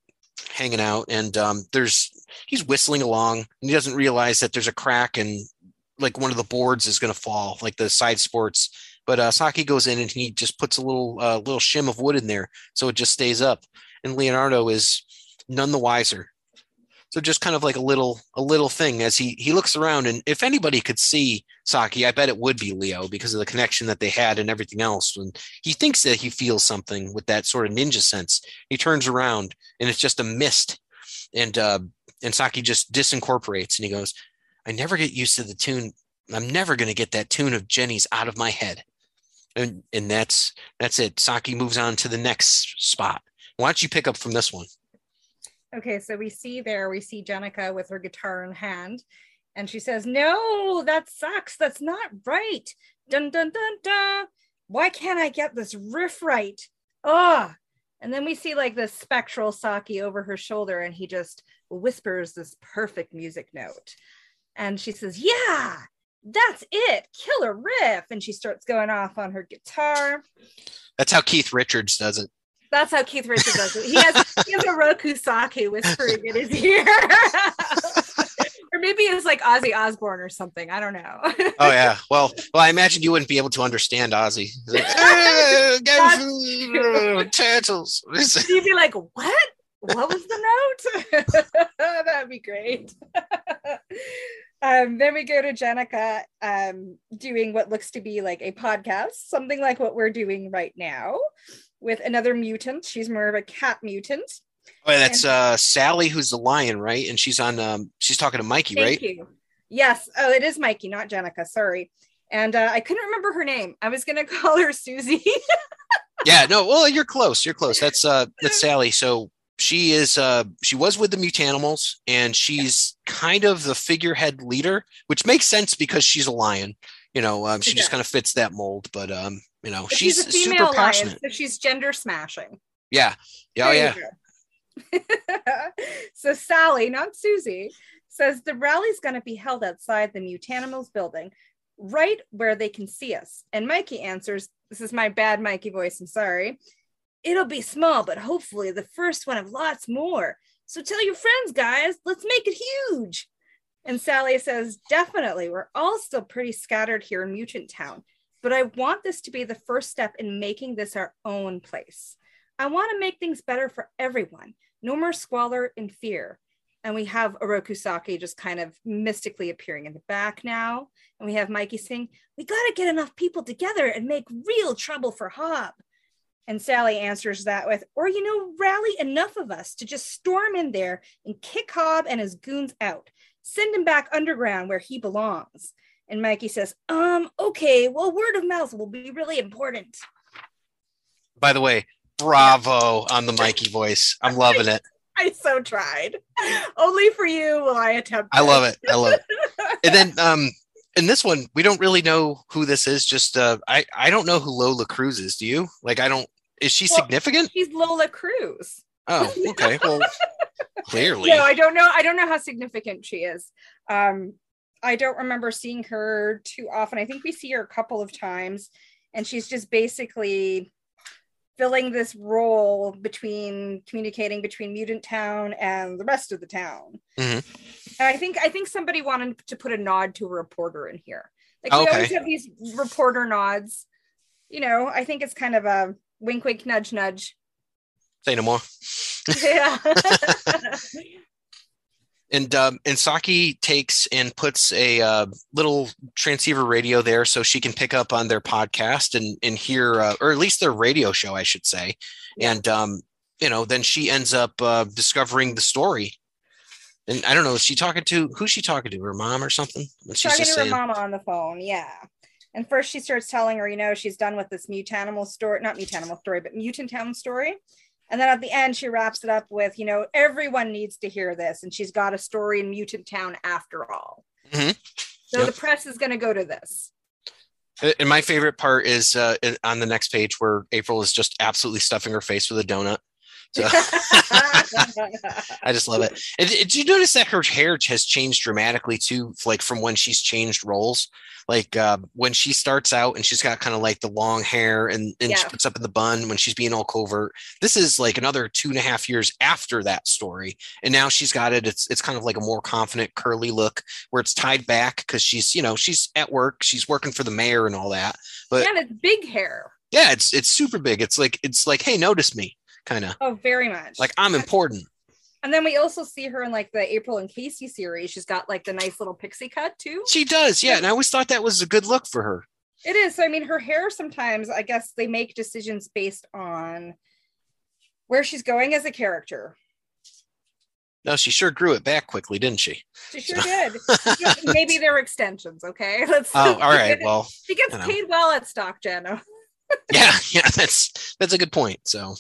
hanging out, and um, there's he's whistling along, and he doesn't realize that there's a crack and like one of the boards is going to fall, like the side sports. But uh, Saki goes in and he just puts a little uh, little shim of wood in there, so it just stays up. And Leonardo is none the wiser. So just kind of like a little a little thing as he he looks around, and if anybody could see Saki, I bet it would be Leo because of the connection that they had and everything else. And he thinks that he feels something with that sort of ninja sense. He turns around and it's just a mist, and uh, and Saki just disincorporates, and he goes, "I never get used to the tune. I'm never going to get that tune of Jenny's out of my head." And and that's that's it. Saki moves on to the next spot. Why don't you pick up from this one? Okay, so we see there, we see Jennika with her guitar in hand, and she says, No, that sucks. That's not right. Dun dun dun dun. Why can't I get this riff right? Ugh. And then we see like this spectral Saki over her shoulder, and he just whispers this perfect music note. And she says, Yeah, that's it. Killer riff. And she starts going off on her guitar. That's how Keith Richards does it. That's how Keith Richards does it. He has he has a Roku Saki whispering in his ear. or maybe it's like Ozzy Osbourne or something. I don't know. Oh yeah. Well, well, I imagine you wouldn't be able to understand Ozzy. Like, "Eh, go turtles. You'd be like, what? What was the note? That'd be great. um, then we go to Jennika um, doing what looks to be like a podcast, something like what we're doing right now with another mutant. She's more of a cat mutant. Oh, that's uh, Sally, who's the lion, right? And she's on. Um, she's talking to Mikey, Thank right? you. Yes. Oh, it is Mikey, not Jenica. Sorry. And uh, I couldn't remember her name. I was gonna call her Susie. Yeah. No. Well, you're close. You're close. That's uh, that's Sally. So she is. Uh, she was with the Mutanimals, and she's kind of the figurehead leader, which makes sense because she's a lion. You know, um, she It just kind of fits that mold. But um, you know, But she's, a female super lion, passionate. so she's gender smashing. Yeah. Yeah. Oh, yeah. so Sally, not Susie, says the rally's going to be held outside the Mutanimals building, right where they can see us. And Mikey answers, "This is my bad Mikey voice. I'm sorry. It'll be small, but hopefully the first one of lots more. So tell your friends, guys. Let's make it huge." And Sally says, "Definitely. We're all still pretty scattered here in Mutant Town." But I want this to be the first step in making this our own place. I want to make things better for everyone. No more squalor and fear. And we have Oroku Saki just kind of mystically appearing in the back now. And we have Mikey saying, We got to get enough people together and make real trouble for Hob. And Sally answers that with, Or, you know, rally enough of us to just storm in there and kick Hob and his goons out. Send him back underground where he belongs. And Mikey says, Um, okay, well, word of mouth will be really important. By the way, bravo on the Mikey voice. I'm loving it. I so tried. Only for you will I attempt. I love it. I love it. And then um in this one, we don't really know who this is. Just uh I I don't know who Lola Cruz is. Do you? Like I don't is she Well, significant? She's Lola Cruz. Oh, okay. Well, clearly. No, I don't know. I don't know how significant she is. Um, I don't remember seeing her too often. I think we see her a couple of times, and she's just basically filling this role between communicating between Mutant Town and the rest of the town. Mhm. And I think I think somebody wanted to put a nod to a reporter in here. Like we Okay. always have these reporter nods. You know, I think it's kind of a wink, wink, nudge, nudge. Say no more. Yeah. And um, and Saki takes and puts a uh, little transceiver radio there so she can pick up on their podcast and and hear, uh, or at least their radio show, I should say. And um, you know, then she ends up uh, discovering the story. And I don't know, is she talking to who's she talking to? Her mom or something? She's talking just to her saying, mama on the phone yeah and first she starts telling her you know she's done with this mutant animal story not mutant animal story but mutant town story and then at the end she wraps it up with you know everyone needs to hear this and she's got a story in mutant town after all Mhm. so Yep. the press is going to go to this And my favorite part is uh, on the next page where April is just absolutely stuffing her face with a donut. So I just love it. And did you notice that her hair has changed dramatically too, like from when she's changed roles? Like uh, when she starts out and she's got kind of like the long hair and, and she puts up in the bun when she's being all covert. This is like another two and a half years after that story. And now she's got it. It's it's kind of like a more confident, curly look where it's tied back because she's, you know, she's at work, she's working for the mayor and all that. But and it's big hair yeah, it's it's super big. It's like it's like, hey, notice me, kind of oh very much like I'm important. and then we also see her in like the april and casey series she's got like the nice little pixie cut too She does, yeah. And I always thought that was a good look for her. It is. So, I mean, her hair sometimes, I guess they make decisions based on where she's going as a character. No, she sure grew it back quickly, didn't she? She sure did. Maybe they're extensions. Okay. Let's. Oh, all right. Well, She gets you know. paid well at StockGen. yeah, yeah, that's that's a good point. So,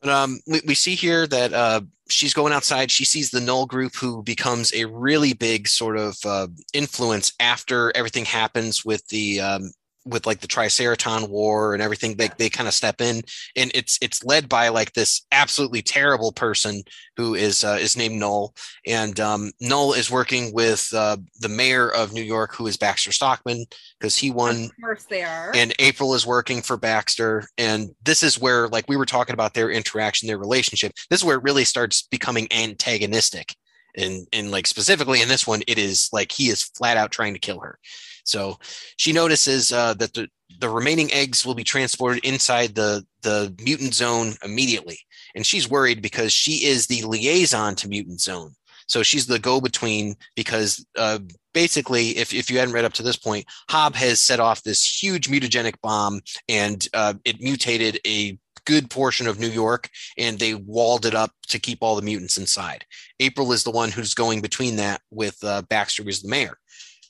but, um, we, we see here that uh, she's going outside. She sees the Null group, who becomes a really big sort of uh, influence after everything happens with the um, with like the Triceraton War and everything. They they kind of step in, and it's it's led by like this absolutely terrible person who is uh, is named Null, and um, Null is working with uh, the mayor of New York, who is Baxter Stockman, because he won Of course they are. and April is working for Baxter. And this is where, like, we were talking about their interaction, their relationship. This is where it really starts becoming antagonistic. And, and like specifically in this one, it is like he is flat out trying to kill her. So she notices uh, that the, the remaining eggs will be transported inside the, the mutant zone immediately. And she's worried because she is the liaison to mutant zone. So she's the go between because uh, basically, if, if you hadn't read up to this point, Hob has set off this huge mutagenic bomb and uh, it mutated a good portion of New York and they walled it up to keep all the mutants inside. April is the one who's going between that with uh, Baxter, who's the mayor.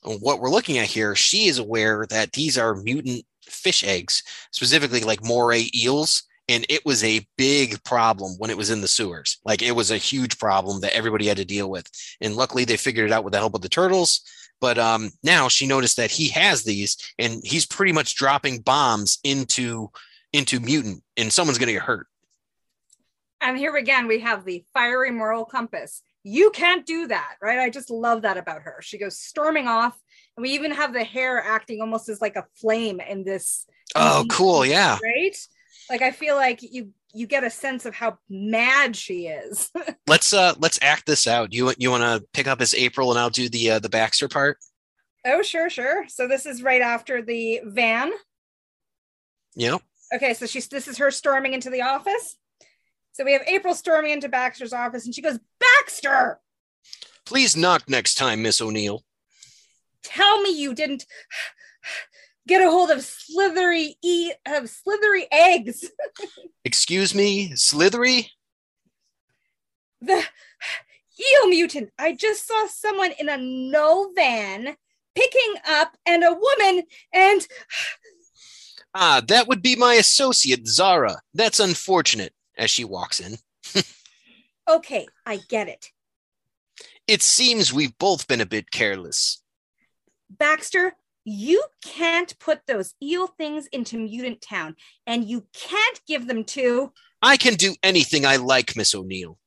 And what we're looking at here, she is aware that these are mutant fish eggs, specifically like moray eels. And it was a big problem when it was in the sewers. Like it was a huge problem that everybody had to deal with. And luckily they figured it out with the help of the turtles. But um, now she noticed that he has these and he's pretty much dropping bombs into into mutant and someone's going to get hurt. and here again, we have the fiery moral compass. You can't do that, right? I just love that about her. She goes storming off, and we even have the hair acting almost as like a flame in this. Oh, cool. Yeah. Right? Like I feel like you you get a sense of how mad she is. Let's uh let's act this out. You you want to pick up as April and I'll do the uh, the Baxter part? oh, sure, sure. So this is right after the van. Yep. Okay, so she's this is her storming into the office. So we have April storming into Baxter's office, and she goes, Baxter, Please knock next time, Miss O'Neill. tell me you didn't get a hold of slithery e of slithery eggs. Excuse me, Slithery? The eel mutant. I just saw someone in a no van picking up and a woman and Ah, that would be my associate, Zara. That's unfortunate, as she walks in. okay, I get it. It seems we've both been a bit careless. Baxter, you can't put those eel things into Mutant Town, and you can't give them to. I can do anything I like, Miss O'Neill.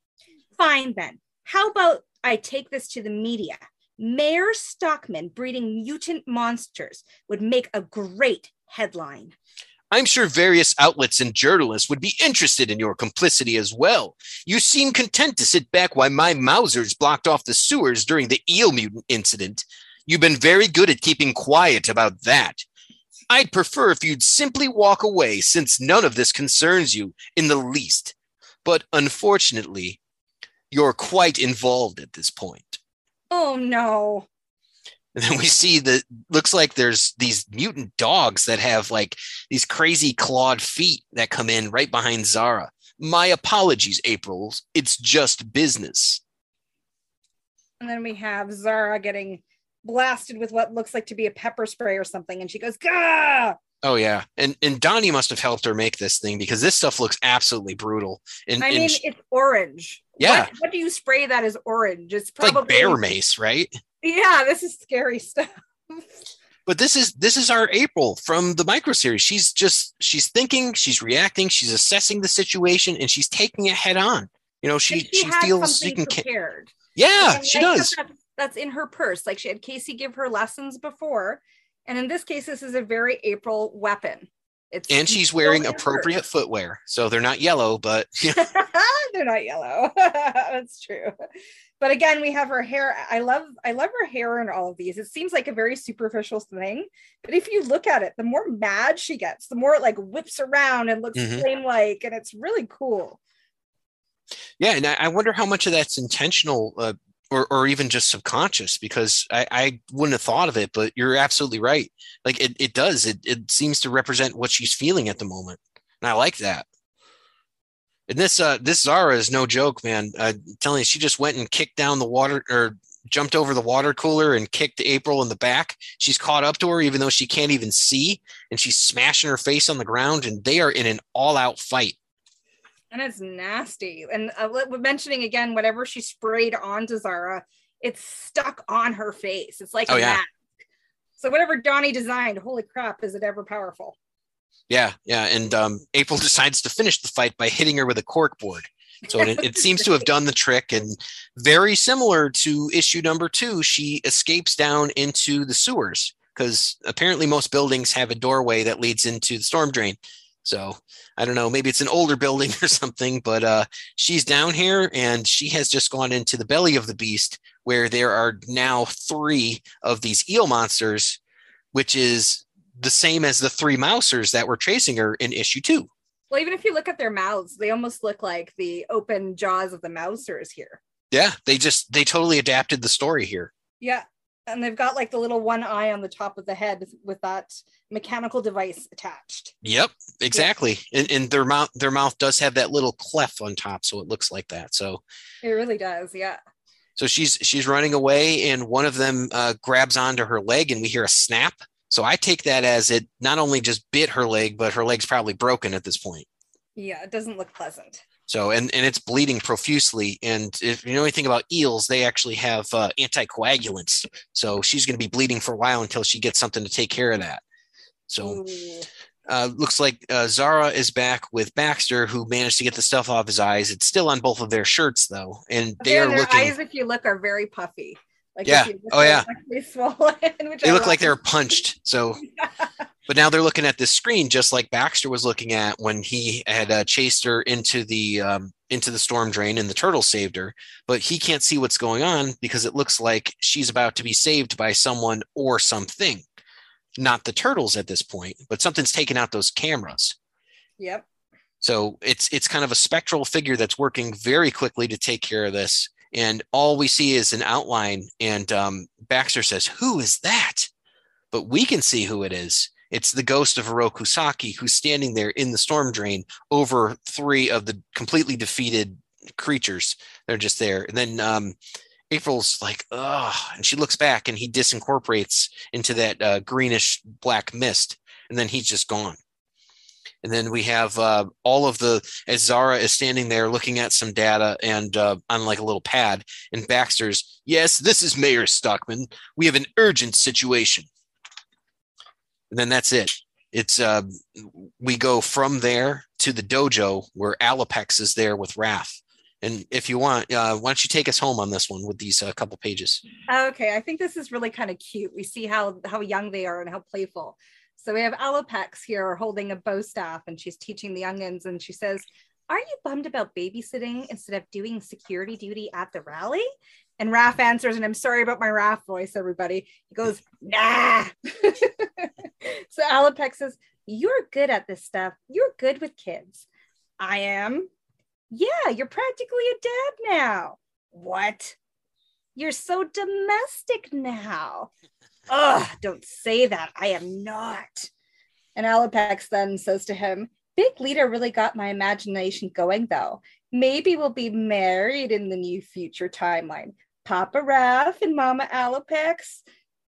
Fine then. How about I take this to the media? Mayor Stockman breeding mutant monsters would make a great headline. I'm sure various outlets and journalists would be interested in your complicity as well. You seem content to sit back while my Mousers blocked off the sewers during the eel mutant incident. You've been very good at keeping quiet about that. I'd prefer if you'd simply walk away since none of this concerns you in the least. But unfortunately, you're quite involved at this point. Oh no. And then we see that looks like there's these mutant dogs that have like these crazy clawed feet that come in right behind Zara. My apologies, April. It's just business. And then we have Zara getting blasted with what looks like to be a pepper spray or something, and she goes, Gah! Oh yeah, and and Donnie must have helped her make this thing because this stuff looks absolutely brutal. And, I and mean, sh- it's orange. Yeah. What, what do you spray that as orange? It's it's probably like bear mace, right? Yeah, this is scary stuff. But this is this is our April from the micro series. She's just she's thinking, she's reacting, she's assessing the situation, and she's taking it head on. You know, she she, has feels she can. prepared. Yeah, And she I does. that- That's in her purse. Like she had Casey give her lessons before. And in this case, this is a very April weapon. It's And she's wearing appropriate purse. footwear, so they're not yellow, but They're not yellow. That's true. But again, we have her hair. I love I love her hair in all of these. It seems like a very superficial thing, but if you look at it, the more mad she gets, the more it like whips around and looks Mhm. flame like, and it's really cool. Yeah, and I, I wonder how much of that's intentional uh, or, or even just subconscious because I, I wouldn't have thought of it, but you're absolutely right. Like it, it does. It, it seems to represent what she's feeling at the moment. And I like that. And this uh this Zara is no joke, man. Uh, telling you, she just went and kicked down the water or jumped over the water cooler and kicked April in the back. She's caught up to her even though she can't even see, and she's smashing her face on the ground, and they are in an all-out fight. And it's nasty. And uh, mentioning again, whatever she sprayed onto Zara, it's stuck on her face. It's like Oh, a yeah. mask. So whatever Donnie designed, holy crap, is it ever powerful? Yeah, yeah, and um, April decides to finish the fight by hitting her with a cork board. So it, it seems to have done the trick, and very similar to issue number two, she escapes down into the sewers because apparently most buildings have a doorway that leads into the storm drain. So I don't know, maybe it's an older building or something, but uh, she's down here and she has just gone into the belly of the beast where there are now three of these eel monsters, which is the same as the three mousers that were chasing her in issue two. Well, even if you look at their mouths, they almost look like the open jaws of the mousers here. Yeah, they just they totally adapted the story here. Yeah. And they've got like the little one eye on the top of the head with that mechanical device attached. Yep, exactly. And, and their mouth their mouth does have that little cleft on top, so it looks like that. So It really does. Yeah. so she's she's running away, and one of them uh, grabs onto her leg, and we hear a snap. So I take that as it not only just bit her leg, but her leg's probably broken at this point. Yeah. It doesn't look pleasant. So and and it's bleeding profusely. And if you know anything about eels, they actually have uh, anticoagulants. So she's going to be bleeding for a while until she gets something to take care of that. So uh, looks like uh, Zara is back with Baxter, who managed to get the stuff off his eyes. It's still on both of their shirts though, and they are their looking. eyes, if you look, are very puffy. Like Yeah. if you look, Oh, yeah. actually swollen. Which They I look love. like they were punched. So, but now they're looking at this screen just like Baxter was looking at when he had uh, chased her into the um, into the storm drain, and the turtle saved her. But he can't see what's going on because it looks like she's about to be saved by someone or something. Not the turtles at this point, but something's taken out those cameras. Yep. So it's it's kind of a spectral figure that's working very quickly to take care of this. And all we see is an outline. And um, Baxter says, "Who is that?" But we can see who it is. It's the ghost of Oroku Saki who's standing there in the storm drain over three of the completely defeated creatures. They're just there. And then um, April's like, ugh, and she looks back and he disincorporates into that uh, greenish black mist, and then he's just gone. And then we have uh, all of the as Zara is standing there looking at some data and uh, on like a little pad, and Baxter's, yes, this is Mayor Stockman. We have an urgent situation. And then that's it. It's uh, we go from there to the dojo where Alopex is there with Raph. And if you want, uh, why don't you take us home on this one with these uh, couple pages? Okay, I think this is really kind of cute. We see how how young they are and how playful. So we have Alopex here holding a bow staff, and she's teaching the youngins, and she says, "Are you bummed about babysitting instead of doing security duty at the rally?" And Raph answers, and I'm sorry about my Raph voice, everybody. He goes, "Nah." so Alopex says, "You're good at this stuff. You're good with kids. I am." Yeah, you're practically a dad now. What? You're so domestic now. Ugh, don't say that. I am not. And Alopex then says to him, Big Leader really got my imagination going, though. Maybe we'll be married in the new future timeline. Papa Raph and Mama Alopex.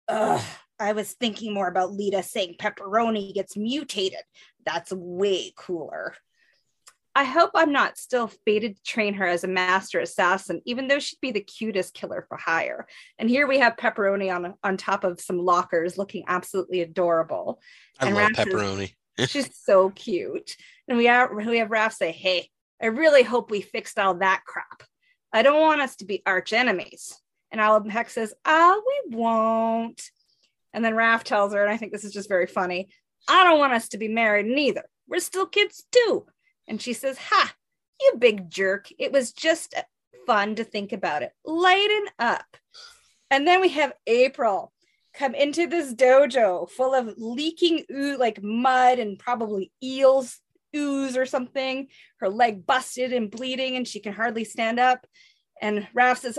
Ugh, I was thinking more about Lita saying pepperoni gets mutated. That's way cooler. I hope I'm not still fated to train her as a master assassin, even though she'd be the cutest killer for hire. And here we have Pepperoni on on top of some lockers, looking absolutely adorable. I and love Raph is- pepperoni. She's so cute. And we have we have Raph say, "Hey, I really hope we fixed all that crap. I don't want us to be arch enemies." And Alopex says, "Ah, we won't." And then Raph tells her, and I think this is just very funny, "I don't want us to be married neither. We're still kids too." And she says, "Ha, you big jerk. It was just fun to think about it. Lighten up." And then we have April come into this dojo full of leaking ooze, like mud and probably eels ooze or something. Her leg busted and bleeding, and she can hardly stand up. And Raph says,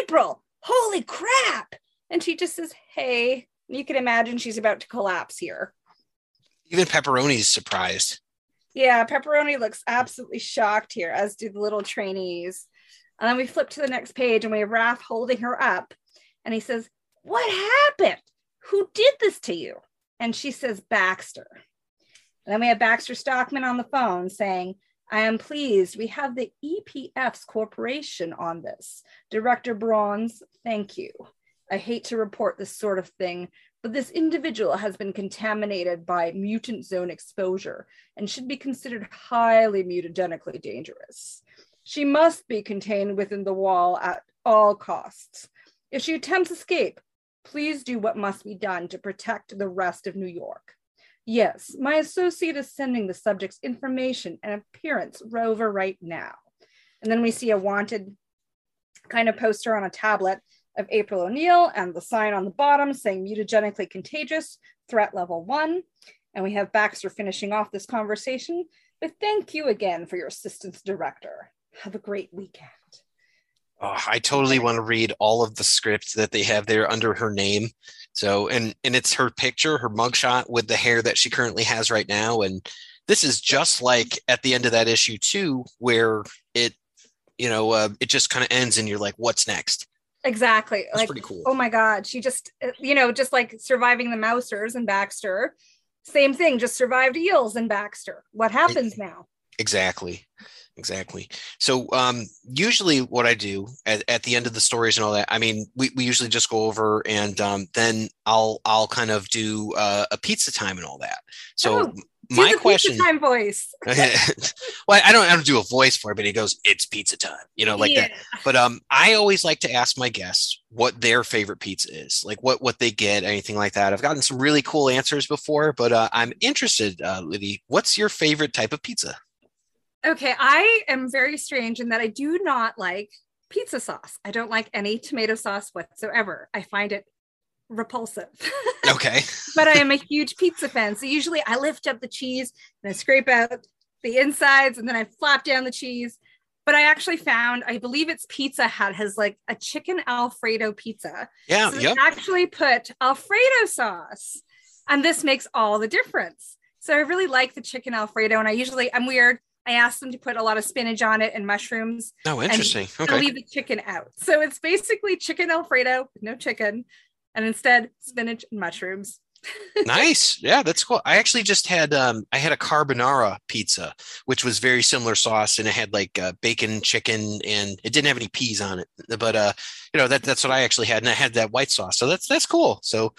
April, holy crap. And she just says, Hey, you can imagine she's about to collapse here. Even pepperoni's surprised. Yeah, Pepperoni looks absolutely shocked here, as do the little trainees. And then we flip to the next page and we have Raph holding her up. And he says, What happened? Who did this to you? And she says, Baxter. And then we have Baxter Stockman on the phone saying, I am pleased we have the EPF's corporation on this. Director Bronze, thank you. I hate to report this sort of thing, but this individual has been contaminated by mutant zone exposure and should be considered highly mutagenically dangerous. She must be contained within the wall at all costs. If she attempts escape, please do what must be done to protect the rest of New York. Yes, my associate is sending the subject's information and appearance rover right now. And then we see a wanted kind of poster on a tablet of April O'Neil and the sign on the bottom saying mutagenically contagious, threat level one. And we have Baxter finishing off this conversation But thank you again for your assistance, director. Have a great weekend. Oh, I totally want to read all of the scripts that they have there under her name. So, and and it's her picture, her mugshot with the hair that she currently has right now. And this is just like at the end of that issue too, where it, you know, uh, it just kind of ends, and you're like, what's next? Exactly. That's like, pretty cool. oh my God, she just, you know, just like surviving the Mousers and Baxter, same thing, just survived eels and Baxter. What happens now? Exactly. Exactly. So um, usually what I do at, at the end of the stories and all that, I mean, we, we usually just go over and um, then I'll I'll kind of do uh, a pizza time and all that. So Oh, Do my the pizza question time voice. well, I don't I don't do a voice for it, but he goes, it's pizza time, you know, like that. But um, I always like to ask my guests what their favorite pizza is, like what what they get, anything like that. I've gotten some really cool answers before, but uh, I'm interested, uh, Lydie. What's your favorite type of pizza? Okay, I am very strange in that I do not like pizza sauce. I don't like any tomato sauce whatsoever. I find it repulsive. Okay, but I am a huge pizza fan. So usually I lift up the cheese and I scrape out the insides and then I flop down the cheese. but I actually found, I believe it's Pizza Hut has like a chicken Alfredo pizza. Yeah, So yep. actually put Alfredo sauce, and this makes all the difference. So I really like the chicken Alfredo, and I usually, I'm weird. I ask them to put a lot of spinach on it and mushrooms. Oh, interesting. I Okay. leave the chicken out. So it's basically chicken Alfredo no chicken, and instead spinach and mushrooms. nice. Yeah, that's cool. I actually just had um I had a carbonara pizza, which was very similar sauce, and it had like uh, bacon, chicken, and it didn't have any peas on it. But uh, you know that that's what I actually had, and I had that white sauce. So that's that's cool. So.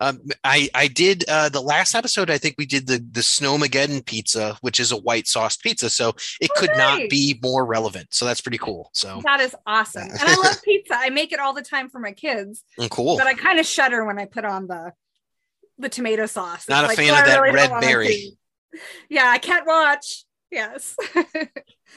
Um, I I did uh, the last episode. I think we did the the Snowmageddon pizza, which is a white sauce pizza. So it Oh, could not be more relevant. So that's pretty cool. So That is awesome. And I love pizza. I make it all the time for my kids, mm, cool. but I kind of shudder when I put on the the tomato sauce. Not a It's fan "Oh, of that really red berry." Yeah, I can't watch. Yes.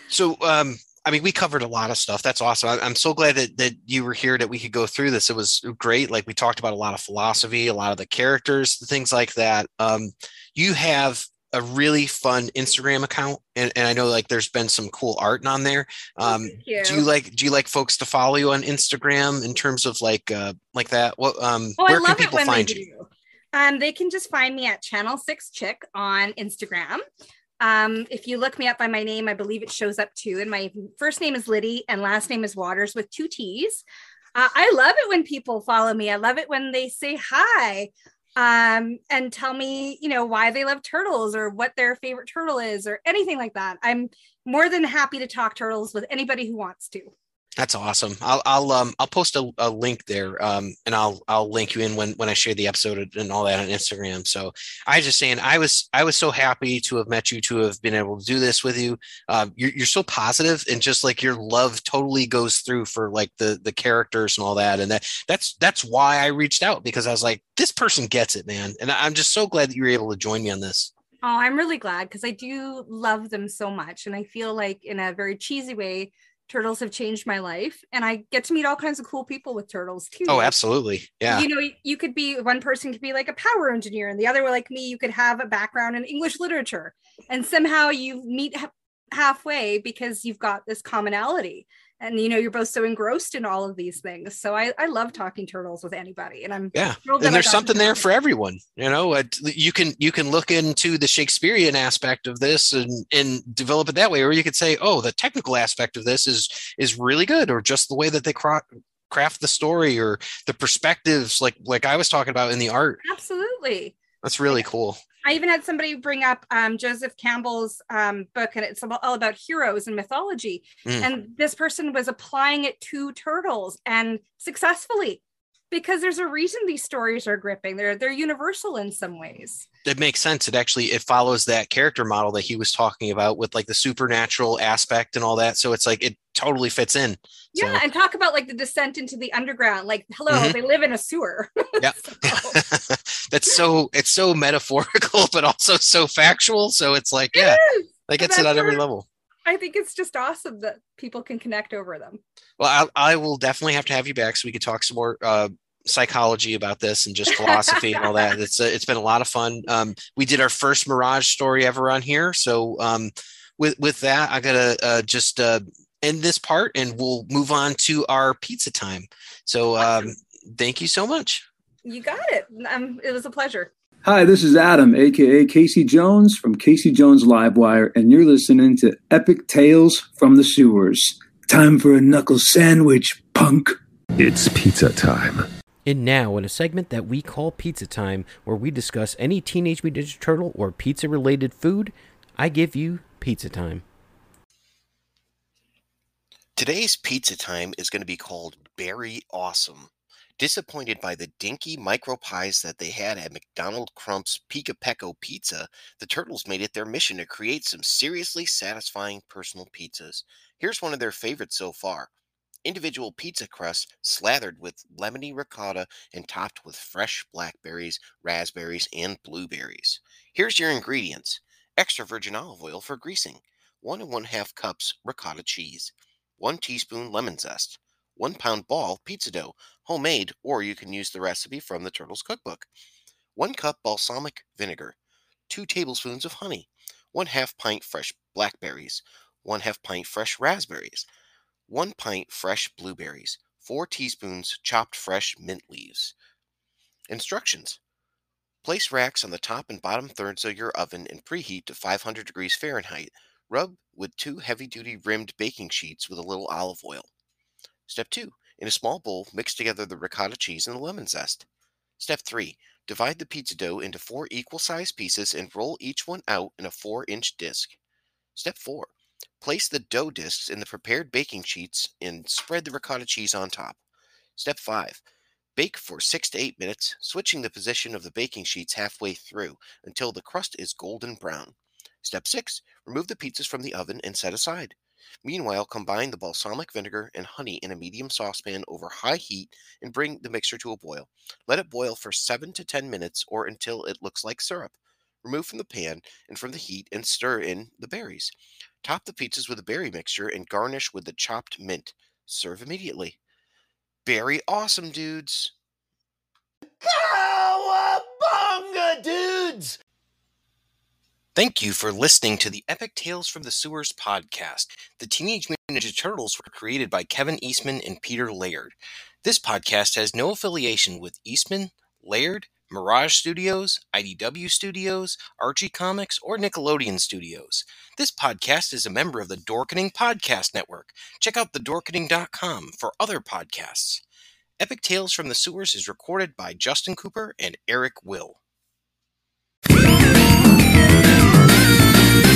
So, um, I mean, we covered a lot of stuff. That's awesome. I, I'm so glad that that you were here, that we could go through this. It was great. Like we talked about a lot of philosophy, a lot of the characters, things like that. Um, you have a really fun Instagram account, and, and I know like there's been some cool art on there. Um, you. do you like do you like folks to follow you on Instagram in terms of like uh like that? What um Oh, I where can people find you? Um, they can just find me at Channel Six Chick on Instagram. Um, if you look me up by my name, I believe it shows up too. And my first name is Lydie and last name is Watters with two T's. Uh, I love it when people follow me. I love it when they say hi um, and tell me, you know, why they love turtles or what their favorite turtle is or anything like that. I'm more than happy to talk turtles with anybody who wants to. That's awesome. I'll I'll um I'll post a, a link there um and I'll I'll link you in when when I share the episode and all that on Instagram. So I was just saying I was I was so happy to have met you to have been able to do this with you. Um, you're you're so positive and just like your love totally goes through for like the the characters and all that and that that's that's why I reached out because I was like this person gets it, man. And I'm just so glad that you were able to join me on this. Oh, I'm really glad because I do love them so much. And I feel like, in a very cheesy way, turtles have changed my life. And I get to meet all kinds of cool people with turtles too. Oh, absolutely. Yeah. You know, you could be one person could be like a power engineer, and the other, like me, you could have a background in English literature. And somehow you meet ha- halfway because you've got this commonality. And you know, you're both so engrossed in all of these things. So I, I love talking turtles with anybody. And I'm Yeah, thrilled and there's something there for everyone. You know, uh, you can you can look into the Shakespearean aspect of this and and develop it that way, or you could say, oh, the technical aspect of this is is really good, or just the way that they cra- craft the story, or the perspectives, like like I was talking about in the art. Absolutely. That's really cool. I even had somebody bring up um, Joseph Campbell's um, book, and it's all about heroes and mythology. Mm. And this person was applying it to turtles and successfully, because there's a reason these stories are gripping. They're they're universal in some ways. It makes sense. It actually it follows that character model that he was talking about with like the supernatural aspect and all that. So it's like it totally fits in. Yeah, So- and talk about like the descent into the underground. Like, hello, Mhm. they live in a sewer. Yeah. That's so it's so metaphorical, but also so factual. So it's like, yeah, It is. that gets that's it on every level. I think it's just awesome that people can connect over them. Well, I, I will definitely have to have you back so we could talk some more uh, psychology about this and just philosophy and all that. It's uh, it's been a lot of fun. Um, we did our first Mirage story ever on here, so um, with with that, I gotta uh, just uh, end this part and we'll move on to our pizza time. So um, thank you so much. You got it. Um, it was a pleasure. Hi, this is Adam, aka Casey Jones from Casey Jones Livewire, and you're listening to Epic Tales from the Sewers. Time for a knuckle sandwich, punk. It's pizza time. And now, in a segment that we call Pizza Time, where we discuss any Teenage Mutant Ninja Turtle or pizza related food, I give you Pizza Time. Today's pizza time is going to be called Berry Awesome. Disappointed by the dinky micro pies that they had at McDonald Crump's Pika Pecco Pizza, the Turtles made it their mission to create some seriously satisfying personal pizzas. Here's one of their favorites so far. Individual pizza crusts slathered with lemony ricotta and topped with fresh blackberries, raspberries, and blueberries. Here's your ingredients. Extra virgin olive oil for greasing, one and one half cups ricotta cheese, one teaspoon lemon zest, one pound ball pizza dough, homemade, or you can use the recipe from the Turtles Cookbook, one cup balsamic vinegar, two tablespoons of honey, one half pint fresh blackberries, 1 half pint fresh raspberries, 1 pint fresh blueberries, 4 teaspoons chopped fresh mint leaves. Instructions Place racks on the top and bottom thirds of your oven and preheat to 500 degrees Fahrenheit. Rub with two heavy duty rimmed baking sheets with a little olive oil. Step 2. In a small bowl, mix together the ricotta cheese and the lemon zest. Step 3. Divide the pizza dough into four equal sized pieces and roll each one out in a 4 inch disc. Step 4. Place the dough discs in the prepared baking sheets and spread the ricotta cheese on top. Step 5. Bake for 6 to 8 minutes, switching the position of the baking sheets halfway through until the crust is golden brown. Step 6. Remove the pizzas from the oven and set aside. Meanwhile, combine the balsamic vinegar and honey in a medium saucepan over high heat and bring the mixture to a boil. Let it boil for 7 to 10 minutes or until it looks like syrup. Remove from the pan and from the heat and stir in the berries. Top the pizzas with the berry mixture and garnish with the chopped mint. Serve immediately. Berry awesome, dudes. Cowabunga, dudes! Thank you for listening to the Epic Tales from the Sewers podcast. The Teenage Mutant Ninja Turtles were created by Kevin Eastman and Peter Laird. This podcast has no affiliation with Eastman, Laird, Mirage Studios, IDW Studios, Archie Comics, or Nickelodeon Studios. This podcast is a member of the Dorkening Podcast Network. Check out thedorkening.com for other podcasts. Epic Tales from the Sewers is recorded by Justin Cooper and Eric Will.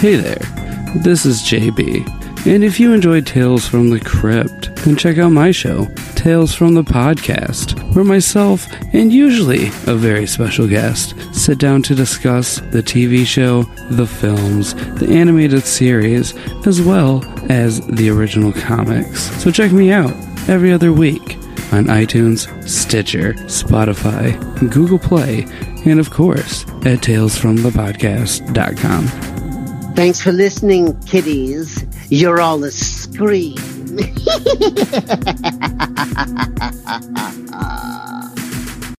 Hey there, this is JB, and if you enjoyed Tales from the Crypt, then check out my show, Tales from the Podcast, where myself and usually a very special guest sit down to discuss the TV show, the films, the animated series, as well as the original comics. So check me out every other week on iTunes, Stitcher, Spotify, Google Play, and of course at talesfromthepodcast.com. Thanks for listening, kiddies. You're all a scream.